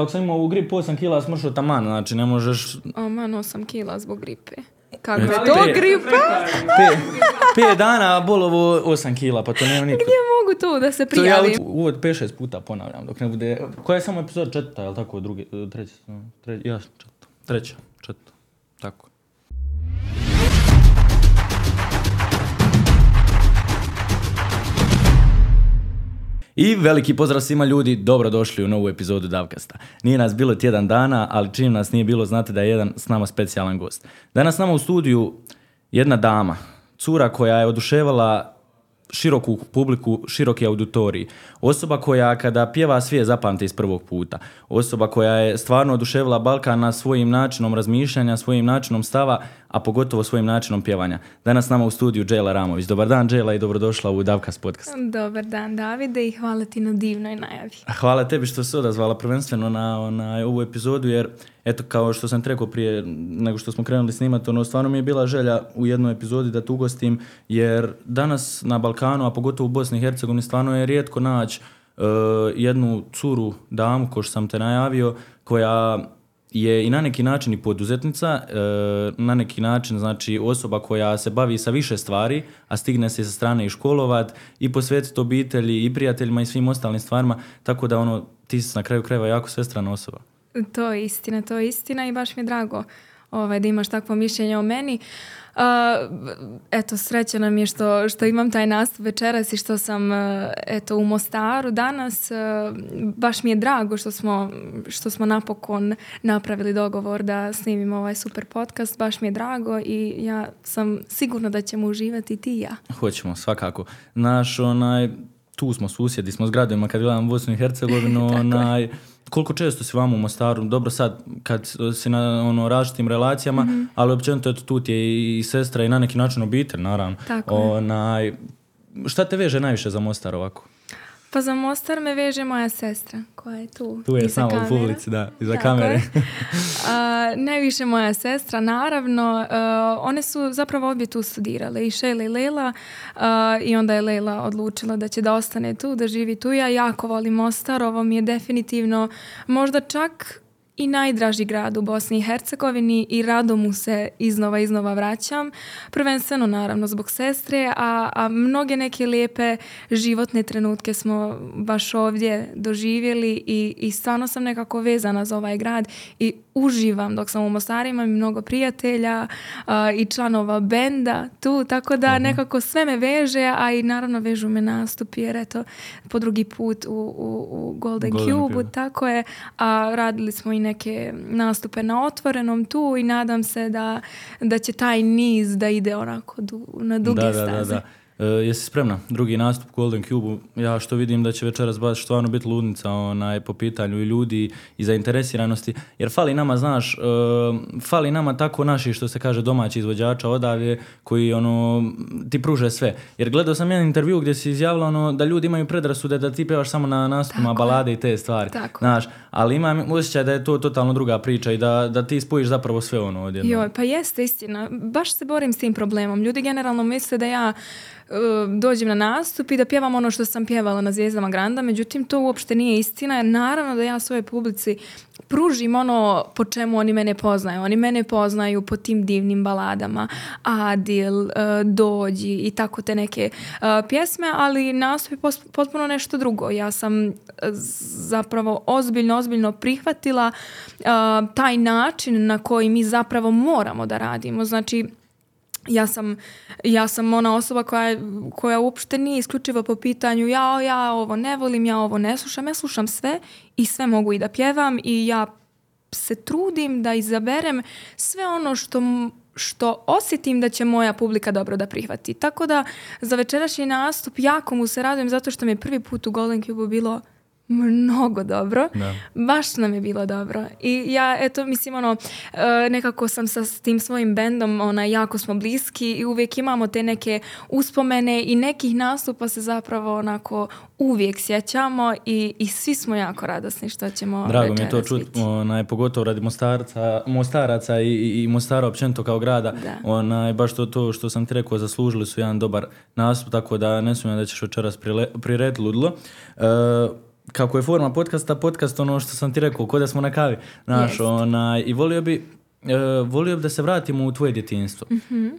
kako sam imao u gripu 8 kila smršao taman, znači ne možeš... O, man, 8 kila zbog gripe. Kako je to to je- gripa? Pet, pet dana bolovo 8 kila, pa to nema nikako. Gdje mogu tu da se To ja prijavim? uvod 5-6 puta ponavljam, dok ne bude... Koja je samo epizod četvrta, jel tako, drugi, treći, treći, ja, četvrta, treća, četvrta, tako. I veliki pozdrav svima ljudi, dobrodošli u novu epizodu Davkasta. Nije nas bilo tjedan dana, ali čim nas nije bilo, znate da je jedan s nama specijalan gost. Danas s nama u studiju jedna dama, cura koja je oduševala široku publiku, široki auditorij. Osoba koja kada pjeva svi je zapamte iz prvog puta. Osoba koja je stvarno oduševila Balkan na svojim načinom razmišljanja, svojim načinom stava, a pogotovo svojim načinom pjevanja. Danas s nama u studiju Džela Ramović. Dobar dan Džela i dobrodošla u Davkast podcast. Dobar dan, Davide, i hvala ti na divnoj najavi. Hvala tebi što se odazvala prvenstveno na, na ovu epizodu jer eto kao što sam rekao prije nego što smo krenuli snimati, ono stvarno mi je bila želja u jednoj epizodi da te ugostim jer danas na Balkanu, a pogotovo u Bosni i Hercegovini stvarno je rijetko naći e, jednu curu, damu, ko što sam te najavio, koja je i na neki način i poduzetnica, e, na neki način znači osoba koja se bavi sa više stvari, a stigne se sa strane i školovat i posvetiti obitelji i prijateljima i svim ostalim stvarima, tako da ono ti si na kraju krajeva jako svestrana osoba. To je istina, to je istina i baš mi je drago ovaj, da imaš takvo mišljenje o meni. A, eto, sreća nam je što, što imam taj nastup večeras i što sam e, eto, u Mostaru danas. E, baš mi je drago što smo, što smo napokon napravili dogovor da snimimo ovaj super podcast. Baš mi je drago i ja sam sigurna da ćemo uživati ti i ja. Hoćemo, svakako. Naš onaj, tu smo susjedi, smo s gradovima kad gledam Bosnu i Hercegovinu, onaj, koliko često si vamo u Mostaru, dobro sad kad si na ono, različitim relacijama, Mhm. ali općenito eto, tu ti je i, i sestra i na neki način obitelj, naravno. Tako je. onaj, šta te veže najviše za Mostar ovako? Pa za Mostar me veže moja sestra koja je tu. Tu je sama u publici, da, iza Tako kamere. A, najviše moja sestra, naravno. a, one su zapravo obje tu studirale, i Šela i Lela. a, I onda je Lela odlučila da će da ostane tu, da živi tu. Ja jako volim Mostar, ovo mi je definitivno možda čak i najdraži grad u Bosni i Hercegovini i rado mu se iznova iznova vraćam. Prvenstveno naravno zbog sestre, a, a mnoge neke lijepe životne trenutke smo baš ovdje doživjeli i, i stvarno sam nekako vezana za ovaj grad i uživam dok sam u Mostaru, imam mnogo prijatelja a, i članova benda tu, tako da nekako sve me veže, a i naravno vežu me nastupi jer eto po drugi put u, u, u Golden, Golden Cube, tako je, a radili smo i neke nastupe na otvorenom tu i nadam se da, da će taj niz da ide onako du, na duge da, da, staze. da, da. E, jesi spremna? Drugi nastup Golden Cube. Ja što vidim da će večeras baš stvarno biti ludnica onaj, po pitanju i ljudi i zainteresiranosti. Jer fali nama, znaš, e, fali nama tako naši, što se kaže, domaći izvođača odavde koji ono, ti pruže sve. Jer gledao sam jedan intervju gdje si izjavila ono, da ljudi imaju predrasude da ti pevaš samo na nastupima Tako je. balade i te stvari. Tako. Znaš, ali imam osjećaj da je to totalno druga priča i da, da ti spojiš zapravo sve ono odjedno. Joj, pa jeste istina. Baš se borim s tim problemom. Ljudi generalno misle da ja dođem na nastup i da pjevam ono što sam pjevala na Zvijezdama Granda, međutim to uopšte nije istina. jer Naravno da ja svojoj publici pružim ono po čemu oni mene poznaju. Oni mene poznaju po tim divnim baladama. Adil, e, Dođi i tako te neke e, pjesme, ali nastup je potpuno nešto drugo. Ja sam e, zapravo ozbiljno, ozbiljno prihvatila taj način na koji mi zapravo moramo da radimo. Znači, ja sam, ja sam ona osoba koja, koja uopšte nije isključivo po pitanju ja, ja ovo ne volim, ja ovo ne slušam, ja slušam sve i sve mogu i da pjevam i ja se trudim da izaberem sve ono što, što osjetim da će moja publika dobro da prihvati. Tako da za večerašnji nastup jako mu se radujem zato što mi je prvi put u Golden Cube bilo mnogo dobro. Da. Baš nam je bilo dobro. I ja, eto, mislim, ono, e, nekako sam sa s tim svojim bendom, ona, jako smo bliski i uvijek imamo te neke uspomene i nekih nastupa se zapravo onako uvijek sjećamo i, i svi smo jako radosni što ćemo Drago mi je to čuti, onaj, pogotovo radi Mostarca, Mostaraca i, i, Mostara općenito kao grada. Da. Onaj, baš to, to što sam ti rekao, zaslužili su jedan dobar nastup, tako da ne sumnjam da ćeš večeras prile- prirediti ludilo. E, kako je forma podcasta, podcast ono što sam ti rekao, ko da smo na kavi, znaš, onaj, i volio bi, e, volio bi da se vratimo u tvoje djetinjstvo. Mhm. E,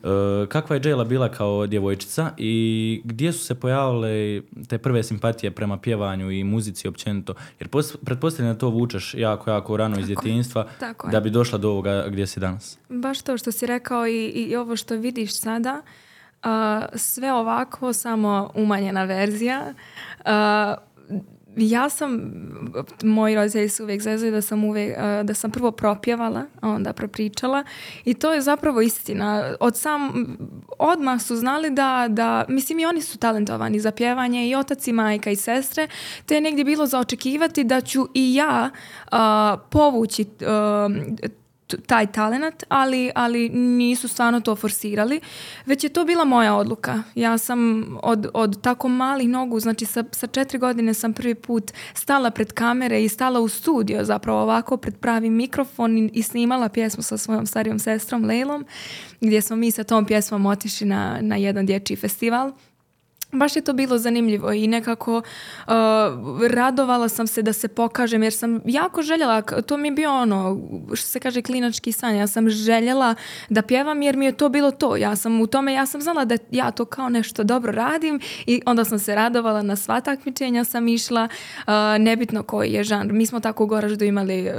kakva je Jayla bila kao djevojčica i gdje su se pojavile te prve simpatije prema pjevanju i muzici općenito? Jer pos- pretpostavljam da to vučeš jako, jako rano iz djetinjstva tako je. da bi došla do ovoga gdje si danas. Baš to što si rekao i, i ovo što vidiš sada, a, sve ovako, samo umanjena verzija. A, ja sam, moji roditelji su uvijek zezali da sam uvijek, a, da sam prvo propjevala, a onda propričala i to je zapravo istina. Od sam, odmah su znali da, da, mislim i oni su talentovani za pjevanje i otac i majka i sestre, te je negdje bilo za očekivati da ću i ja a, povući a, t- taj talenat, ali, ali nisu stvarno to forsirali, već je to bila moja odluka. Ja sam od, od tako malih nogu, znači sa, sa četiri godine sam prvi put stala pred kamere i stala u studio zapravo ovako pred pravi mikrofon i, i snimala pjesmu sa svojom starijom sestrom Lejlom, gdje smo mi sa tom pjesmom otišli na, na jedan dječji festival. Baš je to bilo zanimljivo i nekako uh, radovala sam se da se pokažem jer sam jako željela, to mi je bio ono, što se kaže klinački san, ja sam željela da pjevam jer mi je to bilo to. Ja sam u tome, ja sam znala da ja to kao nešto dobro radim i onda sam se radovala na sva takmičenja sam išla, uh, nebitno koji je žanr. Mi smo tako u Goraždu imali, uh,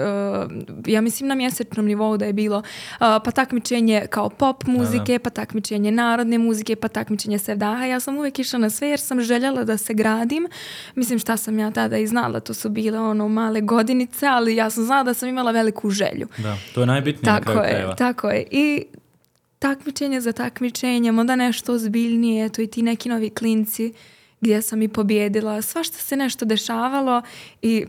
ja mislim na mjesečnom nivou da je bilo, uh, pa takmičenje kao pop muzike, pa takmičenje narodne muzike, pa takmičenje sevdaha. Ja sam uvijek išla na sve jer sam željela da se gradim. Mislim šta sam ja tada i znala, to su bile ono male godinice, ali ja sam znala da sam imala veliku želju. Da, to je najbitnije na Tako kraju je, tako je. I takmičenje za takmičenjem, onda nešto ozbiljnije, to i ti neki novi klinci gdje sam i pobjedila. Svašta se nešto dešavalo i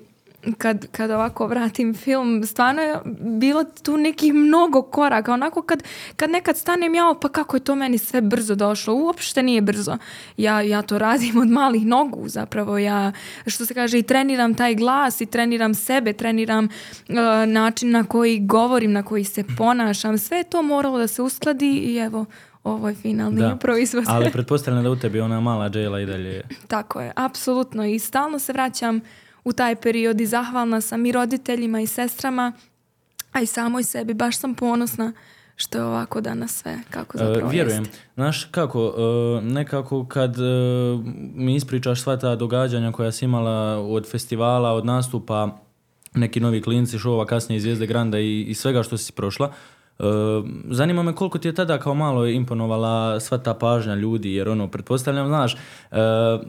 kad, kad ovako vratim film, stvarno je bilo tu nekih mnogo koraka. Onako kad, kad nekad stanem ja, pa kako je to meni sve brzo došlo. Uopšte nije brzo. Ja, ja to radim od malih nogu zapravo. Ja, što se kaže, i treniram taj glas i treniram sebe, treniram uh, način na koji govorim, na koji se ponašam. Sve je to moralo da se uskladi i evo, ovo je finalni Da. proizvod. Ali pretpostavljam da u tebi ona mala Jayla i dalje je. Tako je, apsolutno. I stalno se vraćam u taj period i zahvalna sam i roditeljima i sestrama, a i samoj sebi. Baš sam ponosna što je ovako danas sve kako E, zapravo vjerujem. jest. Znaš kako, e, nekako kad e, mi ispričaš sva ta događanja koja si imala od festivala, od nastupa, neki novi klinci, šova, kasnije Zvijezde Granda i, i svega što si prošla, e, zanima me koliko ti je tada kao malo imponovala sva ta pažnja ljudi, jer ono, pretpostavljam, znaš, e,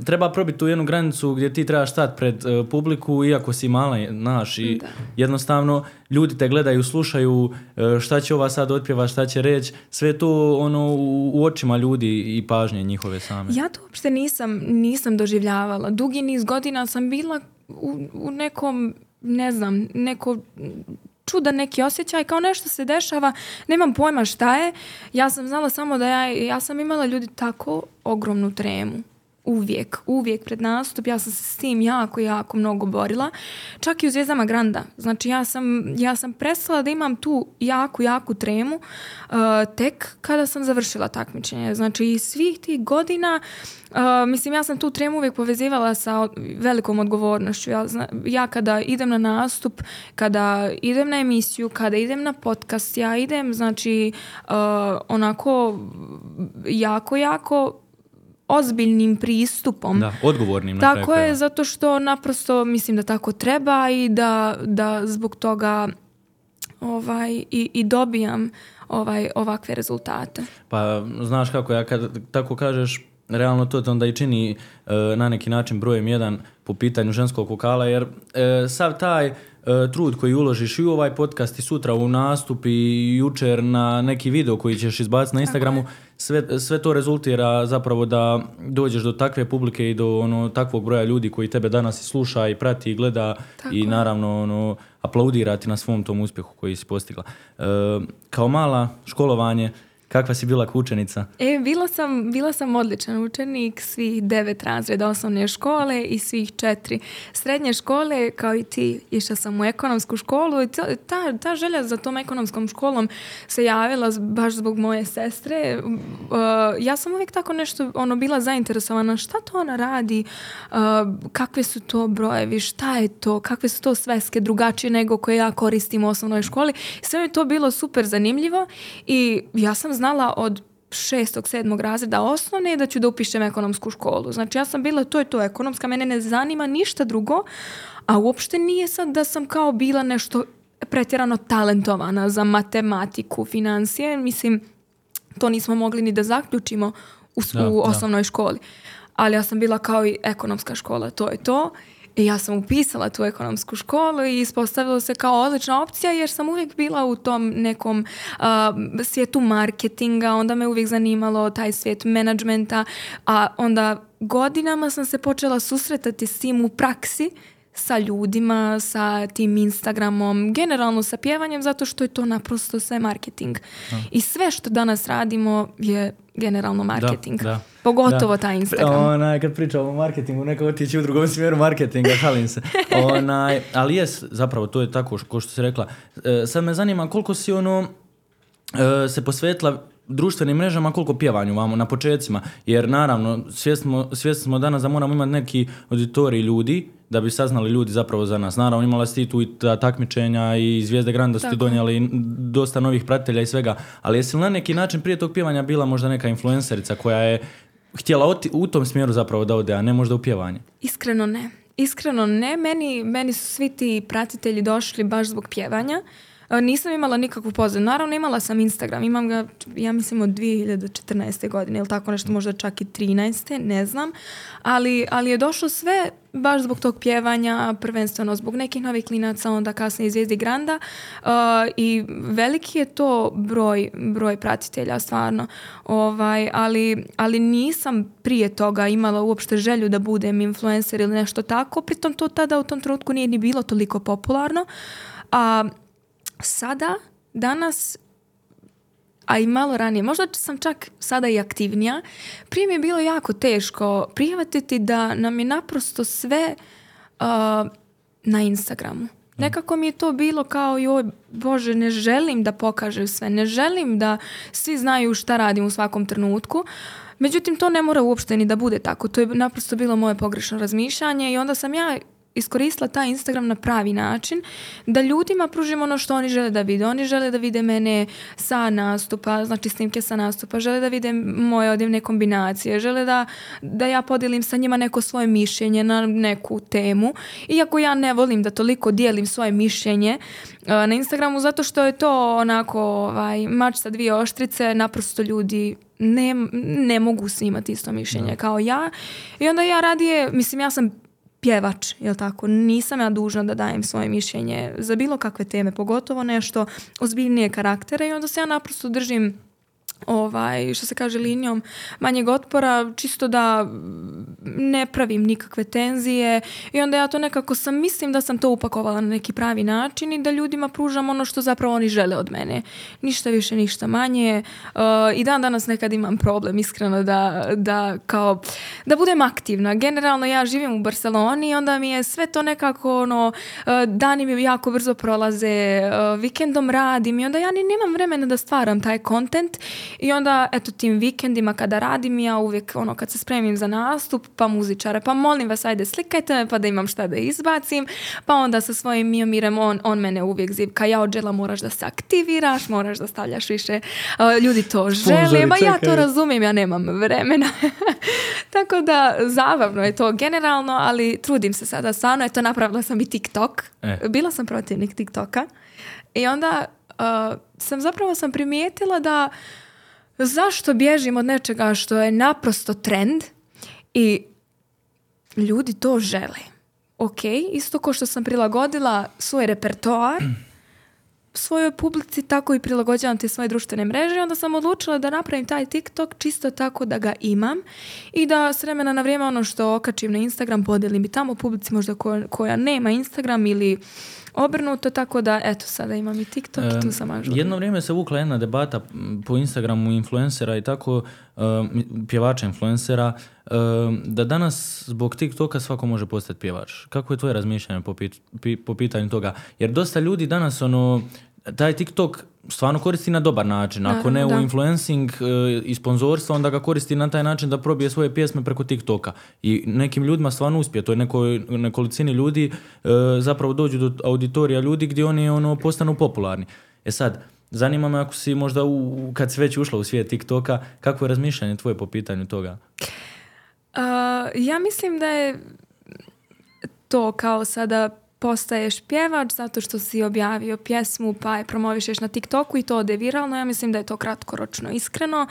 treba probiti tu jednu granicu gdje ti trebaš stati pred e, publiku, iako si mala, znaš, i Da. jednostavno ljudi te gledaju, slušaju e, šta će ova sad otpjeva, šta će reći, sve to ono u, u očima ljudi i pažnje njihove same. Ja to uopšte nisam, nisam doživljavala. Dugi niz godina sam bila u, u nekom, ne znam, neko čudan neki osjećaj, kao nešto se dešava, nemam pojma šta je. Ja sam znala samo da ja, ja sam imala ljudi tako ogromnu tremu. Uvijek, uvijek pred nastup. Ja sam se s tim jako, jako mnogo borila. Čak i u Zvijezdama Granda. Znači ja sam, ja sam prestala da imam tu jako, jako tremu uh, tek kada sam završila takmičenje. Znači iz svih tih godina uh, mislim ja sam tu tremu uvijek povezivala sa velikom odgovornošću. Ja, zna- ja kada idem na nastup, kada idem na emisiju, kada idem na podcast, ja idem znači uh, onako jako, jako ozbiljnim pristupom. Da, odgovornim na Tako kraju je, zato što naprosto mislim da tako treba i da, da zbog toga ovaj, i, i dobijam ovaj, ovakve rezultate. Pa znaš kako, ja kad tako kažeš, realno to te onda i čini e, na neki način brojem jedan po pitanju ženskog vokala, jer e, sav taj e, trud koji uložiš i u ovaj podcast i sutra u nastup i jučer na neki video koji ćeš izbaciti na Instagramu, sve, sve to rezultira zapravo da dođeš do takve publike i do ono takvog broja ljudi koji tebe danas i sluša i prati i gleda Tako i naravno ono, aplaudirati na svom tom uspjehu koji si postigla. E, kao mala školovanje, Kakva si bila kučenica? E, bila sam, bila sam odličan učenik svih devet razreda osnovne škole i svih četiri srednje škole, kao i ti išla sam u ekonomsku školu i ta, ta, želja za tom ekonomskom školom se javila baš zbog moje sestre. Uh, ja sam uvijek tako nešto ono bila zainteresovana šta to ona radi, uh, kakve su to brojevi, šta je to, kakve su to sveske drugačije nego koje ja koristim u osnovnoj školi. Sve mi to bilo super zanimljivo i ja sam znala od šestog, sedmog razreda osnovne da ću da upišem ekonomsku školu. Znači ja sam bila to je to ekonomska, mene ne zanima ništa drugo, a uopšte nije sad da sam kao bila nešto pretjerano talentovana za matematiku, financije, mislim to nismo mogli ni da zaključimo u, Da, u da. osnovnoj školi. Ali ja sam bila kao i ekonomska škola, to je to. I ja sam upisala tu ekonomsku školu i ispostavilo se kao odlična opcija jer sam uvijek bila u tom nekom a, svijetu marketinga, onda me uvijek zanimalo taj svijet menadžmenta, a onda godinama sam se počela susretati s tim u praksi sa ljudima, sa tim Instagramom, generalno sa pjevanjem zato što je to naprosto sve marketing. I sve što danas radimo je generalno marketing. da. Pogotovo Da. taj Instagram. Onaj, kad pričamo o marketingu, neka otići u drugom smjeru marketinga, šalim se. Onaj, ali jes, zapravo, to je tako, ko što si rekla. E, sad me zanima koliko si ono e, se posvetila društvenim mrežama, koliko pjevanju vamo na počecima. Jer naravno, svjesni smo, smo danas da moramo imati neki auditorij ljudi da bi saznali ljudi zapravo za nas. Naravno, imala si tu i ta takmičenja i Zvijezde Granda su ti donijeli dosta novih pratitelja i svega. Ali jesi li na neki način prije tog pjevanja bila možda neka influencerica koja je htjela oti- u tom smjeru zapravo da ode, a ne možda u pjevanje? Iskreno ne. Iskreno ne. Meni, meni su svi ti pratitelji došli baš zbog pjevanja. E, Nisam imala nikakvu pozadinu. Naravno imala sam Instagram, imam ga ja mislim od 2014. godine ili tako nešto, možda čak i 13. ne znam. Ali, ali je došlo sve baš zbog tog pjevanja, prvenstveno zbog nekih novih klinaca, onda kasnije Zvijezdi Granda Uh, i veliki je to broj, broj pratitelja stvarno. Ovaj, ali, ali nisam prije toga imala uopšte želju da budem influencer ili nešto tako, pritom to tada u tom trenutku nije ni bilo toliko popularno. A sada, danas a i malo ranije, možda sam čak sada i aktivnija, prije mi je bilo jako teško prihvatiti da nam je naprosto sve uh, na Instagramu. Nekako mi je to bilo kao joj, bože, ne želim da pokažem sve, ne želim da svi znaju šta radim u svakom trenutku. Međutim, to ne mora uopšte ni da bude tako. To je naprosto bilo moje pogrešno razmišljanje i onda sam ja iskoristila taj Instagram na pravi način da ljudima pružim ono što oni žele da vide. Oni žele da vide mene sa nastupa, znači snimke sa nastupa, žele da vide moje odjevne kombinacije, žele da, da ja podijelim sa njima neko svoje mišljenje na neku temu. Iako ja ne volim da toliko dijelim svoje mišljenje uh, na Instagramu zato što je to onako ovaj, mač sa dvije oštrice, naprosto ljudi ne, ne mogu svi imati isto mišljenje kao ja. I onda ja radije, mislim ja sam pjevač, jel tako? Nisam ja dužna da dajem svoje mišljenje za bilo kakve teme, pogotovo nešto ozbiljnije karaktere i onda se ja naprosto držim ovaj, što se kaže linijom manjeg otpora, čisto da ne pravim nikakve tenzije i onda ja to nekako sam, mislim da sam to upakovala na neki pravi način i da ljudima pružam ono što zapravo oni žele od mene. Ništa više, ništa manje. Uh, I dan danas nekad imam problem, iskreno, da, da kao, da budem aktivna. Generalno ja živim u Barceloni i onda mi je sve to nekako, ono, uh, dani mi jako brzo prolaze, uh, vikendom radim i onda ja ni nemam vremena da stvaram taj kontent i onda, eto, tim vikendima kada radim, ja uvijek, ono, kad se spremim za nastup, pa muzičare, pa molim vas, ajde, slikajte me, pa da imam šta da izbacim, pa onda sa svojim Miomirem, on, on mene uvijek zivka, ja odžela moraš da se aktiviraš, moraš da stavljaš više, ljudi to žele, ma ja to razumijem, ja nemam vremena. Tako da, zabavno je to generalno, ali trudim se sada stvarno, eto, napravila sam i TikTok, E. bila sam protivnik TikToka. I onda uh, sam zapravo sam primijetila da zašto bježim od nečega što je naprosto trend i ljudi to žele. Ok, isto kao što sam prilagodila svoj repertoar svojoj publici, tako i prilagođavam te svoje društvene mreže onda sam odlučila da napravim taj TikTok čisto tako da ga imam i da s vremena na vrijeme ono što okačim na Instagram podijelim i tamo publici možda koja, koja nema Instagram ili obrnuto, tako da eto sada imam i TikTok i tu sam ažurna. Jedno vrijeme se vukla jedna debata po Instagramu influencera i tako, um, pjevača influencera, um, da danas zbog TikToka svako može postati pjevač. Kako je tvoje razmišljanje po, pit- pi- po pitanju toga? Jer dosta ljudi danas ono, taj TikTok stvarno koristi na dobar način. Ako ne Naravno, u da. influencing e, i sponzorstva, onda ga koristi na taj način da probije svoje pjesme preko TikToka. I nekim ljudima stvarno uspije. To je nekoj, nekolicini ljudi e, zapravo dođu do auditorija ljudi gdje oni ono postanu popularni. E sad, zanima me ako si možda u, kad si već ušla u svijet TikToka, kako je razmišljanje tvoje po pitanju toga? A, ja mislim da je to kao sada postaješ pjevač zato što si objavio pjesmu pa je promovišeš na TikToku i to ode viralno. Ja mislim da je to kratkoročno iskreno.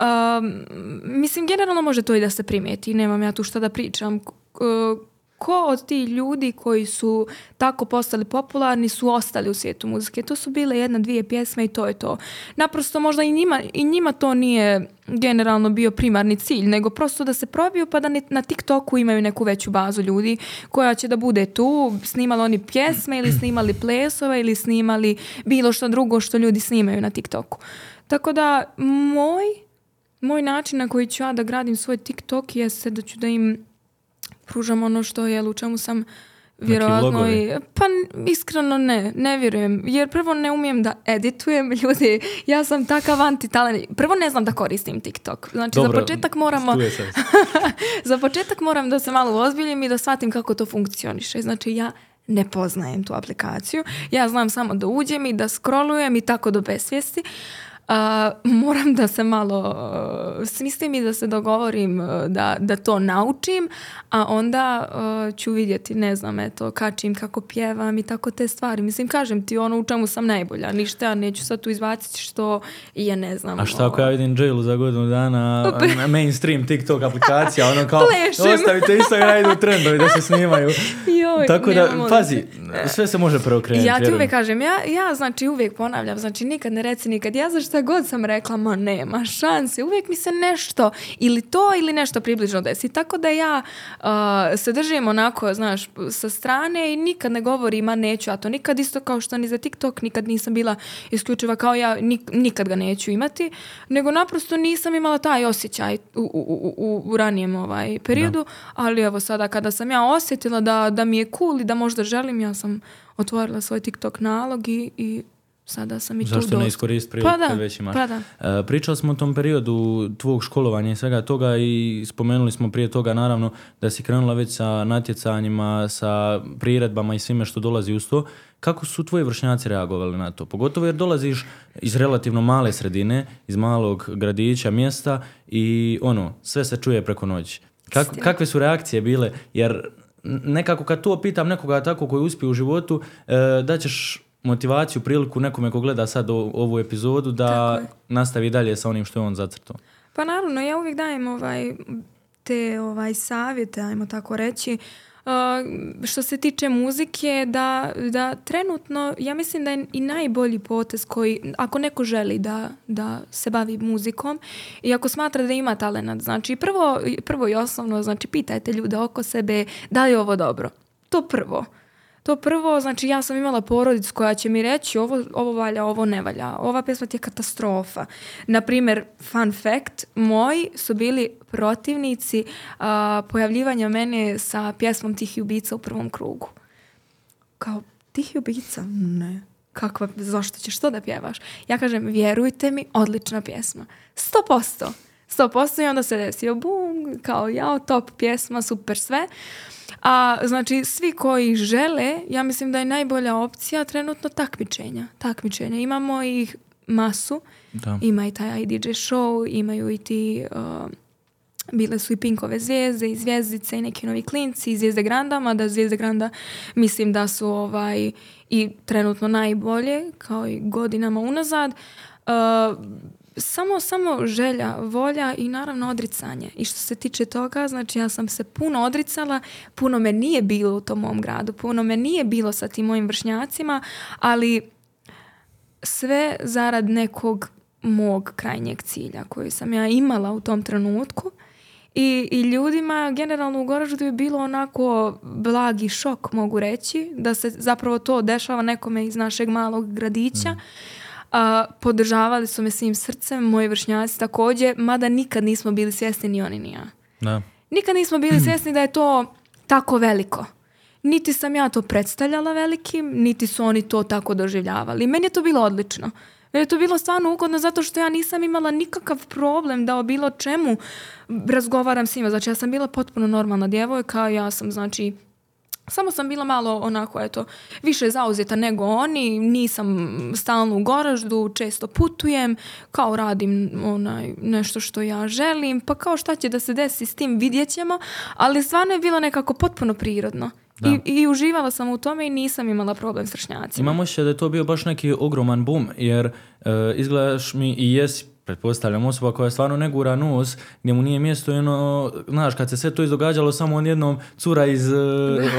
Um, mislim, generalno može to i da se primijeti. Nemam ja tu šta da pričam. K- Ko od tih ljudi koji su tako postali popularni su ostali u svijetu muzike? To su bile jedna, dvije pjesme i to je to. Naprosto možda i njima, i njima to nije generalno bio primarni cilj, nego prosto da se probiju pa da na TikToku imaju neku veću bazu ljudi koja će da bude tu, snimali oni pjesme ili snimali plesove ili snimali bilo što drugo što ljudi snimaju na TikToku. Tako da moj, moj način na koji ću ja da gradim svoj TikTok jeste da ću da im pružam ono što je, u čemu sam vjerojatno i... Pa iskreno ne, ne vjerujem. Jer prvo ne umijem da editujem ljudi. Ja sam takav antitalent. Prvo ne znam da koristim TikTok. Znači za početak moramo... za početak moram da se malo ozbiljim i da shvatim kako to funkcioniše. Znači ja ne poznajem tu aplikaciju. Ja znam samo da uđem i da scrollujem i tako do besvijesti. A, moram da se malo uh, smislim i da se dogovorim uh, da, da to naučim, a onda uh, ću vidjeti, ne znam, eto, kačim kako pjevam i tako te stvari. Mislim, kažem ti ono u čemu sam najbolja. Ništa, neću sad tu izbaciti što je, ne znam. A šta ako ja ovo. vidim Jailu za godinu dana na mainstream TikTok aplikacija, ono kao Plešem. ostavite Instagram idu trendovi da se snimaju. Joj, Tako da, pazi, sve se može preokrenuti. Ja ti uvijek kažem, ja, ja znači uvijek ponavljam, znači nikad ne reci nikad. Ja za šta god sam rekla, ma nema šanse. Uvijek mi se nešto, ili to ili nešto približno desi. Tako da ja uh, se držim onako, znaš, sa strane i nikad ne govorim, ma neću ja to nikad isto kao što ni za TikTok nikad nisam bila isključiva kao ja, nik- nikad ga neću imati, nego naprosto nisam imala taj osjećaj u, u, u, u, ranijem ovaj periodu, ali evo sada kada sam ja osjetila da, da mi je cool i da možda želim, ja sam otvorila svoj TikTok nalog i, i sada sam i tu Zašto ne iskoristiti priliku Pa da, već imaš? pa da. E, pričali smo o tom periodu tvog školovanja i svega toga i spomenuli smo prije toga naravno da si krenula već sa natjecanjima, sa priredbama i svime što dolazi uz to. Kako su tvoji vršnjaci reagovali na to? Pogotovo jer dolaziš iz relativno male sredine, iz malog gradića, mjesta i ono, sve se čuje preko noći. Kak- kakve su reakcije bile? Jer nekako kad to pitam nekoga tako koji uspije u životu, e, da ćeš motivaciju, priliku nekome ko gleda sad o- ovu epizodu da nastavi dalje sa onim što je on zacrtao. Pa naravno, ja uvijek dajem ovaj, te ovaj, savjete, ajmo tako reći. Uh, što se tiče muzike, da, da trenutno, ja mislim da je i najbolji potez koji, ako neko želi da, da se bavi muzikom i ako smatra da ima talent, znači prvo, prvo i osnovno, znači pitajte ljude oko sebe da li je ovo dobro. To prvo. To prvo, znači ja sam imala porodicu koja će mi reći ovo, ovo valja, ovo ne valja, ova pjesma ti je katastrofa. Naprimjer, fun fact, moji su bili protivnici a, pojavljivanja mene sa pjesmom Tihi ubica u prvom krugu. Kao, Tihi ubica? Ne. Kakva, zašto ćeš to da pjevaš? Ja kažem, vjerujte mi, odlična pjesma. Sto posto. Sto posto i onda se desio bum, kao jao, top pjesma, super sve. A znači svi koji žele, ja mislim da je najbolja opcija trenutno takmičenja. Takmičenja. Imamo ih masu. Da. Ima i taj IDJ show, imaju i ti uh, bile su i Pinkove zvijezde i zvijezdice i neki novi klinci i zvijezde Granda, mada zvijezde Granda mislim da su ovaj i trenutno najbolje kao i godinama unazad. Uh, samo, samo želja, volja i naravno odricanje. I što se tiče toga, znači ja sam se puno odricala, puno me nije bilo u tom mom gradu, puno me nije bilo sa tim mojim vršnjacima, ali sve zarad nekog mog krajnjeg cilja koji sam ja imala u tom trenutku I, I ljudima generalno u Goraždu je bilo onako blagi šok, mogu reći, da se zapravo to dešava nekome iz našeg malog gradića. A, podržavali su me svim srcem, moji vršnjaci također, mada nikad nismo bili svjesni ni oni ni ja. Da. Nikad nismo bili svjesni da je to tako veliko. Niti sam ja to predstavljala velikim, niti su oni to tako doživljavali. Meni je to bilo odlično. Meni je to bilo stvarno ugodno zato što ja nisam imala nikakav problem da o bilo čemu razgovaram s njima. Znači ja sam bila potpuno normalna djevojka, ja sam znači samo sam bila malo onako, eto, više zauzeta nego oni, nisam stalno u Goraždu, često putujem, kao radim onaj, nešto što ja želim, pa kao šta će da se desi s tim vidjet ćemo, ali stvarno je bilo nekako potpuno prirodno. I, I uživala sam u tome i nisam imala problem s vršnjacima. Imam osjećaj da je to bio baš neki ogroman boom, jer e, izgledaš mi i jesi pretpostavljam osoba koja stvarno ne gura nos gdje mu nije mjesto ono, znaš, kad se sve to izdogađalo samo on jednom cura iz e,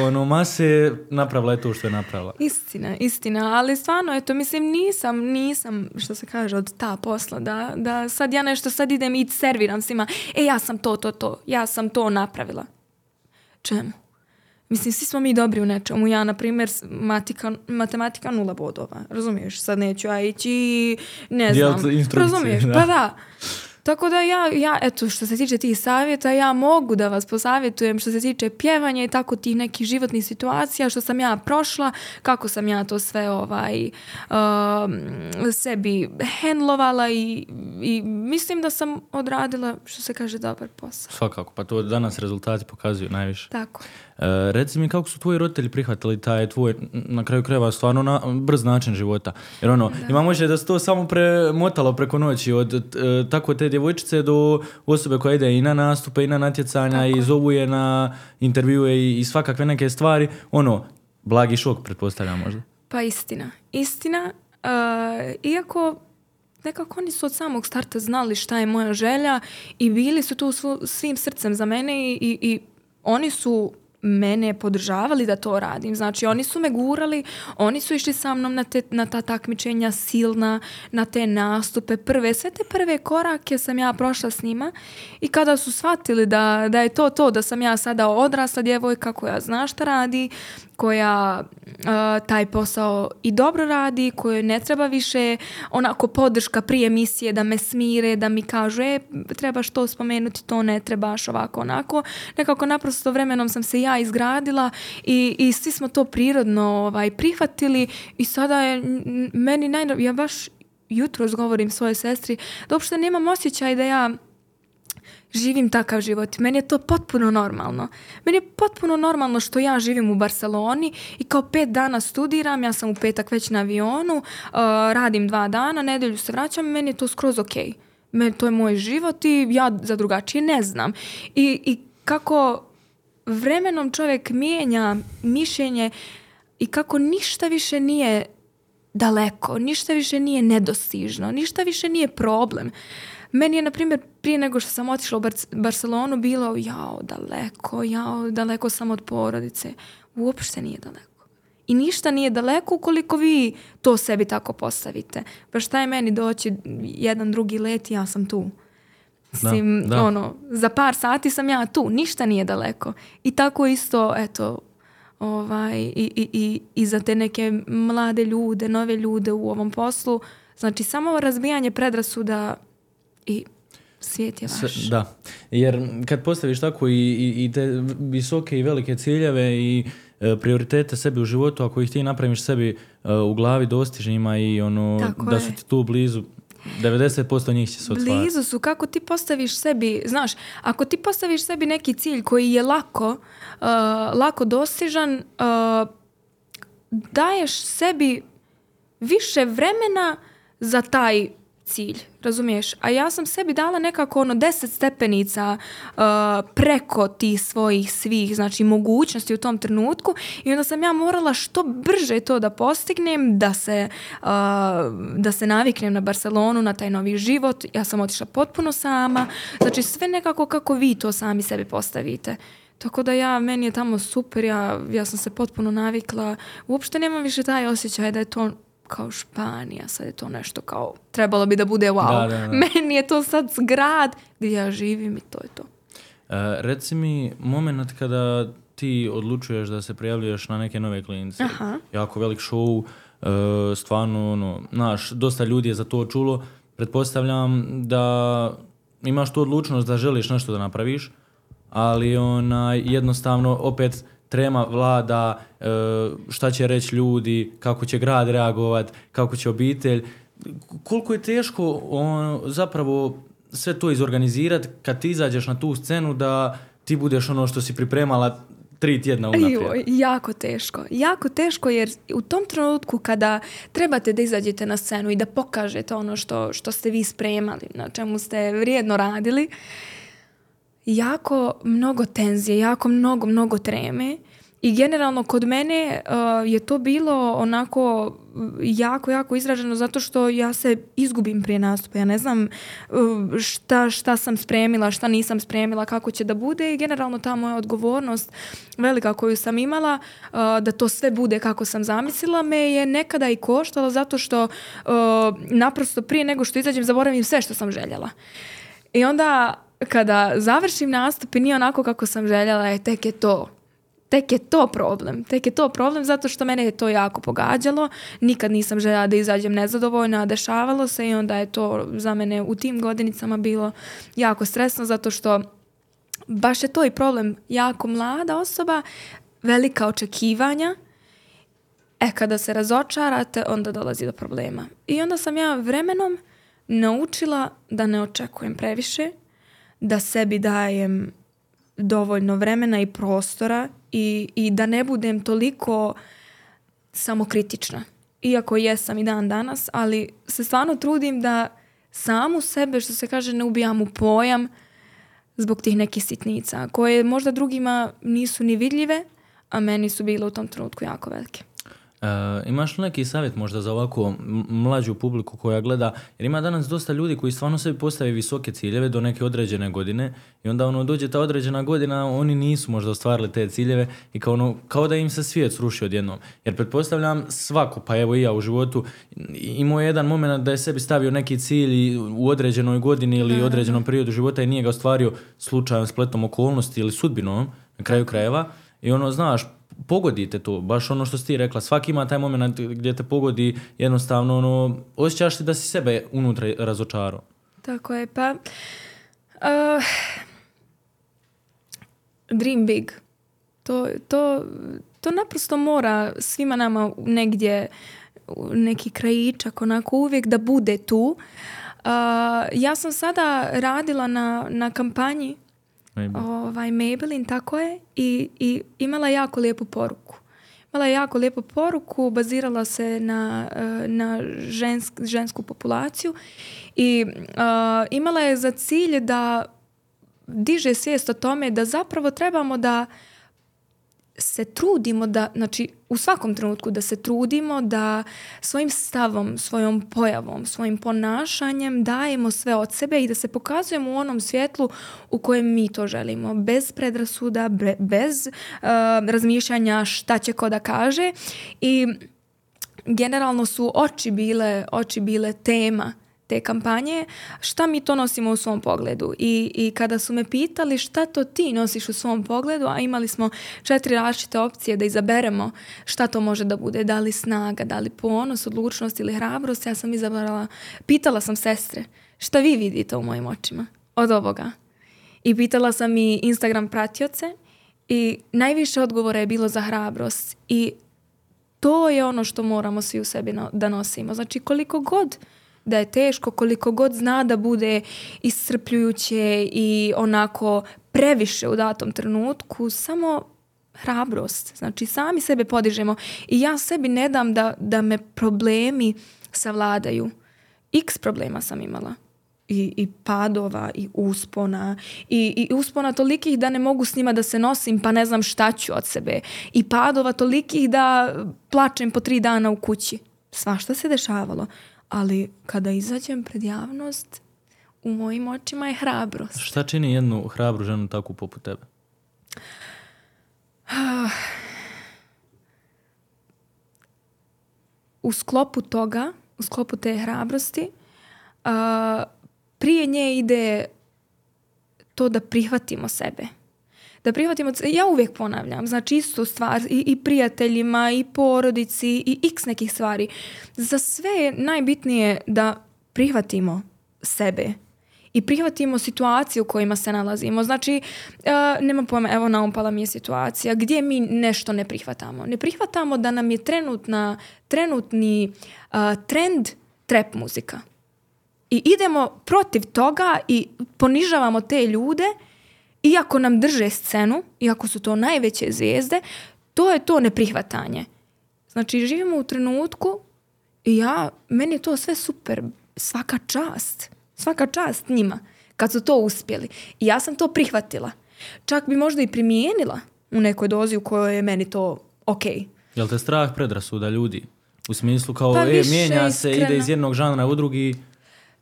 ono mase napravila je to što je napravila. Istina, istina, ali stvarno, eto, mislim, nisam, nisam, što se kaže, od ta posla, da, da sad ja nešto sad idem i serviram svima, e, ja sam to, to, to, ja sam to napravila. Čemu? Mislim, svi smo mi dobri u nečemu. Ja, na primjer, matika, matematika nula bodova. Razumiješ? Sad neću ja ići, ne Dijelt znam. Razumiješ? da. Pa da. Tako da ja, ja, eto, što se tiče tih savjeta, ja mogu da vas posavjetujem što se tiče pjevanja i tako tih nekih životnih situacija, što sam ja prošla, kako sam ja to sve ovaj um, sebi hendlovala i, i mislim da sam odradila, što se kaže, dobar posao. Svakako, pa to danas rezultati pokazuju najviše. Tako. E, reci mi kako su tvoji roditelji prihvatili taj tvoj, na kraju krajeva, stvarno na, brz način života. Jer ono, imamo osjećaj da se to samo premotalo preko noći od e, tako te djevojčice do osobe koja ide i na nastupe i na natjecanja i zovu je na intervjue i, i svakakve neke stvari. Ono, blagi šok, pretpostavljam možda. Pa istina. Istina, uh, iako nekako oni su od samog starta znali šta je moja želja i bili su tu svim srcem za mene i, i, i oni su mene podržavali da to radim. Znači, oni su me gurali, oni su išli sa mnom na, te, na ta takmičenja silna, na te nastupe prve. Sve te prve korake sam ja prošla s njima i kada su shvatili da, da je to to, da sam ja sada odrasla djevojka koja zna šta radi, koja uh, taj posao i dobro radi, kojoj ne treba više onako podrška prije emisije da me smire, da mi kažu e, trebaš to spomenuti, to ne trebaš ovako onako. Nekako naprosto vremenom sam se ja izgradila i, i svi smo to prirodno ovaj, prihvatili i sada je meni najno... Ja baš jutros govorim svojoj sestri da uopšte nemam osjećaj da ja živim takav život. Meni je to potpuno normalno. Meni je potpuno normalno što ja živim u Barceloni i kao pet dana studiram, ja sam u petak već na avionu, uh, radim dva dana, nedelju se vraćam meni je to skroz ok. Meni, to je moj život i ja za drugačije ne znam. I, i kako vremenom čovjek mijenja mišljenje i kako ništa više nije daleko, ništa više nije nedostižno, ništa više nije problem. Meni je, na primjer, prije nego što sam otišla u Bar- Barcelonu bilo jao, daleko, jao, daleko sam od porodice. Uopšte nije daleko. I ništa nije daleko ukoliko vi to sebi tako postavite. Pa šta je meni doći jedan drugi let, ja sam tu. Mislim, da. ono, za par sati sam ja tu, ništa nije daleko. I tako isto, eto, ovaj, i, i, i, i za te neke mlade ljude, nove ljude u ovom poslu. Znači, samo razbijanje predrasuda i svijet je vaš. da, jer kad postaviš tako i, i, i te visoke i velike ciljeve i e, prioritete sebi u životu, ako ih ti napraviš sebi e, u glavi dostižnjima i ono, Tako da je. su ti tu blizu, 90% njih će se ostvariti. Blizu su kako ti postaviš sebi, znaš, ako ti postaviš sebi neki cilj koji je lako, uh, lako dostižan, uh, daješ sebi više vremena za taj cilj, razumiješ? A ja sam sebi dala nekako ono deset stepenica uh, preko tih svojih svih, znači mogućnosti u tom trenutku i onda sam ja morala što brže to da postignem, da se, uh, da se naviknem na Barcelonu, na taj novi život. Ja sam otišla potpuno sama. Znači sve nekako kako vi to sami sebi postavite. Tako da ja, meni je tamo super, ja, ja sam se potpuno navikla. Uopšte nemam više taj osjećaj da je to kao Španija, sad je to nešto kao, trebalo bi da bude wow. Da, da, da. Meni je to sad grad gdje ja živim i to je to. reci mi, moment kada ti odlučuješ da se prijavljuješ na neke nove klinice. Aha. Jako velik show, e, stvarno, ono, znaš, dosta ljudi je za to čulo. Pretpostavljam da imaš tu odlučnost da želiš nešto da napraviš, ali onaj, jednostavno opet trema vlada, e, šta će reći ljudi, kako će grad reagovat, kako će obitelj. Koliko je teško on, zapravo sve to izorganizirati kad ti izađeš na tu scenu da ti budeš ono što si pripremala tri tjedna unaprijed. Jako teško. Jako teško jer u tom trenutku kada trebate da izađete na scenu i da pokažete ono što, što ste vi spremali, na čemu ste vrijedno radili, jako mnogo tenzije, jako mnogo, mnogo treme i generalno kod mene uh, je to bilo onako jako, jako izraženo zato što ja se izgubim prije nastupa. Ja ne znam uh, šta, šta sam spremila, šta nisam spremila, kako će da bude i generalno ta moja odgovornost velika koju sam imala uh, da to sve bude kako sam zamislila me je nekada i koštala zato što naprosto prije nego što izađem zaboravim sve što sam željela. I onda kada završim nastup i nije onako kako sam željela, je tek je to tek je to problem. Tek je to problem zato što mene je to jako pogađalo. Nikad nisam željela da izađem nezadovoljna, a dešavalo se i onda je to za mene u tim godinicama bilo jako stresno zato što baš je to i problem. Jako mlada osoba, velika očekivanja, e kada se razočarate onda dolazi do problema. I onda sam ja vremenom naučila da ne očekujem previše, da sebi dajem dovoljno vremena i prostora i, i da ne budem toliko samokritična. Iako jesam i dan danas, ali se stvarno trudim da samu sebe, što se kaže, ne ubijam u pojam zbog tih nekih sitnica, koje možda drugima nisu ni vidljive, a meni su bile u tom trenutku jako velike. Uh, imaš li neki savjet možda za ovako mlađu publiku koja gleda, jer ima danas dosta ljudi koji stvarno sebi postave visoke ciljeve do neke određene godine i onda ono dođe ta određena godina, oni nisu možda ostvarili te ciljeve i kao, ono, kao da im se svijet sruši odjednom. Jer pretpostavljam svako, pa evo i ja u životu, imao je jedan moment da je sebi stavio neki cilj u određenoj godini ili određenom periodu života i nije ga ostvario slučajom spletom okolnosti ili sudbinom na kraju krajeva. I ono, znaš, pogodite to, baš ono što si ti rekla, svaki ima taj moment gdje te pogodi jednostavno, ono, osjećaš ti da si sebe unutra razočarao. Tako je, pa uh, dream big. To, to, to naprosto mora svima nama negdje neki krajičak onako uvijek da bude tu. Uh, ja sam sada radila na, na kampanji Ovaj, Maybelline, tako je. I, I imala jako lijepu poruku. Imala jako lijepu poruku, bazirala se na, eh, na žensk, žensku populaciju i uh, imala je za cilj da diže svijest o tome da zapravo trebamo da se trudimo da, znači u svakom trenutku da se trudimo da svojim stavom, svojom pojavom, svojim ponašanjem dajemo sve od sebe i da se pokazujemo u onom svjetlu u kojem mi to želimo. Bez predrasuda, bez uh, razmišljanja šta će ko da kaže i generalno su oči bile, oči bile tema te kampanje, šta mi to nosimo u svom pogledu. I, I kada su me pitali šta to ti nosiš u svom pogledu, a imali smo četiri različite opcije da izaberemo šta to može da bude, da li snaga, da li ponos, odlučnost ili hrabrost, ja sam izabrala, pitala sam sestre, šta vi vidite u mojim očima od ovoga? I pitala sam i Instagram pratioce i najviše odgovora je bilo za hrabrost i to je ono što moramo svi u sebi da nosimo. Znači koliko god da je teško koliko god zna da bude iscrpljujuće i onako previše u datom trenutku, samo hrabrost. Znači sami sebe podižemo i ja sebi ne dam da, da me problemi savladaju. X problema sam imala. I, i padova i uspona i, i uspona tolikih da ne mogu s njima da se nosim pa ne znam šta ću od sebe i padova tolikih da plačem po tri dana u kući svašta se dešavalo ali kada izađem pred javnost, u mojim očima je hrabrost. Šta čini jednu hrabru ženu takvu poput tebe? U sklopu toga, u sklopu te hrabrosti, prije nje ide to da prihvatimo sebe. Da prihvatimo, ja uvijek ponavljam, znači istu stvar i, i prijateljima i porodici i x nekih stvari. Za sve je najbitnije da prihvatimo sebe i prihvatimo situaciju u kojima se nalazimo. Znači, uh, nema pojma, evo naumpala mi je situacija gdje mi nešto ne prihvatamo. Ne prihvatamo da nam je trenutna, trenutni trend trap muzika. I idemo protiv toga i ponižavamo te ljude iako nam drže scenu, iako su to najveće zvijezde, to je to neprihvatanje. Znači, živimo u trenutku i ja, meni je to sve super, svaka čast. Svaka čast njima kad su to uspjeli. I ja sam to prihvatila. Čak bi možda i primijenila u nekoj dozi u kojoj je meni to ok. Jel te strah predrasuda ljudi? U smislu kao, pa e, mijenja se, ide iz jednog žanra u drugi.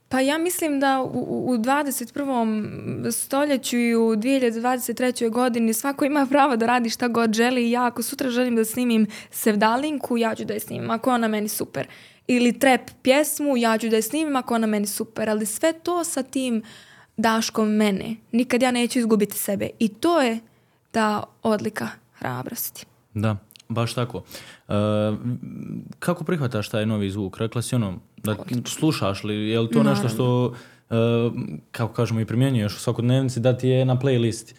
Pa ja mislim da u, u 21. stoljeću i u 2023. godini svako ima pravo da radi šta god želi i ja ako sutra želim da snimim sevdalinku, ja ću da je snimim, ako ona meni super ili trap pjesmu, ja ću da je snimim ako ona meni super, ali sve to sa tim daškom mene. Nikad ja neću izgubiti sebe. I to je ta odlika hrabrosti. Da, baš tako. Uh, kako prihvataš taj novi zvuk? Rekla si ono, da slušaš li, je li to nešto što, uh, kako kažemo, i primjenjuješ u svakodnevnici, da ti je na playlisti?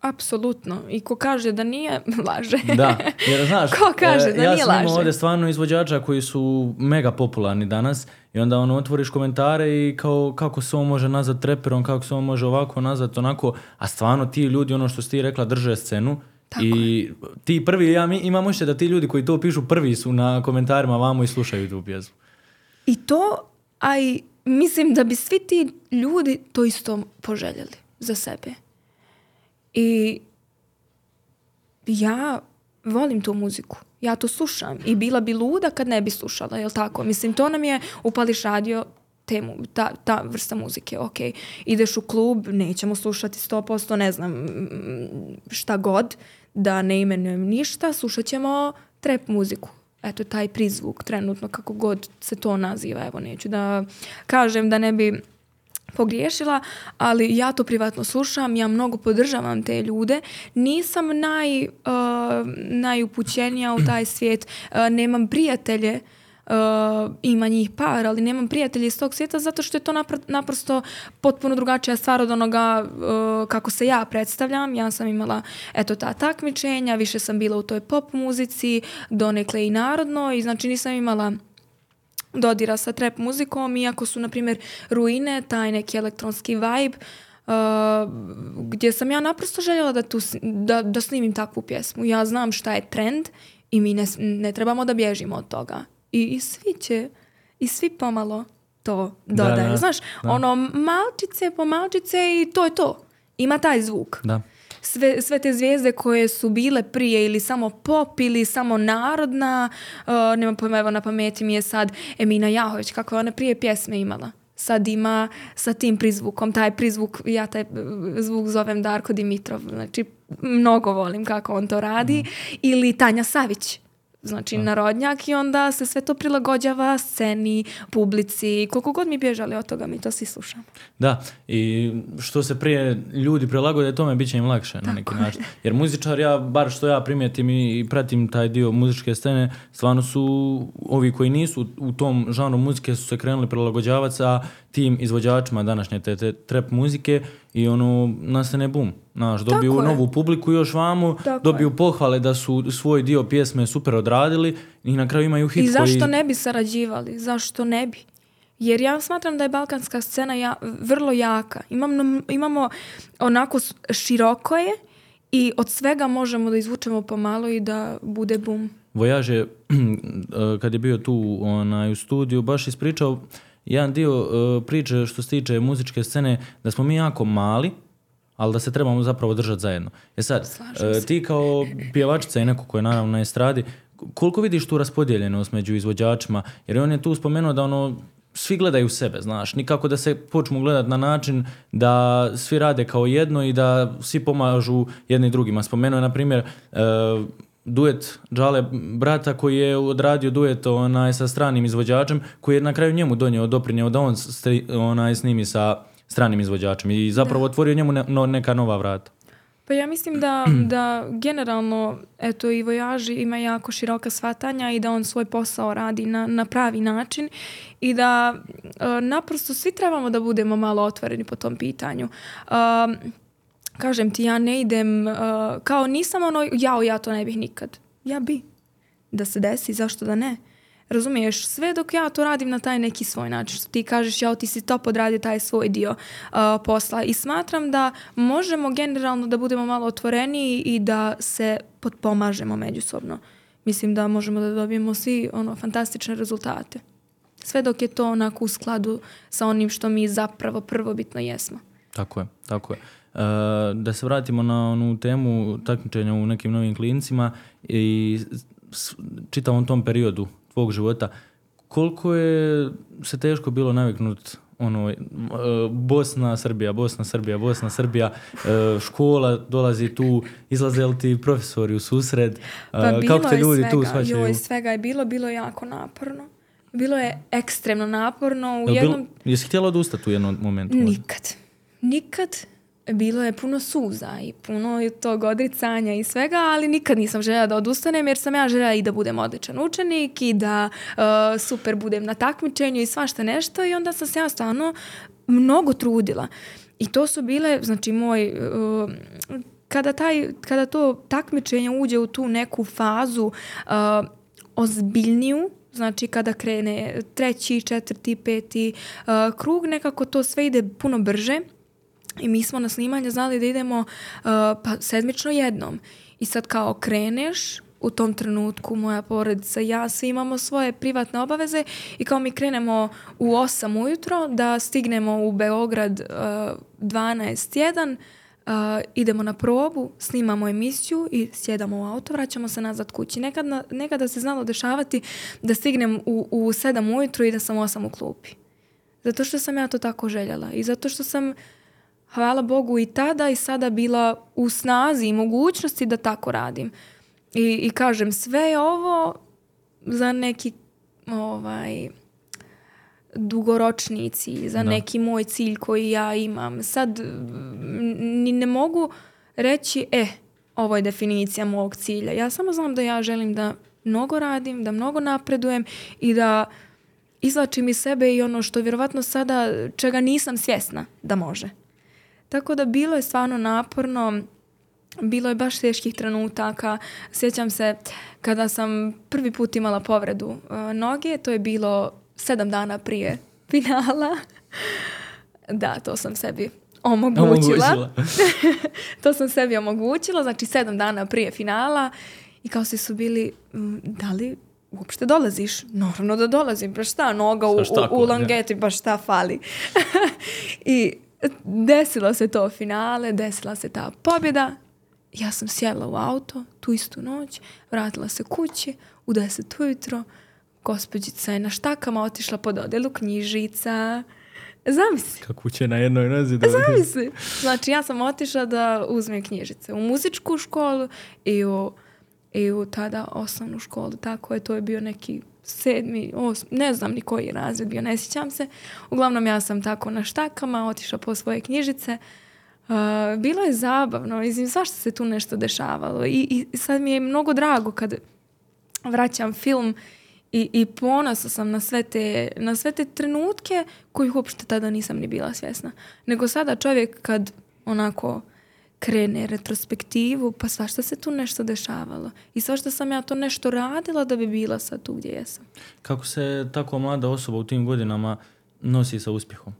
Apsolutno. I ko kaže da nije, laže. Da, jer znaš, ko kaže da ja nije laže. Ja ovdje stvarno izvođača koji su mega popularni danas i onda ono otvoriš komentare i kao kako se on može nazvat treperom, kako se on može ovako nazvat, onako, a stvarno ti ljudi, ono što si ti rekla, drže scenu Tako i ti prvi, ja imam ošće da ti ljudi koji to pišu prvi su na komentarima vamo i slušaju tu pjesmu. I to, a i mislim da bi svi ti ljudi to isto poželjeli za sebe. I ja volim tu muziku. Ja to slušam. I bila bi luda kad ne bi slušala, jel tako? Mislim, to nam je upališ radio temu, ta, ta vrsta muzike, ok. Ideš u klub, nećemo slušati 100%, ne znam šta god, da ne imenujem ništa, slušat ćemo trap muziku. Eto, taj prizvuk, trenutno kako god se to naziva, evo, neću da kažem da ne bi pogriješila, ali ja to privatno slušam, ja mnogo podržavam te ljude. Nisam naj, uh, najupućenija u taj svijet, uh, nemam prijatelje, uh, ima njih par, ali nemam prijatelje iz tog svijeta zato što je to naprosto potpuno drugačija stvar od onoga kako se ja predstavljam. Ja sam imala eto ta takmičenja, više sam bila u toj pop muzici, donekle i narodno i znači nisam imala dodira sa trap muzikom, iako su, na primjer, ruine, taj neki elektronski vibe, uh, gdje sam ja naprosto željela da, tu, da, da snimim takvu pjesmu. Ja znam šta je trend i mi ne, ne trebamo da bježimo od toga. I, i svi će, i svi pomalo to dodaju. Znaš, ono malčice po malčice i to je to. Ima taj zvuk. Da sve, sve te zvijezde koje su bile prije ili samo pop ili samo narodna, uh, nema pojma, evo na pameti mi je sad Emina Jahović, kako je ona prije pjesme imala sad ima sa tim prizvukom, taj prizvuk, ja taj zvuk zovem Darko Dimitrov, znači mnogo volim kako on to radi, mm. ili Tanja Savić, znači narodnjak i onda se sve to prilagođava sceni, publici, koliko god mi bježali od toga mi to svi slušamo. Da, i što se prije ljudi prilagode tome bit će im lakše na neki način. Jer muzičar, ja, bar što ja primijetim i pratim taj dio muzičke scene, stvarno su ovi koji nisu u tom žanru muzike su se krenuli prilagođavati sa tim izvođačima današnje te, te trap muzike i ono nastane bum. Znaš, dobiju novu publiku još vamo, dobiju pohvale da su svoj dio pjesme super odradili i na kraju imaju hit I zašto ne bi sarađivali? Zašto ne bi? Jer ja smatram da je balkanska scena ja, vrlo jaka. Imamo, imamo onako široko je i od svega možemo da izvučemo pomalo i da bude bum. Vojaž je, kad je bio tu onaj, u studiju, baš ispričao jedan dio uh, priče što se tiče muzičke scene, da smo mi jako mali, ali da se trebamo zapravo držati zajedno. E sad, uh, ti kao pjevačica i neko ko je naravno na estradi, koliko vidiš tu raspodijeljenost među izvođačima? Jer on je tu spomenuo da ono, svi gledaju sebe, znaš, nikako da se počnu gledati na način da svi rade kao jedno i da svi pomažu jedni drugima. Spomenuo je, na primjer, uh, duet Džale brata koji je odradio duet onaj, sa stranim izvođačem koji je na kraju njemu donio doprinjeo da on onaj, snimi sa, stranim izvođačem i zapravo otvorio njemu ne- no- neka nova vrata. Pa ja mislim da, da generalno eto i vojaži ima jako široka shvatanja i da on svoj posao radi na, na pravi način i da e, naprosto svi trebamo da budemo malo otvoreni po tom pitanju. Um, kažem ti, ja ne idem, uh, kao nisam ono, jao, ja to ne bih nikad. Ja bi. Da se desi, zašto da ne? Razumiješ, sve dok ja to radim na taj neki svoj način, što ti kažeš, jao, ti si top odradio taj svoj dio uh, posla i smatram da možemo generalno da budemo malo otvoreniji i da se potpomažemo međusobno. Mislim da možemo da dobijemo svi ono fantastične rezultate. Sve dok je to onako u skladu sa onim što mi zapravo prvobitno jesmo. Tako je, tako je. E, da se vratimo na onu temu takmičenja u nekim novim klincima i čitavom tom periodu tvog života, koliko je se teško bilo naviknut ono, e, Bosna, Srbija, Bosna, Srbija, Bosna, Srbija, e, škola dolazi tu, izlaze li ti profesori u susred, Pa kako te ljudi svega, tu shvaćaju? joj, svega je bilo, bilo je jako naporno. Bilo je ekstremno naporno. U Jel jednom... bilo- jesi htjela odustati u jednom momentu? Nikad. Nikad. Bilo je puno suza i puno tog odricanja i svega, ali nikad nisam željela da odustanem jer sam ja željela i da budem odličan učenik i da uh, super budem na takmičenju i svašta nešto i onda sam se ja stvarno mnogo trudila. I to su bile, znači moj, uh, kada, taj, kada to takmičenje uđe u tu neku fazu uh, ozbiljniju, znači kada krene treći, četvrti, peti krug, nekako to sve ide puno brže i mi smo na snimanje znali da idemo uh, pa sedmično jednom. I sad kao kreneš, u tom trenutku moja porodica i ja svi imamo svoje privatne obaveze i kao mi krenemo u 8 ujutro da stignemo u Beograd uh, 12.1 Uh, idemo na probu, snimamo emisiju i sjedamo u auto, vraćamo se nazad kući. Nekad, na- nekada se znalo dešavati da stignem u, u 7 ujutro i da sam u 8 u klupi. Zato što sam ja to tako željela i zato što sam, hvala Bogu, i tada i sada bila u snazi i mogućnosti da tako radim. I, i kažem, sve je ovo za neki ovaj, dugoročniji cilj, za Da. neki moj cilj koji ja imam. Sad ni ne mogu reći, e, ovo je definicija mog cilja. Ja samo znam da ja želim da mnogo radim, da mnogo napredujem i da izlačim iz sebe i ono što vjerovatno sada čega nisam svjesna da može. Tako da bilo je stvarno naporno, bilo je baš teških trenutaka. Sjećam se kada sam prvi put imala povredu uh, noge, to je bilo sedam dana prije finala. da, to sam sebi omogućila. Omogućila. to sam sebi omogućila, znači sedam dana prije finala i kao svi su bili, "Mm, da li uopšte dolaziš? Naravno da dolazim, pa šta, noga u, u, u ko, langeti, pa šta fali. I desilo se to finale, desila se ta pobjeda. Ja sam sjela u auto tu istu noć, vratila se kući u 10 ujutro. Gospođica je na štakama otišla po dodelu knjižica. Zamisli. Kako će na jednoj nozi da... Zamisli. Znači, ja sam otišla da uzmem knjižice u muzičku školu i u, i u tada osnovnu školu. Tako je, to je bio neki sedmi, osmi, ne znam ni koji razred bio, ne sjećam se. Uglavnom, ja sam tako na štakama otišla po svoje knjižice. Uh, bilo je zabavno, mislim, svašta se tu nešto dešavalo i, i sad mi je mnogo drago kad vraćam film i, i ponosna sam na sve, te, na sve te trenutke kojih uopšte tada nisam ni bila svjesna. Nego sada čovjek kad onako krene retrospektivu, pa svašta se tu nešto dešavalo. I svašta sam ja to nešto radila da bi bila sad tu gdje jesam. Kako se tako mlada osoba u tim godinama nosi sa uspjehom?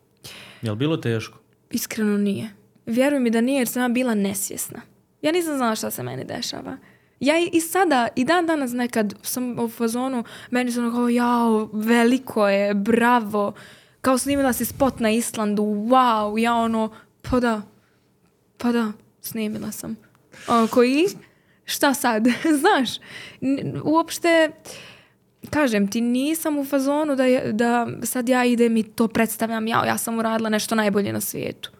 Jel bilo teško? Iskreno nije. Vjeruj mi da nije jer sam ja bila nesvjesna. Ja nisam znala šta se meni dešava. Ja i, i sada, i dan danas nekad sam u fazonu, meni su ono kao, jao, veliko je, bravo, kao snimila si spot na Islandu, wow, ja ono, pa da, pa da, snimila sam. Ono, koji, šta sad, znaš, uopšte, kažem ti, nisam u fazonu da, da sad ja idem i to predstavljam, ja, ja sam uradila nešto najbolje na svijetu.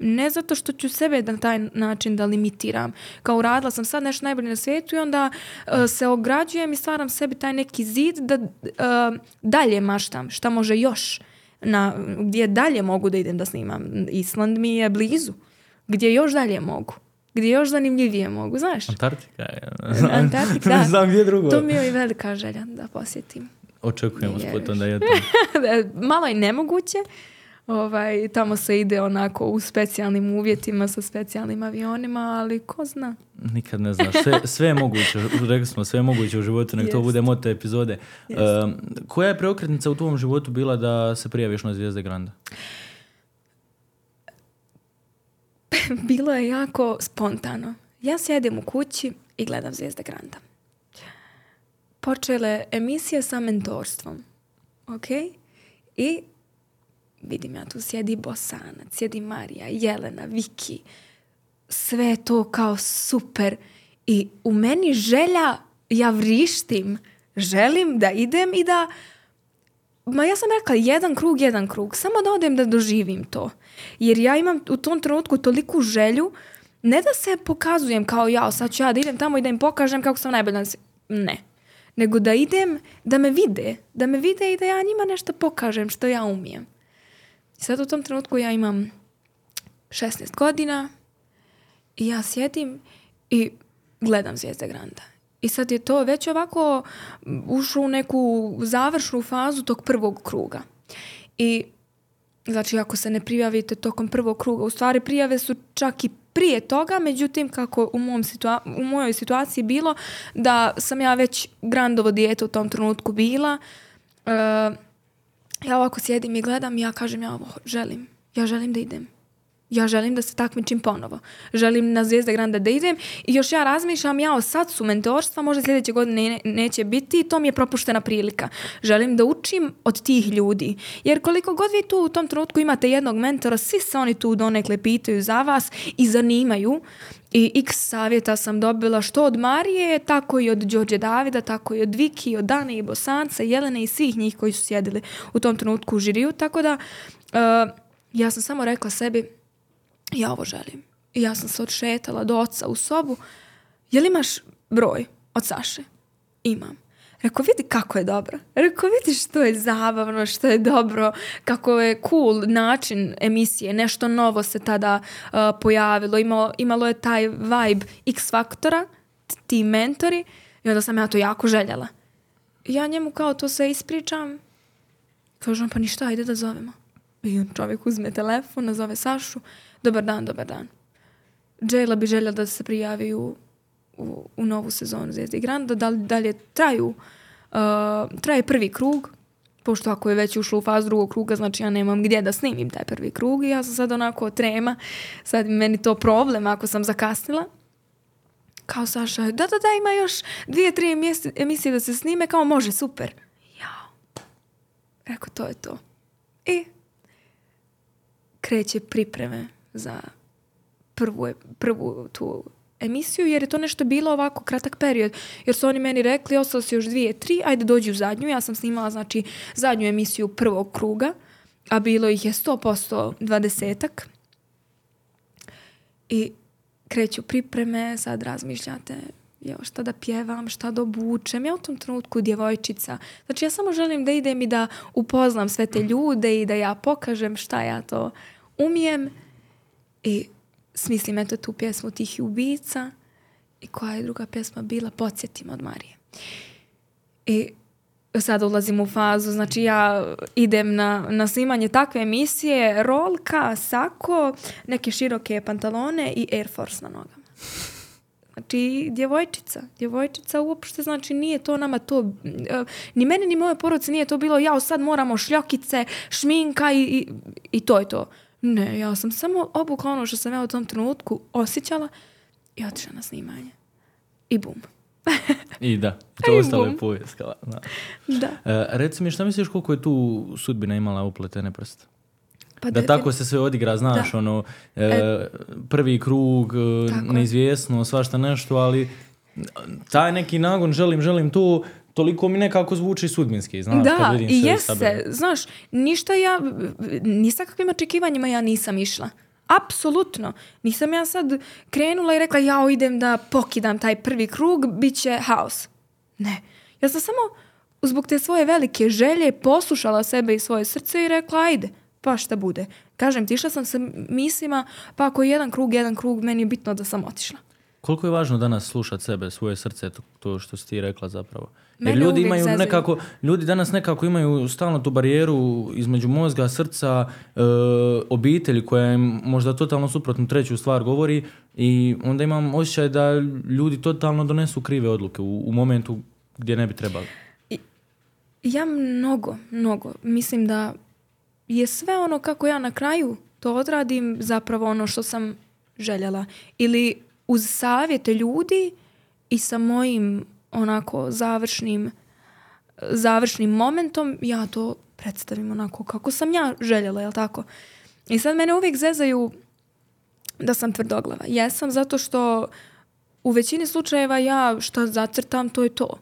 Ne zato što ću sebe na taj način da limitiram. Kao uradila sam sad nešto najbolje na svijetu i onda uh, se ograđujem i stvaram sebi taj neki zid da uh, dalje maštam šta može još na, gdje dalje mogu da idem da snimam. Island mi je blizu. Gdje još dalje mogu. Gdje još zanimljivije mogu, znaš? Antarktika je. Antarktika, ne da. znam gdje drugo. To mi je i velika želja da posjetim. Očekujemo s da je to. Malo je nemoguće. Ovaj, tamo se ide onako u specijalnim uvjetima sa specijalnim avionima, ali ko zna. Nikad ne znaš. Sve, sve je moguće. Rekli smo, sve je moguće u životu, nek to bude moto epizode. Um, koja je preokretnica u tvom životu bila da se prijaviš na Zvijezde Granda? Bilo je jako spontano. Ja sjedim u kući i gledam Zvijezda Granda. Počele emisije sa mentorstvom. Ok? I vidim ja tu sjedi Bosanac, sjedi Marija, Jelena, Viki. Sve je to kao super. I u meni želja, ja vrištim. Želim da idem i da Ma ja sam rekla jedan krug, jedan krug. Samo da odem da doživim to. Jer ja imam u tom trenutku toliku želju, ne da se pokazujem kao ja, sad ću ja da idem tamo i da im pokažem kako sam najbolja. Ne. Nego da idem, da me vide. Da me vide i da ja njima nešto pokažem što ja umijem. I sad u tom trenutku ja imam 16 godina i ja sjedim i gledam Zvijezde Granda. I sad je to već ovako ušlo u neku završnu fazu tog prvog kruga. I znači ako se ne prijavite tokom prvog kruga, u stvari prijave su čak i prije toga, međutim kako u, mom situa- u mojoj situaciji bilo da sam ja već grandovo dijete u tom trenutku bila, e, ja ovako sjedim i gledam i ja kažem ja ovo želim, ja želim da idem. Ja želim da se takmičim ponovo. Želim na Zvijezde Granda da idem i još ja razmišljam, ja sad su mentorstva, možda sljedeće godine ne- neće biti i to mi je propuštena prilika. Želim da učim od tih ljudi. Jer koliko god vi tu u tom trenutku imate jednog mentora, svi se oni tu donekle pitaju za vas i zanimaju. I x savjeta sam dobila što od Marije, tako i od Đorđe Davida, tako i od Viki, od Dane i Bosanca, Jelene i svih njih koji su sjedili u tom trenutku u žiriju. Tako da uh, ja sam samo rekla sebi, ja ovo želim. I ja sam se odšetala do oca u sobu. Jel imaš broj od Saše? Imam. Rekao, vidi kako je dobro. Rekao, vidi što je zabavno, što je dobro, kako je cool način emisije. Nešto novo se tada uh, pojavilo. Imalo, imalo je taj vibe X faktora, ti mentori. I onda sam ja to jako željela. Ja njemu kao to sve ispričam. Kažem, pa ništa, ajde da zovemo. I on čovjek uzme telefon, nazove Sašu. Dobar dan, dobar dan. Jayla bi željela da se prijavi u, u, u novu sezonu Zvijezdi Granda. Da li, da li je traju, uh, traje prvi krug, pošto ako je već ušlo u fazu drugog kruga, znači ja nemam gdje da snimim taj prvi krug i ja sam sad onako trema. Sad meni to problem ako sam zakasnila. Kao Saša, da, da, da, ima još dvije, tri emisije- emisije da se snime, kao može, super. Jao. Rekao, to je to. I kreće pripreme za prvu, prvu tu emisiju, jer je to nešto bilo ovako kratak period. Jer su oni meni rekli, ostalo se još dvije, tri, ajde dođi u zadnju. Ja sam snimala, znači, zadnju emisiju prvog kruga, a bilo ih je 100% dvadesetak. I kreću pripreme, sad razmišljate, jo, šta da pjevam, šta da obučem. Ja u tom trenutku djevojčica. Znači ja samo želim da idem i da upoznam sve te ljude i da ja pokažem šta ja to umijem. I smislim eto tu pjesmu Tihi ubica i koja je druga pjesma bila Podsjetim od Marije. I sad ulazim u fazu, znači ja idem na, na snimanje takve emisije, rolka, sako, neke široke pantalone i Air Force na nogama. Znači, djevojčica. Djevojčica uopšte, znači, nije to nama to... eh, Ni meni, ni moje porodice nije to bilo, ja sad moramo šljokice, šminka i, i, i to je to. Ne, ja sam samo obukla ono što sam ja u tom trenutku osjećala i otišla na snimanje. I bum. I da, to Aj, ostalo je povijest. kao, da. Da. E, reci mi, šta misliš koliko je tu sudbina imala upletene prste? Pa Da defin- tako se sve odigra, znaš, Da. ono, e, prvi krug, e, Tako je. neizvjesno, svašta nešto, ali taj neki nagon, želim, želim to, toliko mi nekako zvuči sudbinski, znaš, kad Da, vidim i sve jeste. sabere. Znaš, ništa ja, ni sa kakvim očekivanjima ja nisam išla. Apsolutno. Nisam ja sad krenula i rekla ja idem da pokidam taj prvi krug, bit će haos. Ne. Ja sam samo zbog te svoje velike želje poslušala sebe i svoje srce i rekla ajde, pa šta bude. Kažem ti, išla sam sa mislima, pa ako je jedan krug, jedan krug, meni je bitno da sam otišla. Koliko je važno danas slušati sebe, svoje srce, to, to što si ti rekla zapravo? Jer ljudi imaju nekako, ljudi danas nekako imaju stalno tu barijeru između mozga, srca, e, obitelji koja im možda totalno suprotno treću stvar govori i onda imam osjećaj da ljudi totalno donesu krive odluke u, u momentu gdje ne bi trebali. Ja mnogo, mnogo. Mislim da je sve ono kako ja na kraju to odradim zapravo ono što sam željela. Ili uz savjete ljudi i sa mojim onako završnim završnim momentom ja to predstavim onako kako sam ja željela, jel tako? I sad mene uvijek zezaju da sam tvrdoglava. Jesam zato što u većini slučajeva ja šta zacrtam, to je to.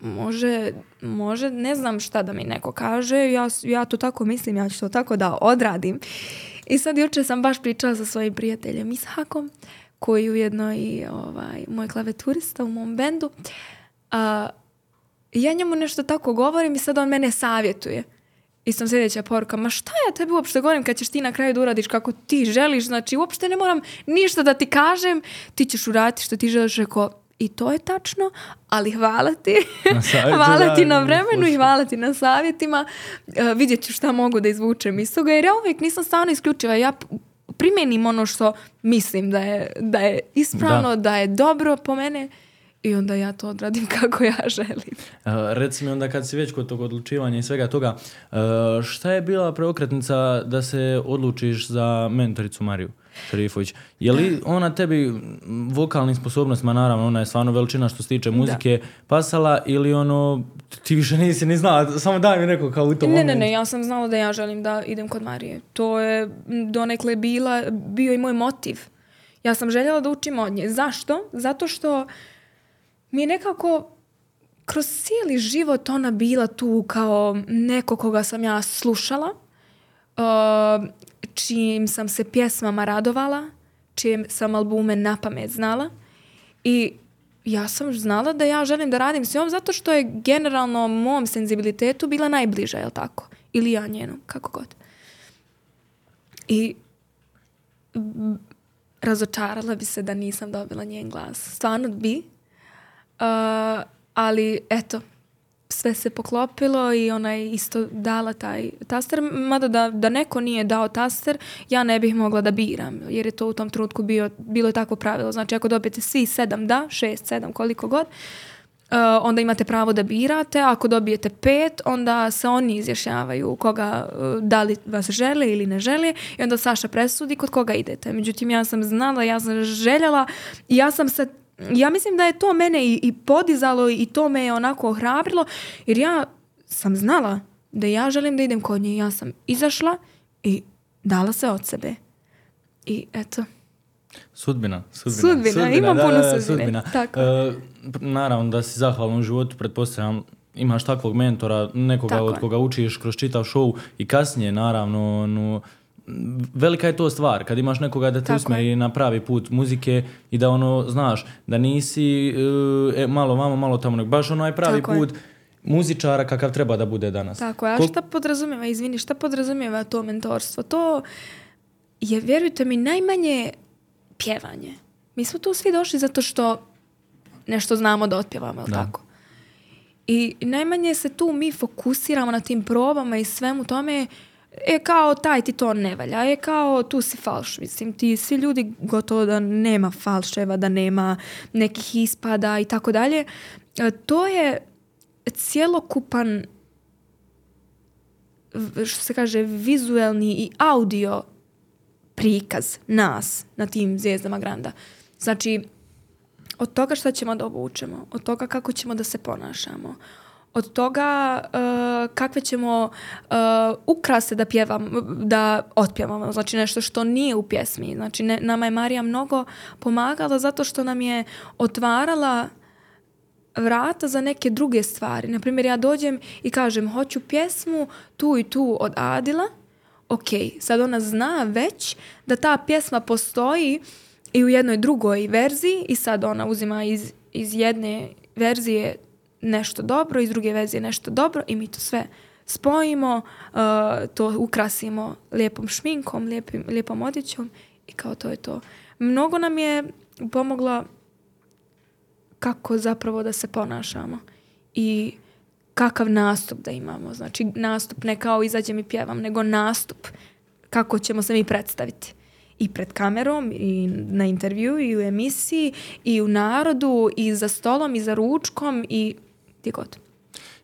Može, može, ne znam šta da mi neko kaže, ja, ja to tako mislim, ja ću to tako da odradim. I sad jučer sam baš pričala sa svojim prijateljem Ishakom, koji je ujedno i ovaj, moj klaveturista u mom bendu. A, ja njemu nešto tako govorim i sad on mene savjetuje. I sam sljedeća poruka, ma šta ja tebi uopšte govorim kad ćeš ti na kraju da uradiš kako ti želiš, znači uopšte ne moram ništa da ti kažem, ti ćeš uraditi što ti želiš, rekao, i to je tačno, ali hvala ti. Hvala ti da, na vremenu i hvala ti na savjetima. E, vidjet ću šta mogu da izvučem iz toga, jer ja uvijek nisam stvarno isključiva. Ja p- primenim ono što mislim da je, da je ispravno, da. je dobro po mene i onda ja to odradim kako ja želim. Uh, reci mi onda kad si već kod tog odlučivanja i svega toga, uh, šta je bila preokretnica da se odlučiš za mentoricu Mariju Šerifović? Je li ona tebi vokalnim sposobnostima, naravno ona je stvarno veličina što se tiče muzike, pasala ili ono, ti više nisi ni znala, samo daj mi neko kao u tom Ne, ne, momentu. ne, ja sam znala da ja želim da idem kod Marije. To je donekle bila, bio i moj motiv. Ja sam željela da učim od nje. Zašto? Zato što mi je nekako kroz cijeli život ona bila tu kao neko koga sam ja slušala, uh, čijim sam se pjesmama radovala, čije sam albume na pamet znala i ja sam znala da ja želim da radim s njom zato što je generalno mom senzibilitetu bila najbliža, jel tako? Ili ja njenom, kako god. I razočarala bi se da nisam dobila njen glas. Stvarno bi. Uh, ali eto, sve se poklopilo i ona je isto dala taj taster. Mada da, da neko nije dao taster, ja ne bih mogla da biram. Jer je to u tom trenutku bio, bilo je tako pravilo. Znači ako dobijete svi sedam da, šest, sedam, koliko god, onda imate pravo da birate. Ako dobijete pet, onda se oni izjašnjavaju koga, uh, da li vas žele ili ne žele i onda Saša presudi kod koga idete. Međutim, ja sam znala, ja sam željela i ja sam se ja mislim da je to mene i, i podizalo i to me je onako ohrabrilo jer ja sam znala da ja želim da idem kod nje. Ja sam izašla i dala se od sebe. I eto. Sudbina, sudbina. Sudbina, ima puno sudbine, tako. E, naravno da si zahvalan u životu, pretpostavljam, imaš takvog mentora, nekoga Tako od je. koga učiš kroz čitav show i kasnije, naravno, no, velika je to stvar kad imaš nekoga da te Tako usmjeri na pravi put muzike i da ono znaš da nisi e, e, malo vamo malo tamo nego baš onaj pravi Tako je. put muzičara kakav treba da bude danas. Tako je. A Kol- šta podrazumijeva, izvini, šta podrazumijeva to mentorstvo? To je, vjerujte mi, najmanje pjevanje. Mi smo tu svi došli zato što nešto znamo da otpjevamo, jel Da. tako? I najmanje se tu mi fokusiramo na tim probama i svemu tome je kao taj ti to ne valja, je kao tu si falš. Mislim, ti svi ljudi gotovo da nema falševa, da nema nekih ispada i tako dalje. E, To je cjelokupan što se kaže vizuelni i audio prikaz nas na tim zvijezdama Granda. Znači, od toga šta ćemo da obučemo, od toga kako ćemo da se ponašamo, od toga uh, kakve ćemo uh, ukrase da pjevamo, da otpjevamo, znači nešto što nije u pjesmi. Znači, ne, nama je Marija mnogo pomagala zato što nam je otvarala vrata za neke druge stvari. Naprimjer, ja dođem i kažem, hoću pjesmu tu i tu od Adila. Ok, sad ona zna već da ta pjesma postoji i u jednoj drugoj verziji i sad ona uzima iz, iz jedne verzije nešto dobro, iz druge verzije nešto dobro i mi to sve spojimo, uh, to ukrasimo lijepom šminkom, lijepim, lijepom odjećom i kao to je to. Mnogo nam je pomogla kako zapravo da se ponašamo i kakav nastup da imamo. Znači nastup ne kao izađem i pjevam, nego nastup kako ćemo se mi predstaviti. I pred kamerom, i na intervju, i u emisiji, i u narodu, i za stolom, i za ručkom, i gdje god.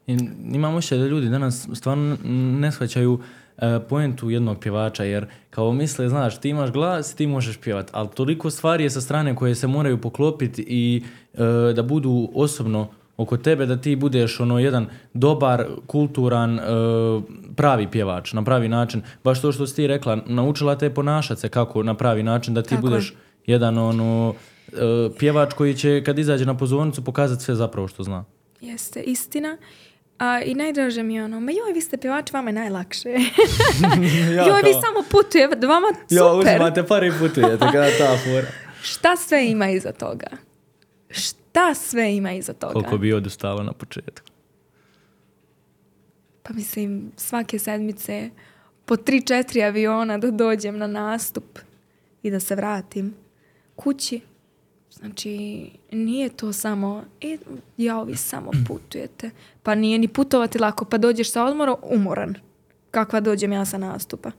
I imamo osjećaj da ljudi danas stvarno ne shvaćaju e, poentu jednog pjevača, jer kao misle, znaš, ti imaš glas, ti možeš pjevat, ali toliko stvari je sa strane koje se moraju poklopiti i e, da budu osobno oko tebe, da ti budeš ono jedan dobar, kulturan, e, pravi pjevač, na pravi način. Baš to što si ti rekla, naučila te ponašati se kako na pravi način, da ti Tako je. budeš jedan ono e, pjevač koji će kad izađe na pozornicu pokazati sve zapravo što zna. Jeste, istina. A, I najdraže mi je ono, ma joj, vi ste pjevači, vama je najlakše. joj, vi samo putujete, vama super. pare i putujete, kada ta fora. Šta sve ima iza toga? Šta sve ima iza toga? Koliko bi odustalo na početku. Pa mislim, svake sedmice po tri, četiri aviona da dođem na nastup i da se vratim kući. Znači, nije to samo, e, ja vi samo putujete. Pa nije ni putovati lako, pa dođeš sa odmora umoran. Kakva dođem ja sa nastupa.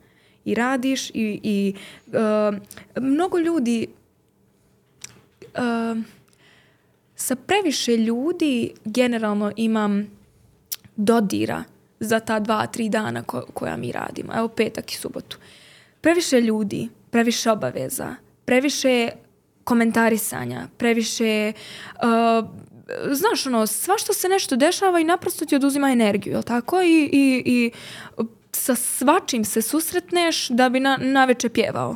I radiš i, i uh, mnogo ljudi uh, sa previše ljudi generalno imam dodira za ta dva, tri dana ko- koja mi radimo. Evo petak i subotu. Previše ljudi, previše obaveza, previše komentarisanja, previše... Uh, znaš, ono, svašta se nešto dešava i naprosto ti oduzima energiju, jel tako? I, i, i sa svačim se susretneš da bi na, naveče pjevao.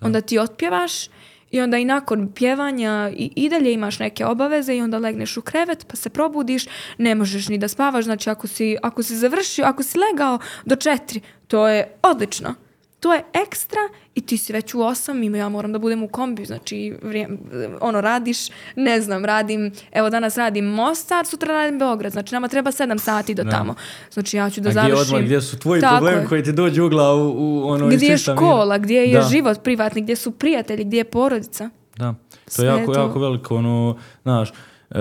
Onda ti otpjevaš i onda i nakon pjevanja i, i dalje imaš neke obaveze i onda legneš u krevet pa se probudiš, ne možeš ni da spavaš, znači ako si, ako si završio, ako si legao do četiri, to je odlično. To je ekstra i ti si već u osam, ima ja moram da budem u kombi, znači vrijem, ono radiš, ne znam, radim, evo danas radim Mostar, sutra radim Beograd, znači nama treba sedam sati do Da. tamo. Znači ja ću da A gdje, završim. odmah, gdje su tvoji Tako problemi je. koji ti dođu u glavu u ono Gdje je škola, gdje je Da. život privatni, gdje su prijatelji, gdje je porodica. Da, to Sve je jako, to. jako veliko, ono, znaš, e,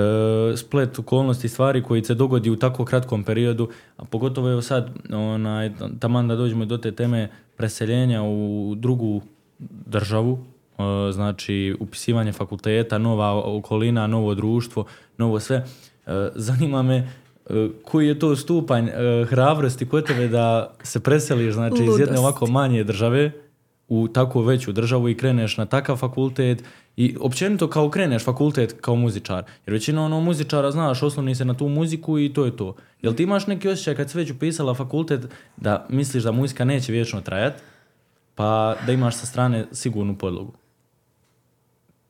splet okolnosti i stvari koji se dogodi u tako kratkom periodu, a pogotovo evo sad, onaj, taman da dođemo do te teme preseljenja u drugu državu, e, znači upisivanje fakulteta, nova okolina, novo društvo, novo sve. E, zanima me e, koji je to stupanj hrabrosti kod tebe da se preseliš znači, iz jedne ovako manje države u takvu veću državu i kreneš na takav fakultet i općenito kao kreneš fakultet kao muzičar. Jer većina ono muzičara, znaš, osloni se na tu muziku i to je to. Jel ti imaš neki osjećaj kad si već upisala fakultet da misliš da muzika neće vječno trajat, pa da imaš sa strane sigurnu podlogu?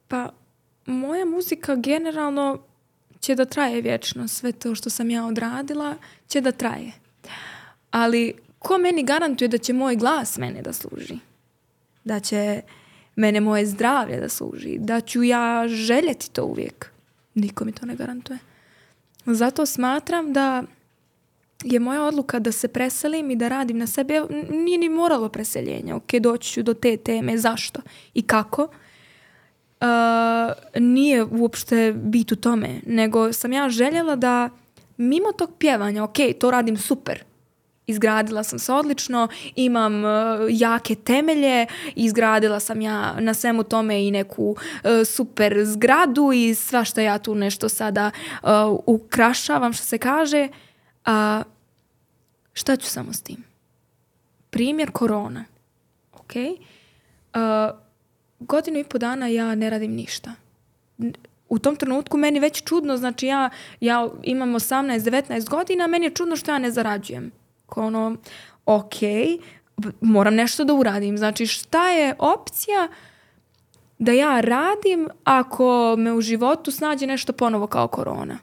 Pa, moja muzika generalno će da traje vječno. Sve to što sam ja odradila će da traje. Ali ko meni garantuje da će moj glas mene da služi? Da će mene moje zdravlje da služi? Da ću ja željeti to uvijek? Niko mi to ne garantuje. Zato smatram da je moja odluka da se preselim i da radim na sebi. Nije ni moralo preseljenja. Ok, doći ću do te teme. Zašto? I kako? Uh, nije uopšte bit u tome, nego sam ja željela da mimo tog pjevanja, ok, to radim super, izgradila sam se odlično, imam uh, jake temelje, izgradila sam ja na svemu tome i neku uh, super zgradu i sva što ja tu nešto sada uh, ukrašavam, što se kaže, a šta ću samo s tim? Primjer korona, ok? Godinu i po dana ja ne radim ništa. U tom trenutku meni već čudno, znači ja, ja imam 18-19 godina, meni je čudno što ja ne zarađujem. Ono, ok, moram nešto da uradim. Znači šta je opcija da ja radim ako me u životu snađe nešto ponovo kao korona?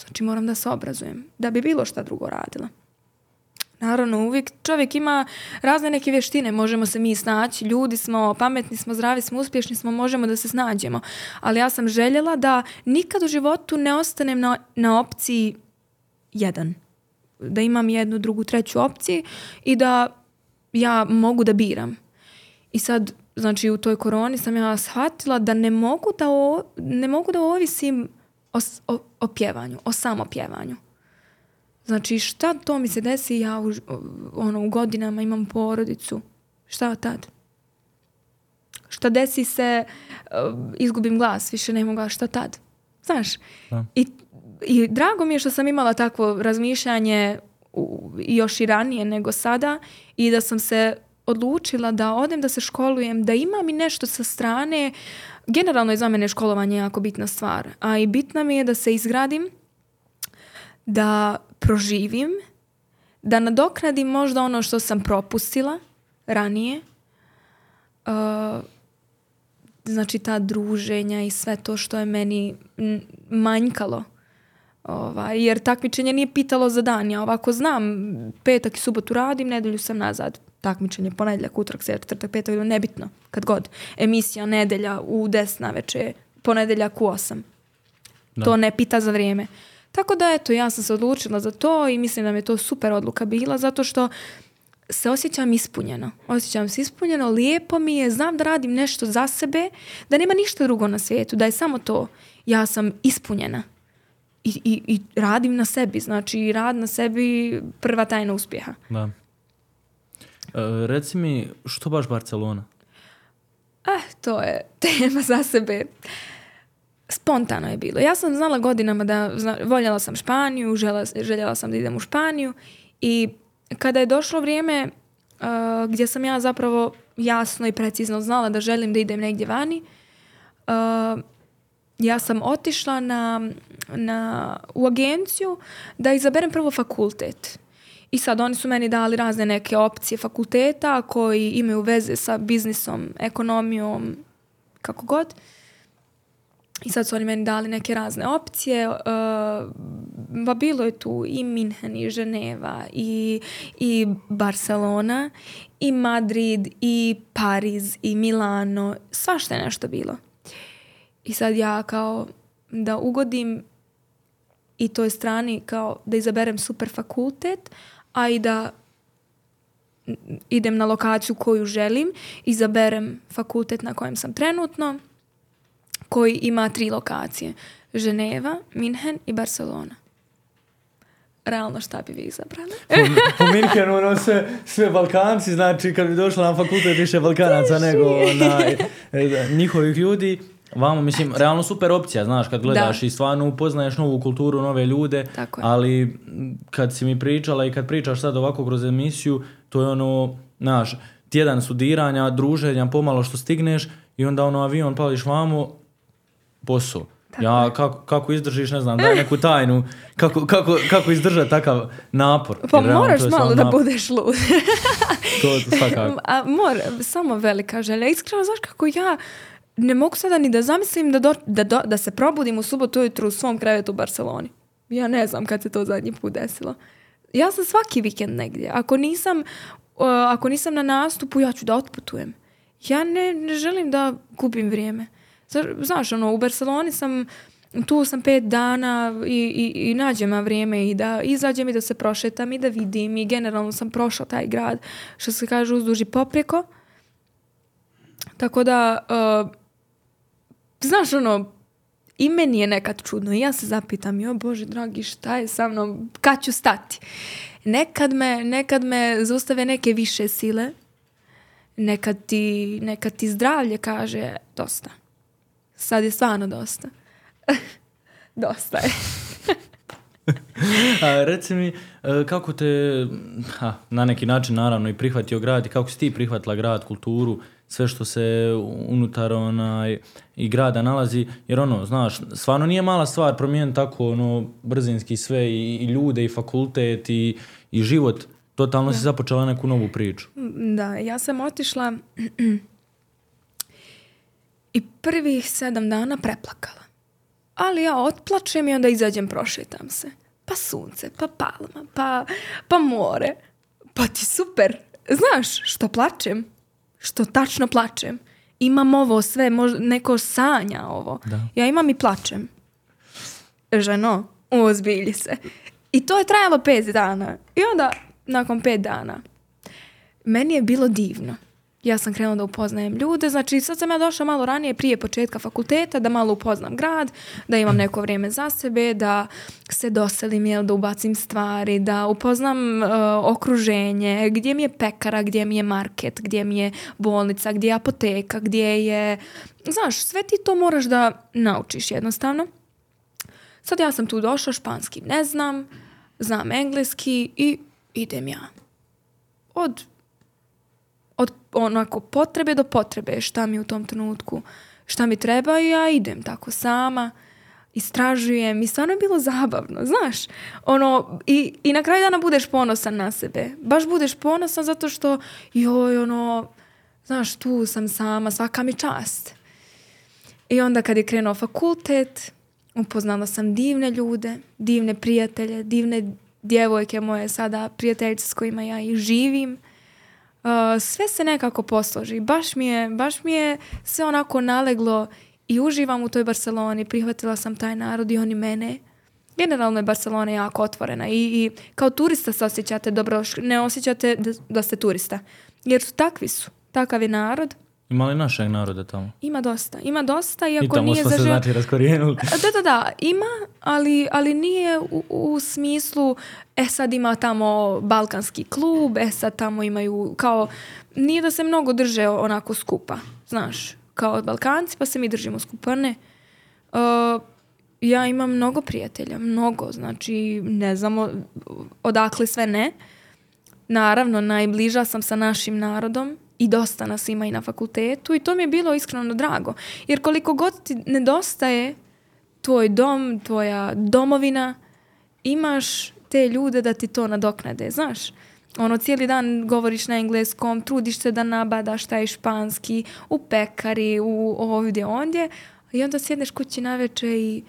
Znači moram da se obrazujem, da bi bilo šta drugo radila. Naravno, uvijek čovjek ima razne neke vještine, možemo se mi snaći, ljudi smo, pametni smo, zdravi smo, uspješni smo, možemo da se snađemo. Ali ja sam željela da nikad u životu ne ostanem na, na opciji jedan. Da imam jednu, drugu, treću opciju i da ja mogu da biram. I sad, znači u toj koroni sam ja shvatila da ne mogu da, o, ne mogu da ovisim o, o, o pjevanju, o samopjevanju. Znači šta to mi se desi, ja u, ono, u godinama imam porodicu. Šta tad? Šta desi se, uh, izgubim glas, više ne mogu, šta tad? Znaš? Da. I, I drago mi je što sam imala takvo razmišljanje još i ranije nego sada i da sam se odlučila da odem da se školujem, da imam i nešto sa strane. Generalno je za mene školovanje jako bitna stvar. A i bitna mi je da se izgradim, da proživim, da nadoknadim možda ono što sam propustila ranije. Uh, znači ta druženja i sve to što je meni manjkalo. Ovaj, jer takmičenje nije pitalo za dan. Ja ovako znam, petak i subotu radim, nedelju sam nazad. Takmičenje, ponedjeljak, utrak, srijeda, četvrtak, petak, nebitno, kad god. Emisija, nedelja u 10 na večer, ponedjeljak u 8. Da. To ne pita za vrijeme. Tako da, eto, ja sam se odlučila za to i mislim da mi je to super odluka bila, zato što se osjećam ispunjeno. Osjećam se ispunjeno, lijepo mi je, znam da radim nešto za sebe, da nema ništa drugo na svijetu, da je samo to. Ja sam ispunjena. I, i, i radim na sebi, znači rad na sebi prva tajna uspjeha. Da. E, reci mi, što baš Barcelona? Ah, to je tema za sebe. Spontano je bilo. Ja sam znala godinama da zna, voljela sam Španiju, žela, željela sam da idem u Španiju i kada je došlo vrijeme uh, gdje sam ja zapravo jasno i precizno znala da želim da idem negdje vani, uh, ja sam otišla na, na, u agenciju da izaberem prvo fakultet. I sad oni su meni dali razne neke opcije fakulteta koji imaju veze sa biznisom, ekonomijom, kako god. I sad su oni meni dali neke razne opcije. Ba bilo je tu i Minhen, i Ženeva, i, i Barcelona, i Madrid, i Pariz, i Milano. Svašta je nešto bilo. I sad ja kao da ugodim i toj strani kao da izaberem super fakultet, a i da idem na lokaciju koju želim, izaberem fakultet na kojem sam trenutno, koji ima tri lokacije. Ženeva, Minhen i Barcelona. Realno šta bi vi izabrali? Po, po Minhenu ono sve, sve Balkanci, znači kad bi došla na fakultet više Balkanaca nego na e, njihovih ljudi. Vamo, mislim, realno super opcija, znaš, kad gledaš Da. i stvarno upoznaješ novu kulturu, nove ljude, Tako je. ali kad si mi pričala i kad pričaš sad ovako kroz emisiju, to je ono, znaš, tjedan studiranja, druženja, pomalo što stigneš i onda ono avion pališ vamo, posao. Ja, kako, kako izdržiš, ne znam, daj neku tajnu, kako, kako, kako izdržati takav napor. Pa Jer realno moraš je malo da napor. budeš lud. To, to svakako. A mora, samo velika želja. Iskreno, znaš kako ja ne mogu sada ni da zamislim da, do, da, do- da se probudim u subotu ujutru u svom krevetu u Barceloni. Ja ne znam kad se to zadnji put desilo. Ja sam svaki vikend negdje. Ako nisam, uh, ako nisam na nastupu, ja ću da otputujem. Ja ne, ne želim da gubim vrijeme. Zna- Znaš, ono, u Barceloni sam, tu sam pet dana i, i, i nađem na vrijeme i da izađem i da se prošetam i da vidim i generalno sam prošla taj grad, što se kaže uzduž i popreko. Tako da, znaš ono, i meni je nekad čudno i ja se zapitam, jo bože dragi, šta je sa mnom, kad ću stati? Nekad me, nekad me zaustave neke više sile, nekad ti, nekad ti zdravlje kaže dosta. Sad je stvarno dosta. dosta je. A, reci mi, e, kako te, ha, na neki način naravno i prihvatio grad i kako si ti prihvatila grad, kulturu, sve što se unutar onaj, i grada nalazi, jer ono, znaš, stvarno nije mala stvar promijeniti tako ono, brzinski sve i, i ljude i fakultet i, i život. Totalno si započela neku novu priču. Da, ja sam otišla i prvih sedam dana preplakala. Ali ja otplačem i onda izađem, prošetam se. Pa sunce, pa palma, pa, pa more. Pa ti super. Znaš, što plačem? Što tačno plačem. Imam ovo sve, možda neko sanja ovo. Da. Ja imam i plačem. Ženo, ozbilji se. I to je trajalo pet dana. I onda, nakon pet dana, meni je bilo divno. Ja sam krenula da upoznajem ljude, znači sad sam ja došla malo ranije prije početka fakulteta da malo upoznam grad, da imam neko vrijeme za sebe, da se doselim, jel, da ubacim stvari, da upoznam e, okruženje, gdje mi je pekara, gdje mi je market, gdje mi je bolnica, gdje je apoteka, gdje je... Znaš, sve ti to moraš da naučiš jednostavno. Sad ja sam tu došla, španski ne znam, znam engleski i idem ja. Od od onako potrebe do potrebe šta mi u tom trenutku šta mi treba i ja idem tako sama istražujem i stvarno je bilo zabavno, znaš. Ono, i, i na kraju dana budeš ponosan na sebe. Baš budeš ponosan zato što joj ono znaš tu sam sama, svaka mi čast. I onda kad je krenuo fakultet upoznala sam divne ljude divne prijatelje, divne djevojke moje sada prijateljice s kojima ja i živim Uh, sve se nekako posloži. Baš mi, je, baš mi je sve onako naleglo i uživam u toj Barceloni. Prihvatila sam taj narod i oni mene. Generalno je Barcelona jako otvorena i, i kao turista se osjećate dobro, ne osjećate da, da ste turista. Jer su takvi su. Takav je narod. Ima li našeg naroda tamo? Ima dosta. Ima dosta, I iako tamo nije smo se znači da, da, da, ima, ali, ali nije u, u smislu, e sad ima tamo balkanski klub, e sad tamo imaju, kao, nije da se mnogo drže onako skupa, znaš, kao Balkanci, pa se mi držimo skupa, ne. Uh, ja imam mnogo prijatelja, mnogo, znači, ne znamo odakle sve ne. Naravno, najbliža sam sa našim narodom i dosta nas ima i na fakultetu i to mi je bilo iskreno drago. Jer koliko god ti nedostaje tvoj dom, tvoja domovina, imaš te ljude da ti to nadoknade, znaš. Ono, cijeli dan govoriš na engleskom, trudiš se da nabadaš taj španski u pekari, u ovdje, ondje i onda sjedneš kući naveče i